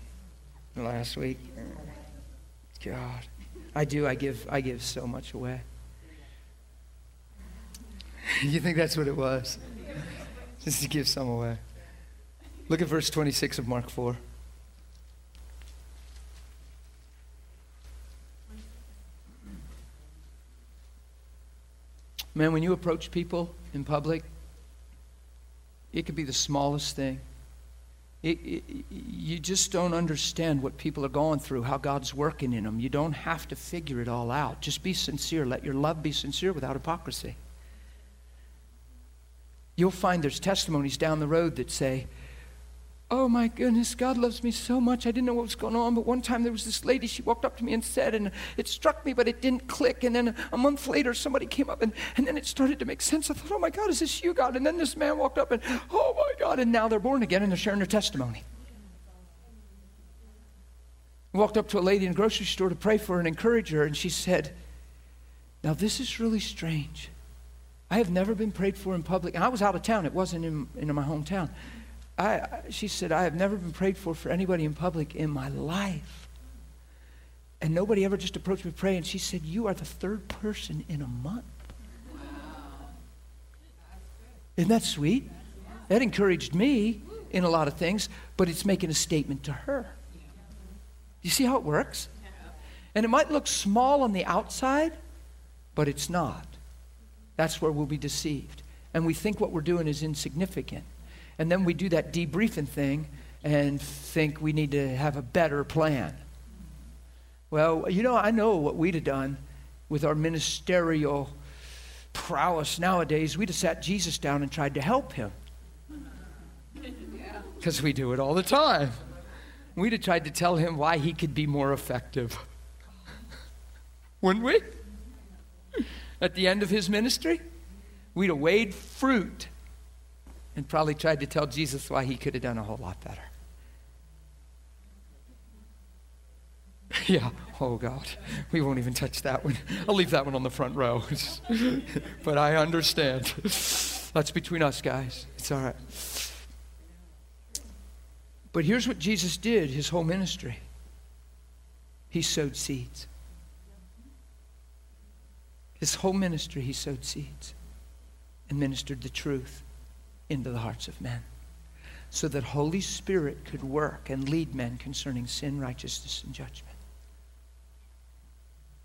Last week, God, I do. I give. I give so much away. [laughs] you think that's what it was? [laughs] Just to give some away. Look at verse 26 of Mark 4. Man, when you approach people in public, it could be the smallest thing. It, it, you just don't understand what people are going through, how God's working in them. You don't have to figure it all out. Just be sincere. Let your love be sincere without hypocrisy. You'll find there's testimonies down the road that say, Oh my goodness, God loves me so much. I didn't know what was going on, but one time there was this lady, she walked up to me and said, and it struck me, but it didn't click. And then a month later, somebody came up and, and then it started to make sense. I thought, oh my God, is this you, God? And then this man walked up and, oh my God, and now they're born again and they're sharing their testimony. Walked up to a lady in a grocery store to pray for her and encourage her, and she said, Now this is really strange. I have never been prayed for in public. And I was out of town, it wasn't in, in my hometown. I, she said, I have never been prayed for for anybody in public in my life. And nobody ever just approached me praying. She said, You are the third person in a month. Wow. Isn't that sweet? That encouraged me in a lot of things, but it's making a statement to her. You see how it works? And it might look small on the outside, but it's not. That's where we'll be deceived. And we think what we're doing is insignificant. And then we do that debriefing thing and think we need to have a better plan. Well, you know, I know what we'd have done with our ministerial prowess nowadays. We'd have sat Jesus down and tried to help him. [laughs] Because we do it all the time. We'd have tried to tell him why he could be more effective. [laughs] Wouldn't we? at the end of his ministry, we'd have weighed fruit and probably tried to tell Jesus why he could have done a whole lot better. [laughs] yeah, oh God, we won't even touch that one. I'll leave that one on the front row. [laughs] but I understand. [laughs] That's between us, guys. It's all right. But here's what Jesus did his whole ministry he sowed seeds. His whole ministry, he sowed seeds and ministered the truth into the hearts of men so that Holy Spirit could work and lead men concerning sin, righteousness, and judgment.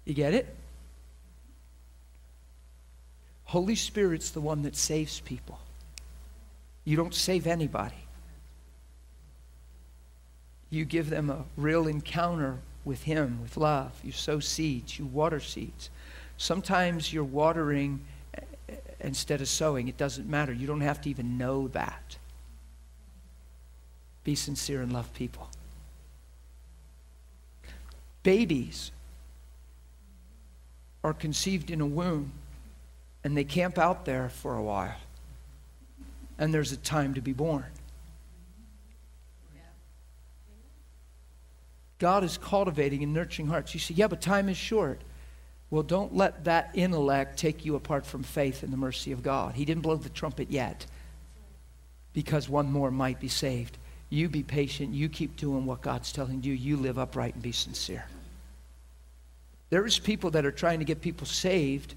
You get it? Holy Spirit's the one that saves people. You don't save anybody. You give them a real encounter with Him, with love. You sow seeds, you water seeds. Sometimes you're watering eh, eh, instead of sowing. It doesn't matter. You don't have to even know that. Be sincere and love people. Babies are conceived in a womb and they camp out there for a while. And there's a time to be born. God is cultivating and nurturing hearts. You say, yeah, but time is short. Well, don't let that intellect take you apart from faith and the mercy of God. He didn't blow the trumpet yet because one more might be saved. You be patient. You keep doing what God's telling you. You live upright and be sincere. There is people that are trying to get people saved,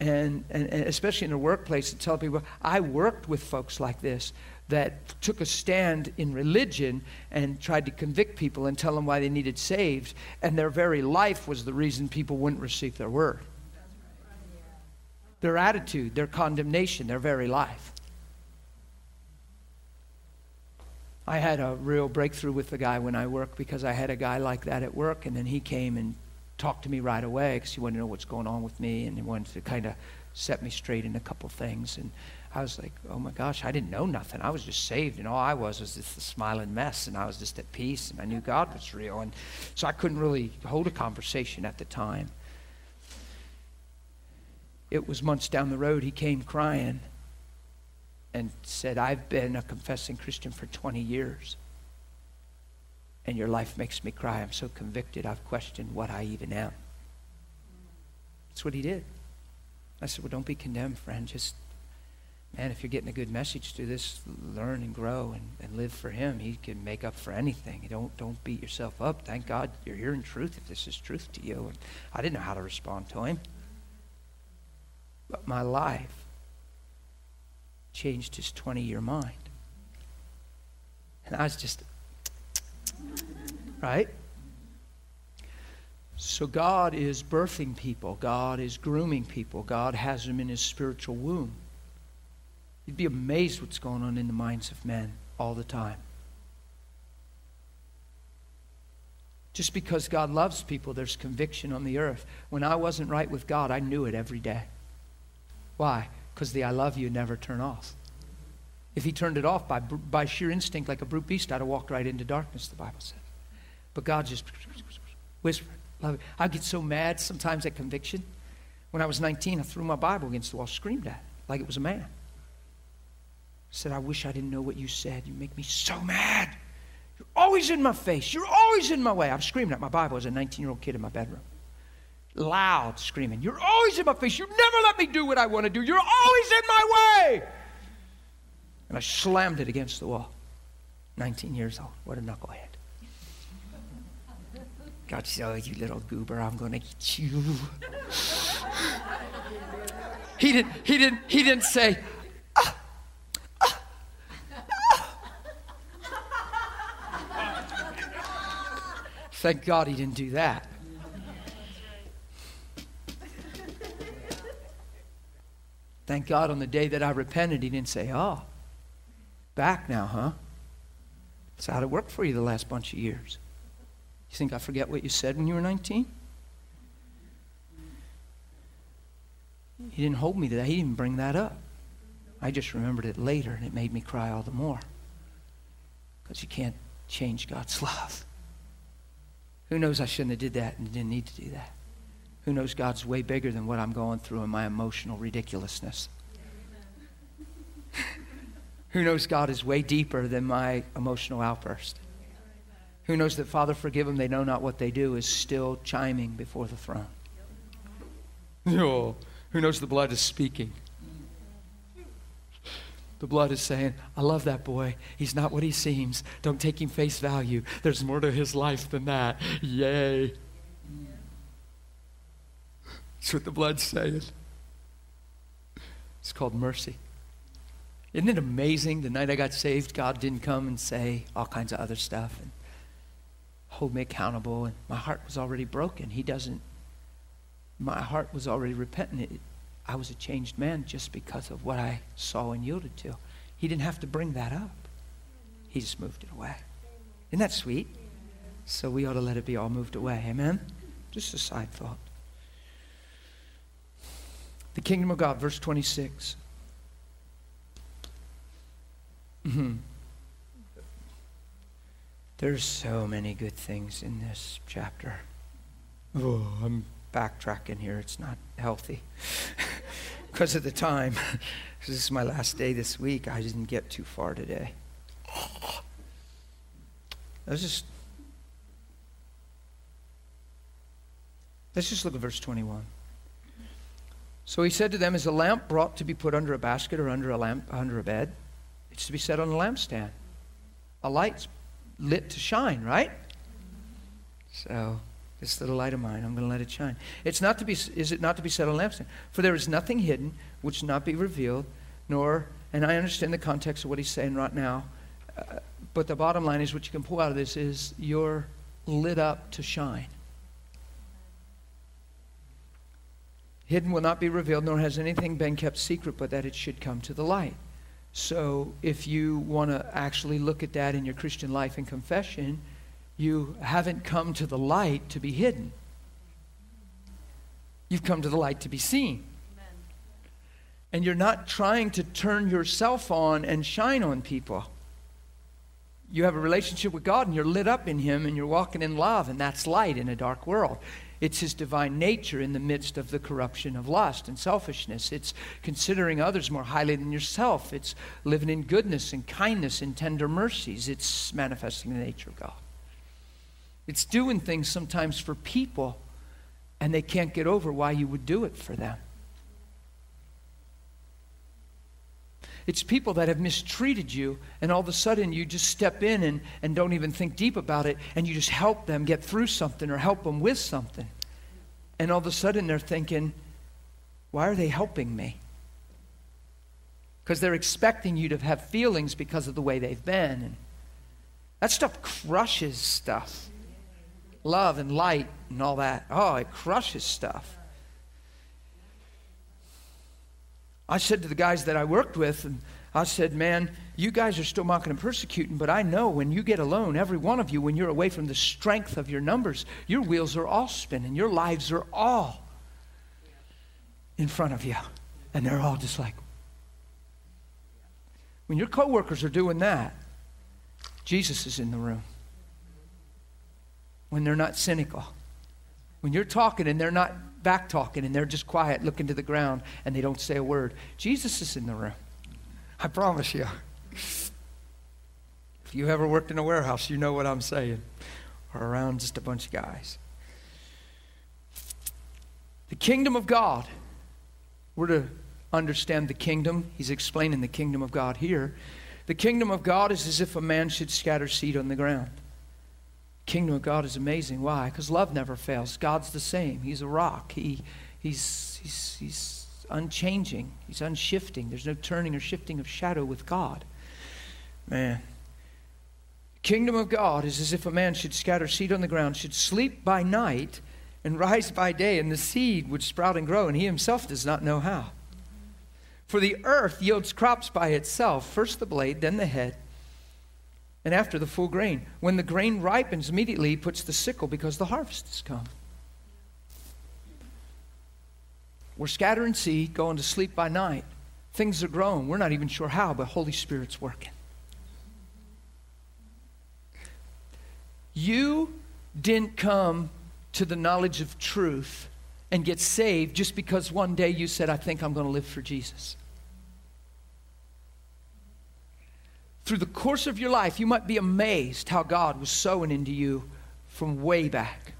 and, and, and especially in the workplace, and tell people, I worked with folks like this that took a stand in religion and tried to convict people and tell them why they needed saved, and their very life was the reason people wouldn't receive their word. Their attitude, their condemnation, their very life. I had a real breakthrough with the guy when I worked because I had a guy like that at work, and then he came and talked to me right away because he wanted to know what's going on with me, and he wanted to kind of set me straight in a couple things. And I was like, oh my gosh, I didn't know nothing. I was just saved, and all I was was just a smiling mess, and I was just at peace, and I knew God was real. And so I couldn't really hold a conversation at the time. It was months down the road, he came crying and said, I've been a confessing Christian for 20 years, and your life makes me cry. I'm so convicted, I've questioned what I even am. That's what he did. I said, Well, don't be condemned, friend. Just man, if you're getting a good message through this, learn and grow and, and live for him. He can make up for anything. Don't don't beat yourself up. Thank God you're hearing truth if this is truth to you. And I didn't know how to respond to him. But my life changed his 20 year mind. And I was just, right? So God is birthing people, God is grooming people, God has them in his spiritual womb. You'd be amazed what's going on in the minds of men all the time. Just because God loves people, there's conviction on the earth. When I wasn't right with God, I knew it every day. Why? Because the I love you never turn off. If he turned it off by, by sheer instinct, like a brute beast, I'd have walked right into darkness, the Bible says. But God just [sniffs] whispered, love it. I get so mad sometimes at conviction. When I was 19, I threw my Bible against the wall, screamed at it like it was a man said, I wish I didn't know what you said. You make me so mad. You're always in my face. You're always in my way. I'm screaming at my Bible as a 19 year old kid in my bedroom. Loud screaming. You're always in my face. You never let me do what I want to do. You're always in my way. And I slammed it against the wall. 19 years old. What a knucklehead. God said, Oh, you little goober, I'm going to get you. [laughs] he, didn't, he, didn't, he didn't say, Thank God he didn't do that. Thank God on the day that I repented, he didn't say, Oh, back now, huh? That's how it worked for you the last bunch of years. You think I forget what you said when you were 19? He didn't hold me to that. He didn't bring that up. I just remembered it later, and it made me cry all the more. Because you can't change God's love. Who knows I shouldn't have did that and didn't need to do that. Who knows God's way bigger than what I'm going through in my emotional ridiculousness. [laughs] Who knows God is way deeper than my emotional outburst. Who knows that Father, forgive them, they know not what they do, is still chiming before the throne. Oh, who knows the blood is speaking? The blood is saying, I love that boy. He's not what he seems. Don't take him face value. There's more to his life than that. Yay. That's what the blood's saying. It's called mercy. Isn't it amazing? The night I got saved, God didn't come and say all kinds of other stuff and hold me accountable. And my heart was already broken. He doesn't, my heart was already repentant. It, I was a changed man just because of what I saw and yielded to. He didn't have to bring that up, He just moved it away. Isn't that sweet? So we ought to let it be all moved away. Amen? Just a side thought. The kingdom of God, verse 26. Mm-hmm. There's so many good things in this chapter. Oh, I'm backtracking here. It's not healthy. [laughs] because of the time. [laughs] this is my last day this week. I didn't get too far today. Let's just Let's just look at verse 21. So he said to them, Is a lamp brought to be put under a basket or under a lamp under a bed? It's to be set on a lampstand. A light's lit to shine, right? So this little light of mine, I'm going to let it shine. It's not to be, is it not to be set on lampstand? For there is nothing hidden which not be revealed, nor, and I understand the context of what he's saying right now, uh, but the bottom line is what you can pull out of this is you're lit up to shine. Hidden will not be revealed, nor has anything been kept secret, but that it should come to the light. So if you want to actually look at that in your Christian life and confession, you haven't come to the light to be hidden. You've come to the light to be seen. Amen. And you're not trying to turn yourself on and shine on people. You have a relationship with God and you're lit up in Him and you're walking in love, and that's light in a dark world. It's His divine nature in the midst of the corruption of lust and selfishness. It's considering others more highly than yourself. It's living in goodness and kindness and tender mercies. It's manifesting the nature of God. It's doing things sometimes for people, and they can't get over why you would do it for them. It's people that have mistreated you, and all of a sudden you just step in and, and don't even think deep about it, and you just help them get through something or help them with something. And all of a sudden they're thinking, why are they helping me? Because they're expecting you to have feelings because of the way they've been. And that stuff crushes stuff love and light and all that. Oh, it crushes stuff. I said to the guys that I worked with, and I said, man, you guys are still mocking and persecuting, but I know when you get alone, every one of you, when you're away from the strength of your numbers, your wheels are all spinning. Your lives are all in front of you. And they're all just like, when your coworkers are doing that, Jesus is in the room when they're not cynical. When you're talking and they're not back talking and they're just quiet, looking to the ground, and they don't say a word, Jesus is in the room. I promise you. If you ever worked in a warehouse, you know what I'm saying. Or around just a bunch of guys. The kingdom of God. We're to understand the kingdom. He's explaining the kingdom of God here. The kingdom of God is as if a man should scatter seed on the ground kingdom of God is amazing. Why? Because love never fails. God's the same. He's a rock. He, he's, he's, he's unchanging. He's unshifting. There's no turning or shifting of shadow with God. Man. Kingdom of God is as if a man should scatter seed on the ground, should sleep by night and rise by day, and the seed would sprout and grow, and he himself does not know how. For the earth yields crops by itself, first the blade, then the head and after the full grain. When the grain ripens, immediately he puts the sickle because the harvest has come. We're scattering seed, going to sleep by night. Things are growing. We're not even sure how, but Holy Spirit's working. You didn't come to the knowledge of truth and get saved just because one day you said, I think I'm going to live for Jesus. Through the course of your life, you might be amazed how God was sowing into you from way back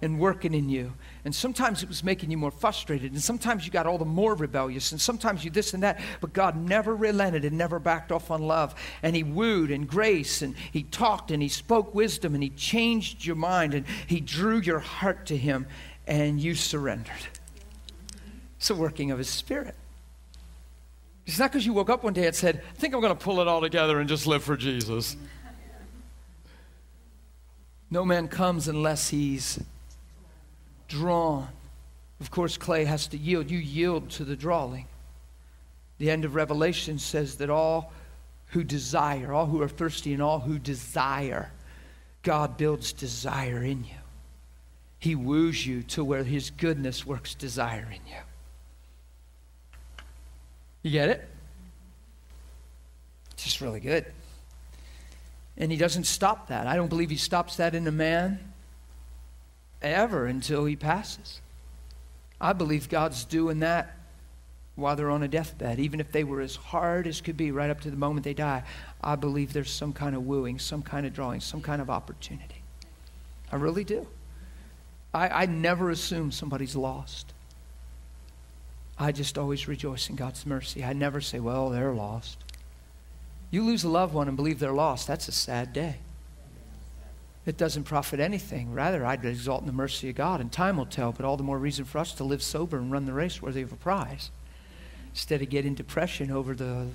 and working in you. And sometimes it was making you more frustrated, and sometimes you got all the more rebellious, and sometimes you this and that. But God never relented and never backed off on love. And He wooed and grace, and He talked and He spoke wisdom, and He changed your mind, and He drew your heart to Him, and you surrendered. It's a working of His Spirit. It's not because you woke up one day and said, I think I'm going to pull it all together and just live for Jesus. No man comes unless he's drawn. Of course, clay has to yield. You yield to the drawing. The end of Revelation says that all who desire, all who are thirsty, and all who desire, God builds desire in you. He woos you to where His goodness works desire in you. You get it? It's just really good. And He doesn't stop that. I don't believe He stops that in a man ever until he passes. I believe God's doing that while they're on a deathbed, even if they were as hard as could be right up to the moment they die. I believe there's some kind of wooing, some kind of drawing, some kind of opportunity. I really do. I, I never assume somebody's lost. I just always rejoice in God's mercy. I never say, well, they're lost. You lose a loved one and believe they're lost, that's a sad day it doesn't profit anything. Rather, I'd exalt in the mercy of God, and time will tell, but all the more reason for us to live sober and run the race worthy of a prize. Instead of getting depression over the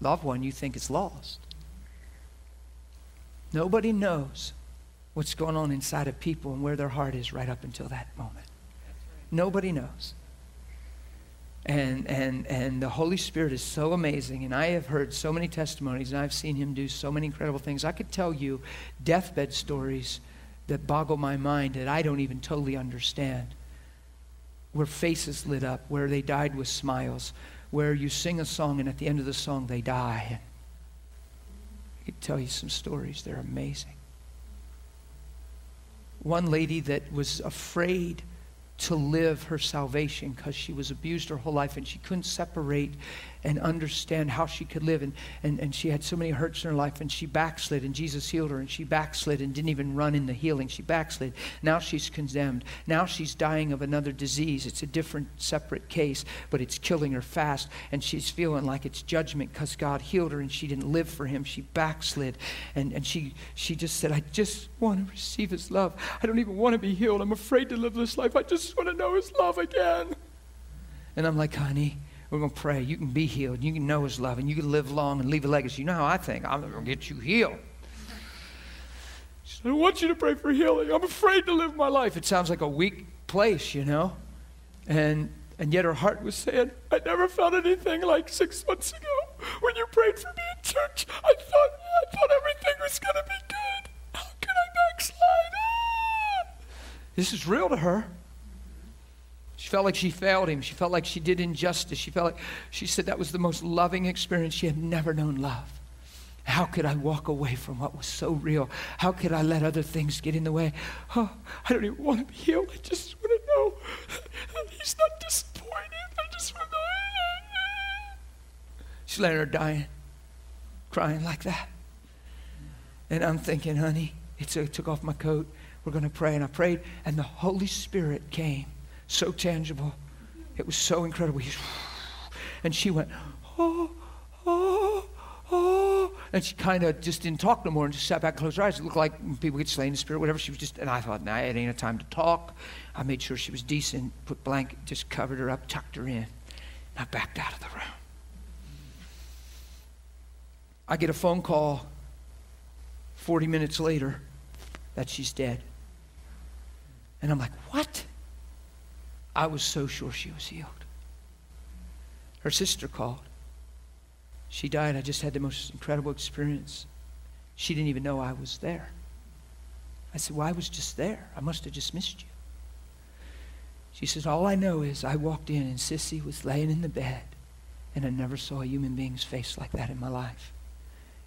loved one you think is lost. Nobody knows what's going on inside of people and where their heart is right up until that moment. Nobody knows. And, and, and the Holy Spirit is so amazing. And I have heard so many testimonies, and I've seen him do so many incredible things. I could tell you deathbed stories that boggle my mind that I don't even totally understand. Where faces lit up, where they died with smiles, where you sing a song and at the end of the song they die. I could tell you some stories. They're amazing. One lady that was afraid to live her salvation because she was abused her whole life and she couldn't separate and understand how she could live. And, and, and she had so many hurts in her life and she backslid and Jesus healed her and she backslid and didn't even run in the healing. She backslid. Now she's condemned. Now she's dying of another disease. It's a different, separate case, but it's killing her fast. And she's feeling like it's judgment because God healed her and she didn't live for him. She backslid. And, and she, she just said, I just want to receive his love. I don't even want to be healed. I'm afraid to live this life. I just want to know his love again. And I'm like, honey, we're going to pray. You can be healed. You can know His love, and you can live long and leave a legacy. You know how I think. I'm going to get you healed. She said, I want you to pray for healing. I'm afraid to live my life. It sounds like a weak place, you know? And, and yet her heart was saying, I never felt anything like six months ago when you prayed for me in church. I thought, I thought everything was going to be good. How could I backslide? Ah! This is real to her. She felt like she failed him. She felt like she did injustice. She felt like, she said that was the most loving experience. She had never known love. How could I walk away from what was so real? How could I let other things get in the way? Oh, I don't even want to be healed. I just want to know that he's not disappointed. I just want to know. She's letting her dying, crying like that. And I'm thinking, honey, it took off my coat. We're going to pray. And I prayed, and the Holy Spirit came so tangible. It was so incredible. He's, [sighs] and she went, oh, oh, oh. And she kind of just didn't talk no more and just sat back and closed her eyes. It looked like people get slain in the spirit, whatever. She was just, and I thought, nah, it ain't a time to talk. I made sure she was decent, put blanket, just covered her up, tucked her in. And I backed out of the room. I get a phone call 40 minutes later that she's dead. And I'm like, what? I was so sure she was healed. Her sister called. She died. I just had the most incredible experience. She didn't even know I was there. I said, Well, I was just there. I must have just missed you. She says, All I know is I walked in and Sissy was laying in the bed, and I never saw a human being's face like that in my life.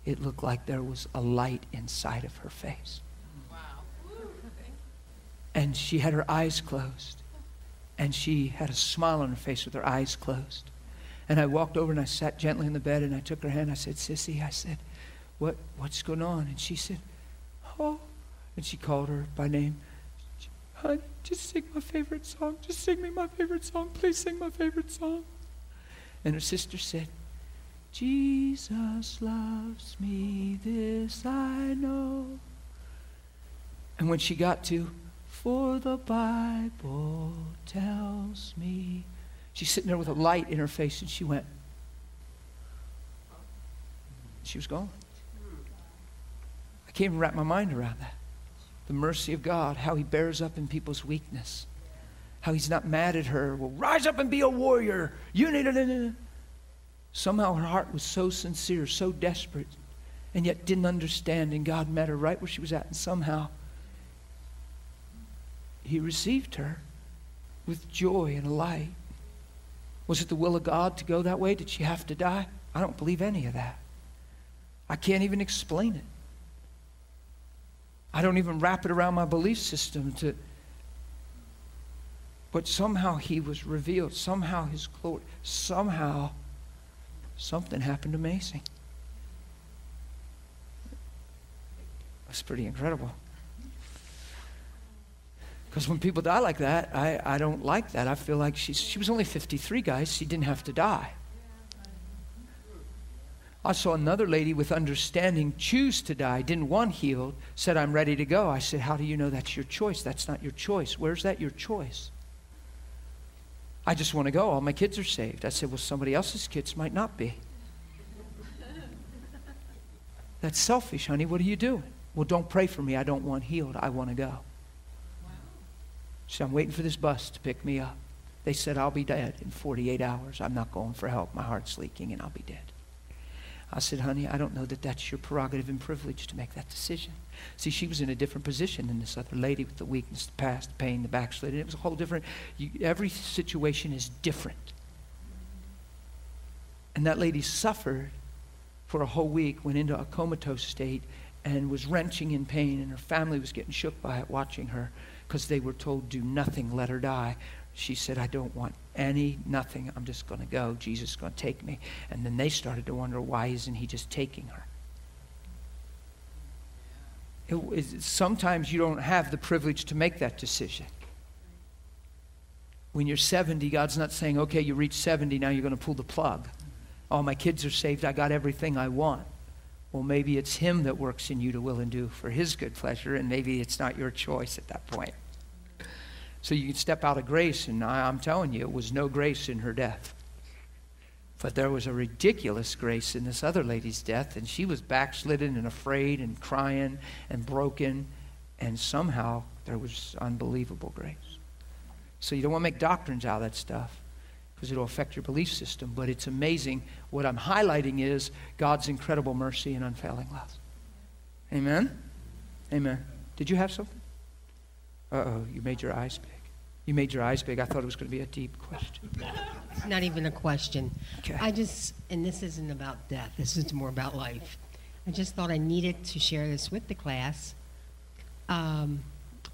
It looked like there was a light inside of her face. Wow. And she had her eyes closed and she had a smile on her face with her eyes closed. And I walked over and I sat gently in the bed and I took her hand. I said, Sissy, I said, what, what's going on? And she said, Oh. And she called her by name. Honey, just sing my favorite song. Just sing me my favorite song. Please sing my favorite song. And her sister said, Jesus loves me, this I know. And when she got to, For the Bible tells me, she's sitting there with a light in her face, and she went, She was gone. I can't even wrap my mind around that. The mercy of God, how He bears up in people's weakness, how He's not mad at her. Well, rise up and be a warrior. You need it. Somehow her heart was so sincere, so desperate, and yet didn't understand. And God met her right where she was at. And somehow He received her with joy and light. Was it the will of God to go that way? Did she have to die? I don't believe any of that. I can't even explain it. I don't even wrap it around my belief system to but somehow he was revealed. Somehow his glory. Somehow something happened amazing. That's pretty incredible. Because when people die like that, I, I don't like that. I feel like she's, she was only 53, guys. She didn't have to die. I saw another lady with understanding choose to die, didn't want healed, said, I'm ready to go. I said, How do you know that's your choice? That's not your choice. Where's that your choice? I just want to go. All my kids are saved. I said, Well, somebody else's kids might not be. [laughs] That's selfish, honey. What are you doing? Well, don't pray for me. I don't want healed. I want to go. So I'm waiting for this bus to pick me up. They said, I'll be dead in 48 hours. I'm not going for help. My heart's leaking and I'll be dead. I said, honey, I don't know that that's your prerogative and privilege to make that decision. See, she was in a different position than this other lady with the weakness, the past, the pain, the backsliding. It was a whole different, you, every situation is different. And that lady suffered for a whole week, went into a comatose state, and was wrenching in pain, and her family was getting shook by it watching her because they were told, do nothing, let her die. She said, I don't want any, nothing. I'm just going to go. Jesus is going to take me. And then they started to wonder, why isn't he just taking her? It, sometimes you don't have the privilege to make that decision. When you're 70, God's not saying, okay, you reach 70, now you're going to pull the plug. All my kids are saved, I got everything I want. Well, maybe it's Him that works in you to will and do for His good pleasure, and maybe it's not your choice at that point. So you can step out of grace, and I, I'm telling you, it was no grace in her death. But there was a ridiculous grace in this other lady's death, and she was backslidden and afraid and crying and broken, and somehow there was unbelievable grace. So you don't want to make doctrines out of that stuff because it'll affect your belief system, but it's amazing. What I'm highlighting is God's incredible mercy and unfailing love. Amen? Amen. Did you have something? Uh oh, you made your eyes big. You made your eyes big. I thought it was going to be a deep question. It's Not even a question. Okay. I just, and this isn't about death, this is more about life. I just thought I needed to share this with the class um,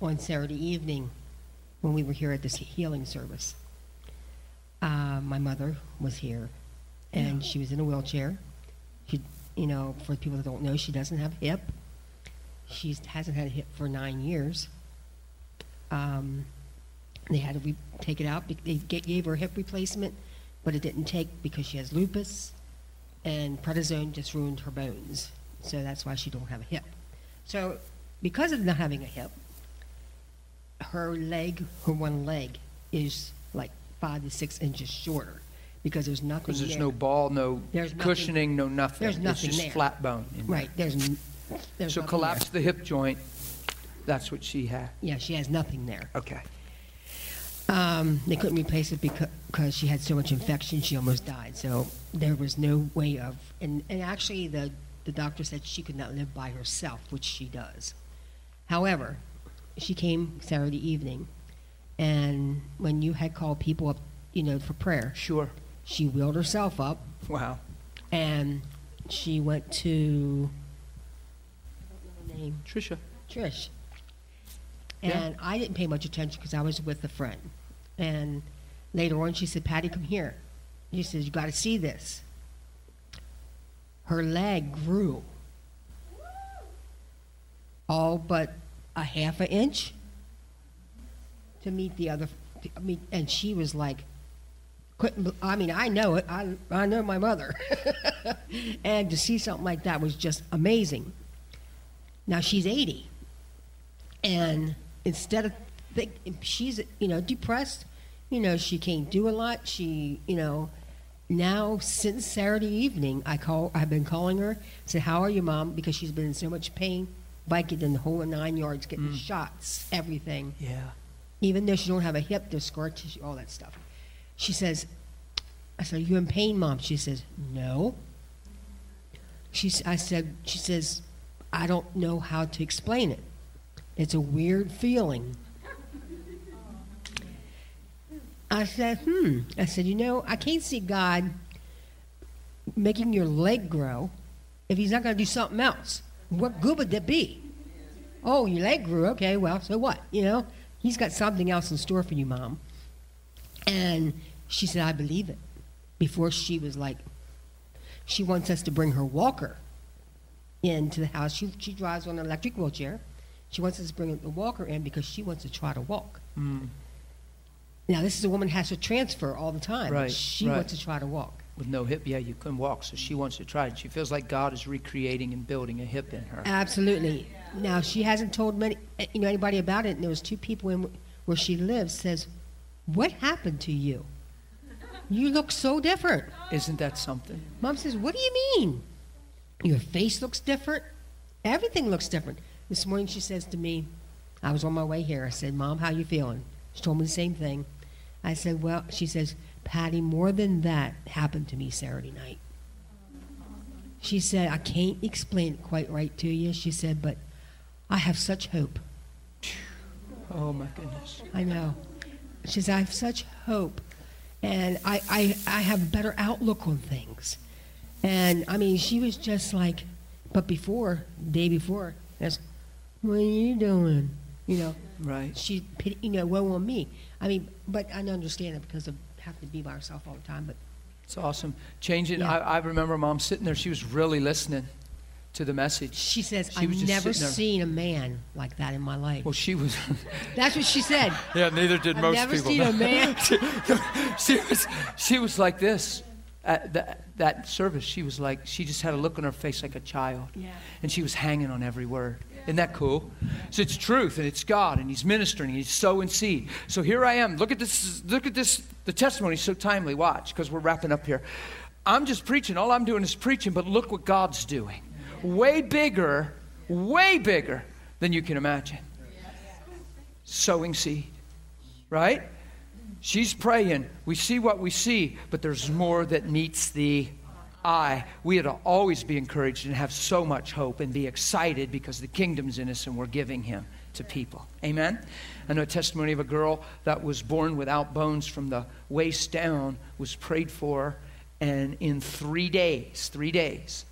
on Saturday evening when we were here at this healing service. Uh, my mother was here, and Yeah. she was in a wheelchair. She, you know, for people that don't know, she doesn't have a hip. She hasn't had a hip for nine years. Um, they had to re- take it out. They gave her a hip replacement, but it didn't take because she has lupus, and prednisone just ruined her bones. So that's why she don't have a hip. So because of not having a hip, her leg, her one leg, is like five to six inches shorter because there's nothing Because there's there. no ball, no There's nothing- cushioning, no nothing. there's nothing It's just there. flat bone. in there. Right, there's, n- there's So nothing collapse the hip joint. That's what she had. Yeah, she has nothing there. Okay. Um, they couldn't replace it because, because she had so much infection, she almost died. So there was no way of, and, and actually the, the doctor said she could not live by herself, which she does. However, she came Saturday evening, and when you had called people up, you know, for prayer, Sure. She wheeled herself up Wow. and she went to, I don't know her name, Trisha. Trish. Yeah. And I didn't pay much attention because I was with a friend. And later on, she said, Patty, come here. She says, You got to see this. Her leg grew all but a half an inch to meet the other. I mean, and she was like, couldn't. I mean, I know it. I I know my mother, [laughs] and to see something like that was just amazing. Now she's eighty, and instead of think she's you know depressed, you know she can't do a lot. She you know now since Saturday evening, I call. I've been calling her. Said, "How are you, mom?" Because she's been in so much pain, biking in the whole nine yards, getting mm. shots, everything. Yeah. Even though she don't have a hip disc scar tissue, all that stuff. She says, "I said, are you in pain, mom?" She says, "No." She, I said, she says, "I don't know how to explain it. It's a weird feeling." I said, hmm. I said, you know, I can't see God making your leg grow if He's not going to do something else. What good would that be? Oh, your leg grew. Okay, well, so what? You know, He's got something else in store for you, Mom. And she said, I believe it. Before she was like, she wants us to bring her walker into the house. She, she drives on an electric wheelchair. She wants us to bring the walker in because she wants to try to walk. Mm. Now, this is a woman who has to transfer all the time. Right, She right. wants to try to walk. With no hip, yeah, you couldn't walk, so she wants to try it. She feels like God is recreating and building a hip in her. Absolutely. Now, she hasn't told many, eh, you know, anybody about it. And there was two people in where she lives says, "What happened to you? You look so different." Isn't that something? Mom says, "What do you mean? Your face looks different. Everything looks different." This morning, she says to me, "I was on my way here." I said, "Mom, how you feeling?" She told me the same thing. I said, "Well," she says, "Patty, more than that happened to me Saturday night." She said, "I can't explain it quite right to you." She said, "But I have such hope." Oh my goodness. I know. She says, I have such hope. And I, I, I have a better outlook on things. And I mean, she was just like, but before, day before, that's, what are you doing? You know, Right. she, you know, woe on me. I mean, but I understand it because of having to be by herself all the time. But It's awesome. Changing. Yeah. I, I remember mom sitting there. She was really listening to the message. she says, She I've never seen a man like that in my life. Well, she was. [laughs] That's what she said. yeah, neither did I've most never people. seen a man. [laughs] she was. She was like this. At that, that service, she was like, she just had a look on her face like a child. Yeah. And she was hanging on every word. Isn't that cool? So it's truth and it's God and He's ministering and He's sowing seed. So here I am. Look at this. Look at this. The testimony is so timely. Watch, because we're wrapping up here. I'm just preaching. All I'm doing is preaching, but look what God's doing. Way bigger, way bigger than you can imagine. Sowing seed. Right? She's praying. We see what we see, but there's more that meets the eye. We ought to always be encouraged and have so much hope and be excited because the kingdom's in us and we're giving him to people. Amen? I know a testimony of a girl that was born without bones from the waist down, was prayed for, and in three days, three days,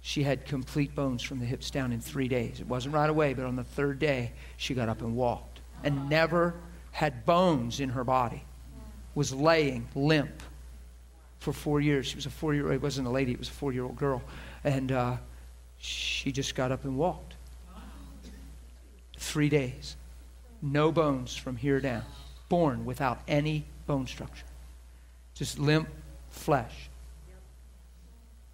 she had complete bones from the hips down in three days. It wasn't right away, but on the third day, she got up and walked and never had bones in her body. Was laying limp for four years. She was a four year It wasn't a lady, it was a four year old girl. And uh, she just got up and walked. Three days. No bones from here down. Born without any bone structure. Just limp flesh.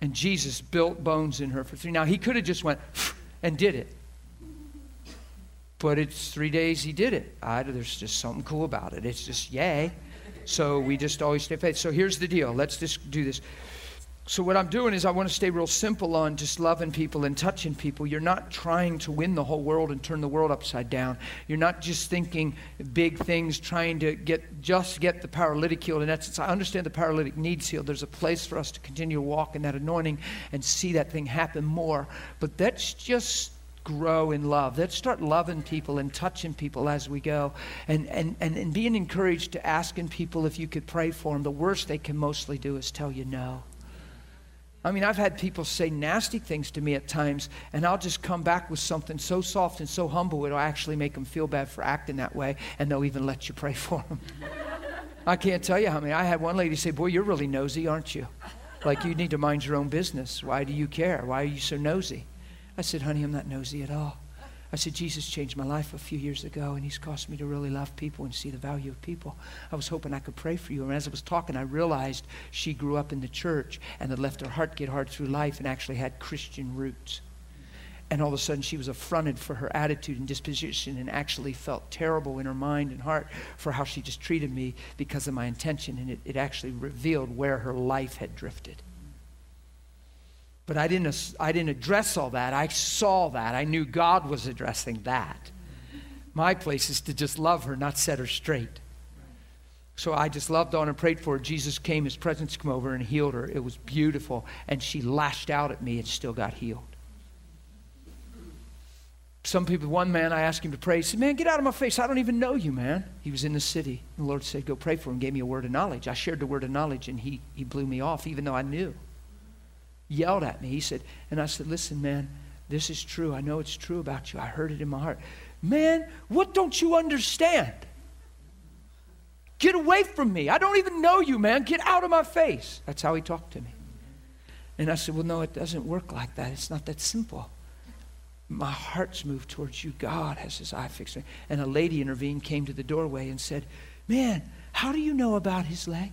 And Jesus built bones in her for three. Now, he could have just went and did it. But it's three days he did it. I, there's just something cool about it. It's just, yay. So we just always stay faith. So here's the deal. Let's just do this. So what I'm doing is I want to stay real simple on just loving people and touching people. You're not trying to win the whole world and turn the world upside down. You're not just thinking big things, trying to get just get the paralytic healed. In essence, I understand the paralytic needs healed. There's a place for us to continue to walk in that anointing and see that thing happen more. But let's just grow in love. Let's start loving people and touching people as we go and, and, and, and being encouraged to asking people if you could pray for them. The worst they can mostly do is tell you no. I mean, I've had people say nasty things to me at times, and I'll just come back with something so soft and so humble, it'll actually make them feel bad for acting that way, and they'll even let you pray [laughs] for them. I can't tell you how many. I had one lady say, Boy, you're really nosy, aren't you? Like you need to mind your own business. Why do you care? Why are you so nosy? I said, Honey, I'm not nosy at all. I said, Jesus changed my life a few years ago, and he's caused me to really love people and see the value of people. I was hoping I could pray for you. And as I was talking, I realized she grew up in the church and had left her heart get hard through life and actually had Christian roots. And all of a sudden, she was affronted for her attitude and disposition and actually felt terrible in her mind and heart for how she just treated me because of my intention. And it, it actually revealed where her life had drifted. But I didn't, I didn't address all that. I saw that. I knew God was addressing that. My place is to just love her, not set her straight. So I just loved on and prayed for her. Jesus came, his presence came over and healed her. It was beautiful. And she lashed out at me and still got healed. Some people, one man, I asked him to pray. He said, Man, get out of my face. I don't even know you, man. He was in the city. The Lord said, Go pray for him, gave me a word of knowledge. I shared the word of knowledge, and he, he blew me off, even though I knew yelled at me. He said, and I said, listen, man, this is true. I know it's true about you. I heard it in my heart. Man, what don't you understand? Get away from me. I don't even know you, man. Get out of my face. That's how he talked to me. And I said, Well, no, it doesn't work like that. It's not that simple. My heart's moved towards you. God has his eye fixed on me. And a lady intervened, came to the doorway, and said, Man, how do you know about his leg?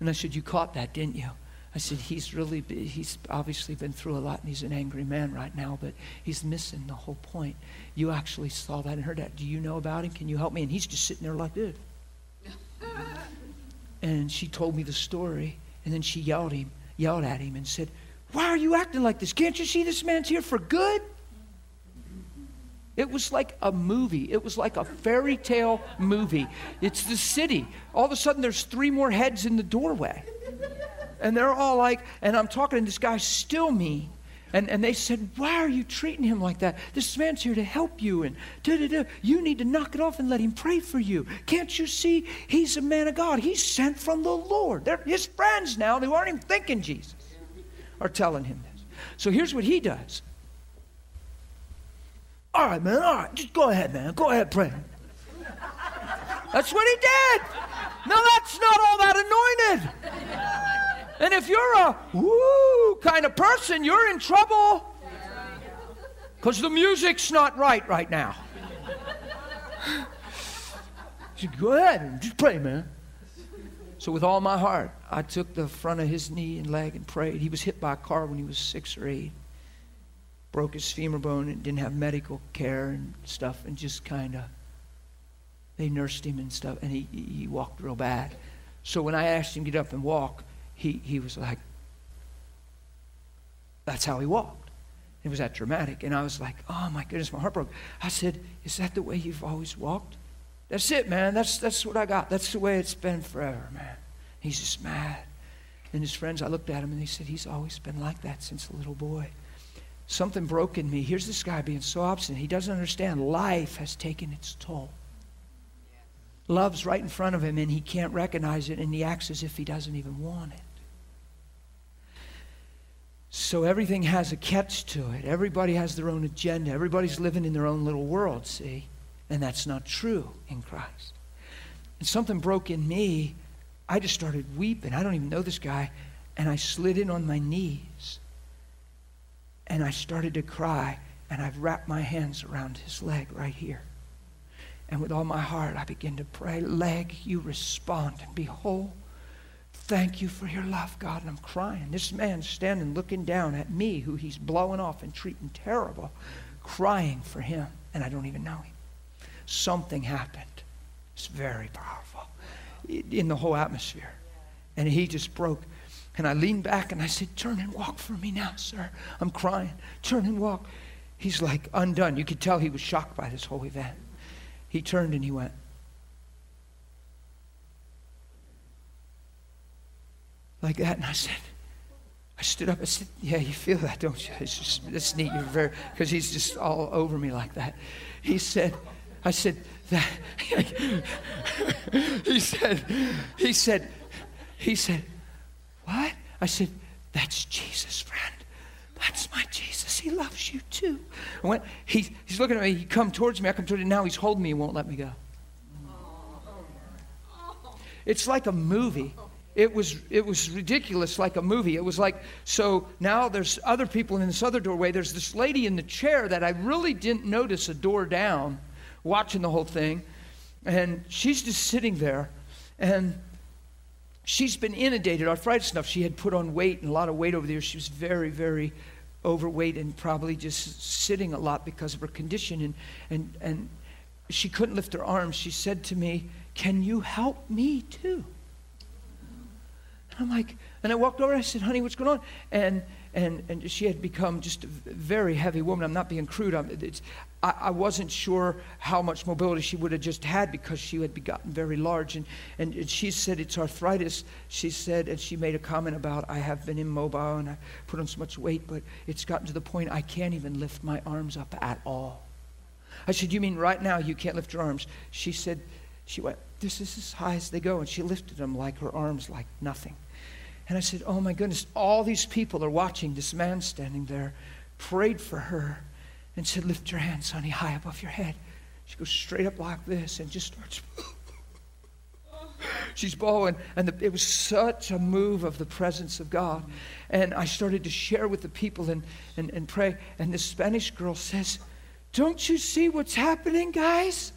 And I said, You caught that, didn't you? I said, he's really, he's obviously been through a lot and he's an angry man right now, but he's missing the whole point. You actually saw that and heard that. Do you know about him? Can you help me? And he's just sitting there like this. [laughs] and she told me the story, and then she yelled him, yelled at him and said, Why are you acting like this? Can't you see this man's here for good? It was like a movie. It was like a fairy tale movie. It's the city. All of a sudden, there's three more heads in the doorway. And they're all like, and I'm talking, and this guy's still mean. And, and they said, Why are you treating him like that? This man's here to help you. And da, da, da. you need to knock it off and let him pray for you. Can't you see? He's a man of God. He's sent from the Lord. They're his friends now who aren't even thinking Jesus are telling him this. So here's what he does. All right, man, all right, just go ahead, man. Go ahead, pray. That's what he did. Now, that's not all that anointed. And if you're a woo kind of person, you're in trouble because the music's not right right now. [laughs] Said, Go ahead and just pray, man. So, with all my heart, I took the front of his knee and leg and prayed. He was hit by a car when he was six or eight, broke his femur bone and didn't have medical care and stuff, and just kind of they nursed him and stuff, and he, he walked real bad. So, when I asked him to get up and walk, he, he was like, that's how he walked. It was that dramatic. And I was like, oh my goodness, my heart broke. I said, is that the way you've always walked? That's it, man. That's, that's what I got. That's the way it's been forever, man. He's just mad. And his friends, I looked at him and they said, he's always been like that since a little boy. Something broke in me. Here's this guy being so obstinate. He doesn't understand life has taken its toll. Love's right in front of him and he can't recognize it and he acts as if he doesn't even want it. So everything has a catch to it. Everybody has their own agenda. Everybody's living in their own little world, see? And that's not true in Christ. And something broke in me. I just started weeping. I don't even know this guy. And I slid in on my knees. And I started to cry. And I've wrapped my hands around his leg right here. And with all my heart, I begin to pray, leg, you respond and be whole. Thank you for your love, God. And I'm crying. This man's standing looking down at me, who he's blowing off and treating terrible, crying for him, and I don't even know him. Something happened. It's very powerful in the whole atmosphere. And he just broke. And I leaned back and I said, Turn and walk for me now, sir. I'm crying. Turn and walk. He's like undone. You could tell he was shocked by this whole event. He turned and he went, like that. And I said, I stood up. I said, Yeah, you feel that, don't you? It's just, it's neat. You're very, because he's just all over me like that. He said, I said, that, [laughs] he said, he said, he said, what? I said, that's Jesus, friend. That's my Jesus. He loves you too. I went, he, he's looking at me. He come towards me. I come towards him. Now he's holding me and won't let me go. It's like a movie. it was it was ridiculous like a movie it was like so now there's other people in this other doorway there's this lady in the chair that i really didn't notice a door down watching the whole thing and she's just sitting there and she's been inundated arthritis enough she had put on weight and a lot of weight over there she was very very overweight and probably just sitting a lot because of her condition and and and she couldn't lift her arms she said to me can you help me too And I'm like, and I walked over. I said, "Honey, what's going on?" And and and she had become just a very heavy woman. I'm not being crude. I, I wasn't sure how much mobility she would have just had because she had gotten very large. And, and and she said it's arthritis. She said, and she made a comment about I have been immobile and I put on so much weight, but it's gotten to the point I can't even lift my arms up at all. I said, "You mean right now you can't lift your arms?" She said, "She went." This is as high as they go. And she lifted them like her arms, like nothing. And I said, Oh my goodness, all these people are watching this man standing there, prayed for her, and said, Lift your hands, honey, high above your head. She goes straight up like this and just starts. [laughs] She's bawling. And the, it was such a move of the presence of God. And I started to share with the people and, and, and pray. And this Spanish girl says, Don't you see what's happening, guys?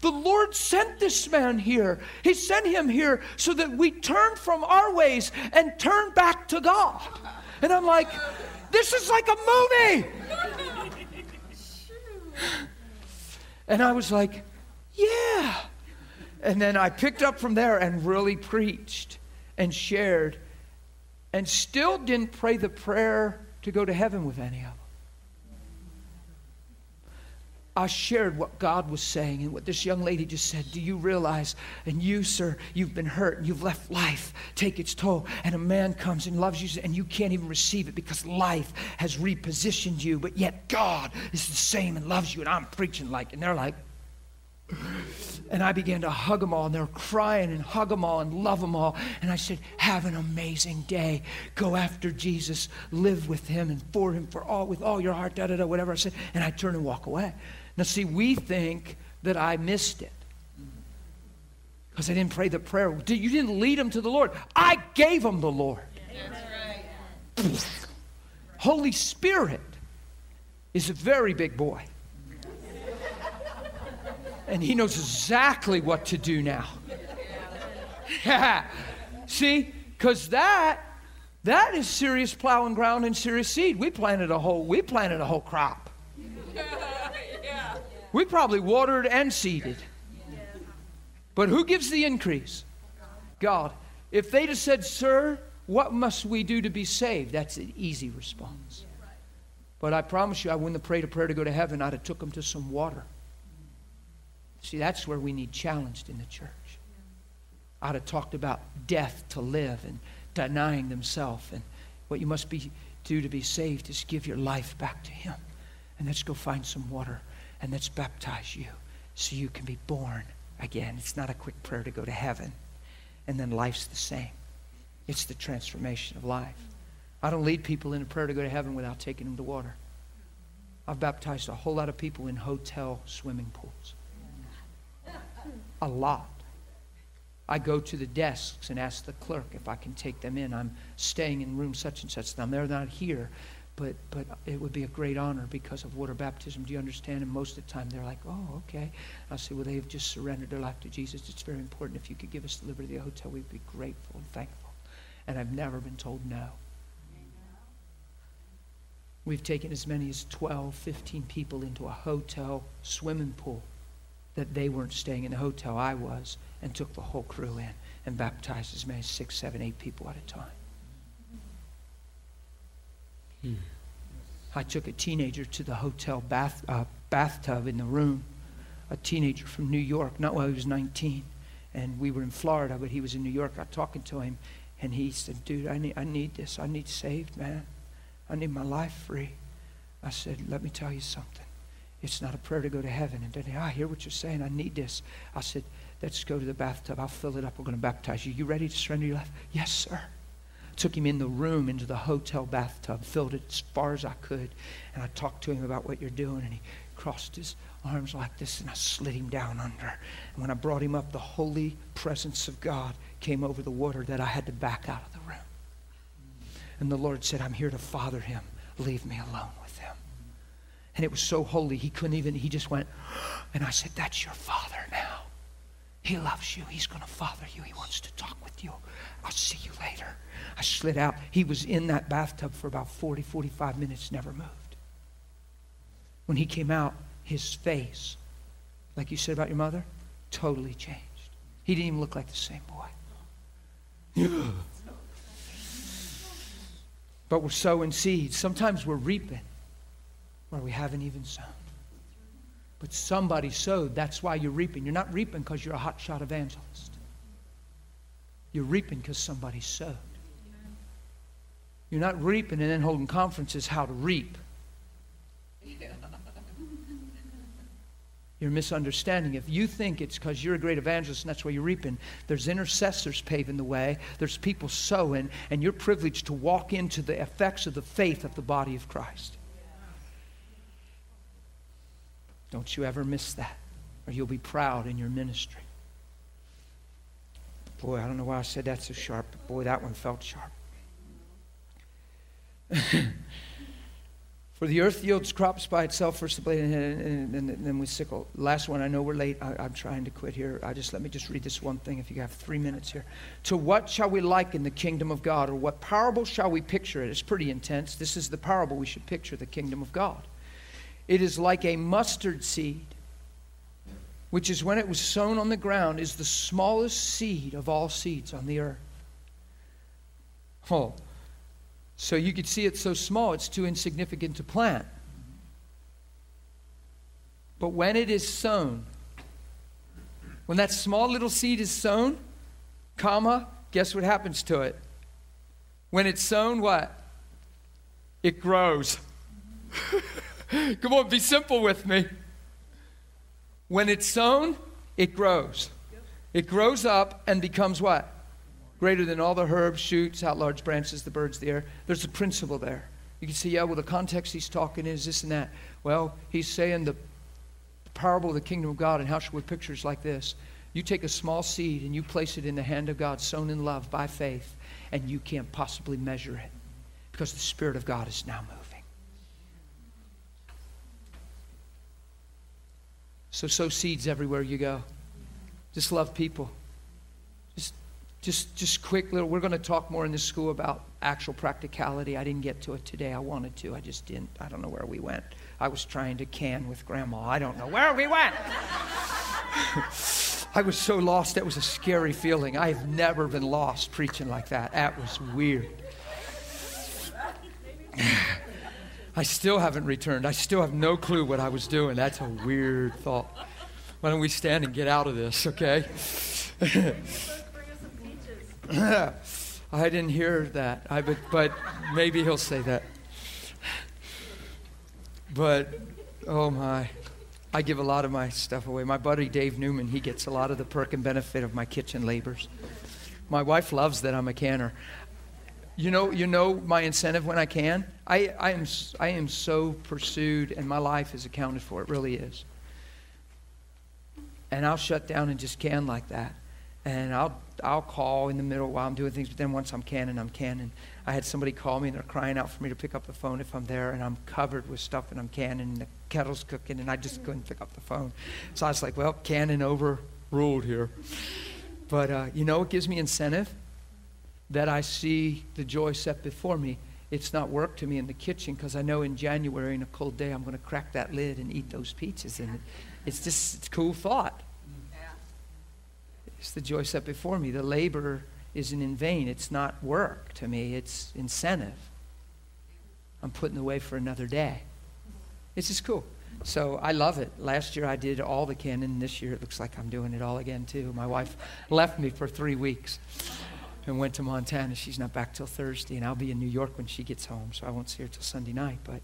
The Lord sent this man here. He sent him here so that we turn from our ways and turn back to God. And I'm like, this is like a movie. And I was like, yeah. And then I picked up from there and really preached and shared and still didn't pray the prayer to go to heaven with any of them. I shared what God was saying and what this young lady just said. Do you realize? And you, sir, you've been hurt and you've left life take its toll. And a man comes and loves you and you can't even receive it because life has repositioned you. But yet God is the same and loves you. And I'm preaching like, and they're like, and I began to hug them all, and they're crying and hug them all and love them all. And I said, Have an amazing day. Go after Jesus. Live with him and for him for all with all your heart, da da da, whatever I said. And I turn and walk away. Now, see, we think that I missed it because I didn't pray the prayer. You didn't lead them to the Lord. I gave them the Lord. Right. Holy Spirit is a very big boy. And he knows exactly what to do now. [laughs] See, because that that is serious plowing ground and serious seed. We planted a whole we planted a whole crop. We probably watered and seeded. But who gives the increase? God. If they'd have said, Sir, what must we do to be saved? That's an easy response. But I promise you, I wouldn't have prayed a prayer to go to heaven. I'd have took them to some water. See, that's where we need challenged in the church. I'd have talked about death to live and denying themselves. And what you must be, do to be saved is give your life back to Him. And let's go find some water and let's baptize you so you can be born again. It's not a quick prayer to go to heaven, and then life's the same. It's the transformation of life. I don't lead people in a prayer to go to heaven without taking them to water. I've baptized a whole lot of people in hotel swimming pools. A lot. I go to the desks and ask the clerk if I can take them in. I'm staying in room such and such. Now, they're not here, but, but it would be a great honor because of water baptism. Do you understand? And most of the time they're like, oh, okay. I say, well, they've just surrendered their life to Jesus. It's very important. If you could give us the liberty of the hotel, we'd be grateful and thankful. And I've never been told no. We've taken as many as 12, 15 people into a hotel swimming pool that they weren't staying in the hotel, I was, and took the whole crew in and baptized as many as six, seven, eight people at a time. Hmm. I took a teenager to the hotel bath, uh, bathtub in the room, a teenager from New York, not while he was 19. And we were in Florida, but he was in New York. I was talking to him, and he said, Dude, I need, I need this. I need saved, man. I need my life free. I said, Let me tell you something. It's not a prayer to go to heaven. And then, I hear what you're saying. I need this. I said, Let's go to the bathtub. I'll fill it up. We're going to baptize you. You ready to surrender your life? Yes, sir took him in the room into the hotel bathtub, filled it as far as I could, and I talked to him about what you're doing, and he crossed his arms like this, and I slid him down under. And when I brought him up, the holy presence of God came over the water that I had to back out of the room. And the Lord said, I'm here to father him. Leave me alone with him. And it was so holy, he couldn't even, he just went, [gasps] and I said, That's your father now. He loves you. He's going to father you. He wants to talk with you. I'll see you later. I slid out. He was in that bathtub for about 40, 45 minutes, never moved. When he came out, his face, like you said about your mother, totally changed. He didn't even look like the same boy. but we're sowing seeds. Sometimes we're reaping where we haven't even sown. But somebody sowed. That's why you're reaping. You're not reaping because you're a hotshot evangelist. You're reaping because somebody sowed. You're not reaping and then holding conferences how to reap. You're misunderstanding. If you think it's because you're a great evangelist and that's why you're reaping, there's intercessors paving the way, there's people sowing, and you're privileged to walk into the effects of the faith of the body of Christ. Don't you ever miss that, or you'll be proud in your ministry. Boy, I don't know why I said that so sharp, but boy, that one felt sharp. [laughs] For the earth yields crops by itself, first the blade, and, then we sickle. Last one, I know we're late. I, am trying to quit here. I just let me just read this one thing if you have three minutes here. To what shall we liken the kingdom of God, or what parable shall we picture it? It's pretty intense. This is the parable we should picture the kingdom of God. It is like a mustard seed, which is when it was sown on the ground, is the smallest seed of all seeds on the earth. Oh, so you could see it's so small, it's too insignificant to plant. But when it is sown, when that small little seed is sown, comma, guess what happens to it? When it's sown, what? It grows. [laughs] [laughs] Come on, be simple with me. When it's sown, it grows. It grows up and becomes what? greater than all the herbs, shoots, out large branches, the birds, the air. There's a principle there. You can say, yeah, well, the context he's talking is this and that. Well, he's saying the parable of the kingdom of God, and how should we picture it like this? You take a small seed and you place it in the hand of God, sown in love by faith, and you can't possibly measure it because the Spirit of God is now moving. So sow seeds everywhere you go. Just love people. Just just just quick little we're going to talk more in this school about actual practicality. I didn't get to it today. I wanted to. I just didn't i don't know where we went. I was trying to can with grandma. I don't know where we went. [laughs] I was so lost. That was a scary feeling. I've never been lost preaching like that. That was weird i still haven't returned i still have no clue what i was doing that's a weird thought why don't we stand and get out of this okay [laughs] I didn't hear that. I, but, but maybe he'll say that. But, oh my. I give a lot of my stuff away. My buddy Dave Newman, he gets a lot of the perk and benefit of my kitchen labors. My wife loves that I'm a canner. You know, you know my incentive when I can? I, I, am, I am so pursued, and my life is accounted for. It really is. And I'll shut down and just can like that. And I'll I'll call in the middle while I'm doing things, but then once I'm canning, I'm canning. I had somebody call me and they're crying out for me to pick up the phone if I'm there, and I'm covered with stuff and I'm canning, and the kettle's cooking, and I just couldn't pick up the phone. So I was like, well, canning overruled here. But uh, you know what gives me incentive? That I see the joy set before me. It's not work to me in the kitchen because I know in January, in a cold day, I'm going to crack that lid and eat those peaches. And it's just it's a cool thought. It's the joy set before me. The labor isn't in vain. It's not work to me, it's incentive. I'm putting away for another day. It's just cool. So I love it. Last year I did all the canning. This year it looks like I'm doing it all again, too. My wife left me for three weeks and went to Montana. She's not back till Thursday, and I'll be in New York when she gets home, so I won't see her till Sunday night. But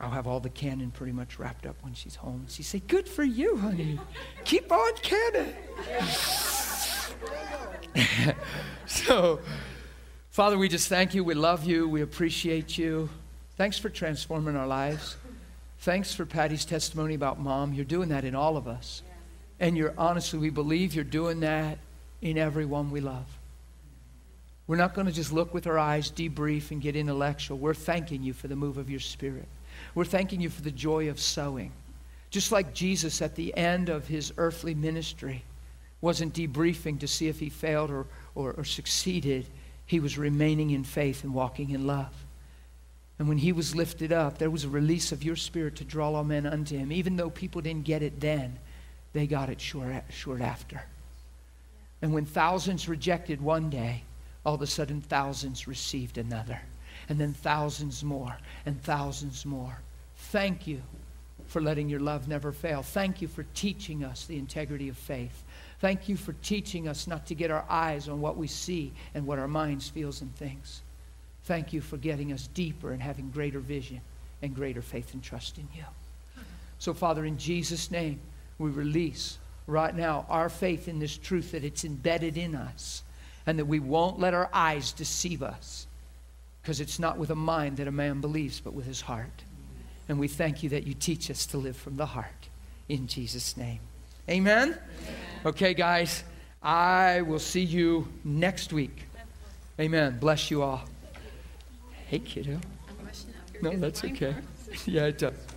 I'll have all the canning pretty much wrapped up when she's home. She said, "Good for you, honey. Keep on canning." [laughs] so, Father, we just thank you. We love you. We appreciate you. Thanks for transforming our lives. Thanks for Patty's testimony about mom. You're doing that in all of us. And you're honestly, we believe you're doing that in everyone we love. We're not going to just look with our eyes, debrief, and get intellectual. We're thanking you for the move of your Spirit. We're thanking you for the joy of sowing. Just like Jesus at the end of his earthly ministry wasn't debriefing to see if he failed or, or, or succeeded, he was remaining in faith and walking in love. And when he was lifted up, there was a release of your spirit to draw all men unto him. Even though people didn't get it then, they got it short, short after. And when thousands rejected one day, all of a sudden thousands received another. And then thousands more and thousands more. Thank you for letting your love never fail. Thank you for teaching us the integrity of faith. Thank you for teaching us not to get our eyes on what we see and what our minds feels and thinks. Thank you for getting us deeper and having greater vision and greater faith and trust in you. So, Father, in Jesus' name, we release right now our faith in this truth that it's embedded in us and that we won't let our eyes deceive us because it's not with a mind that a man believes, but with his heart. And we thank you that you teach us to live from the heart. In Jesus' name. Amen? Amen. Okay, guys, I will see you next week. Amen. Bless you all. Hey, kiddo. No, that's okay. [laughs] Yeah, it does.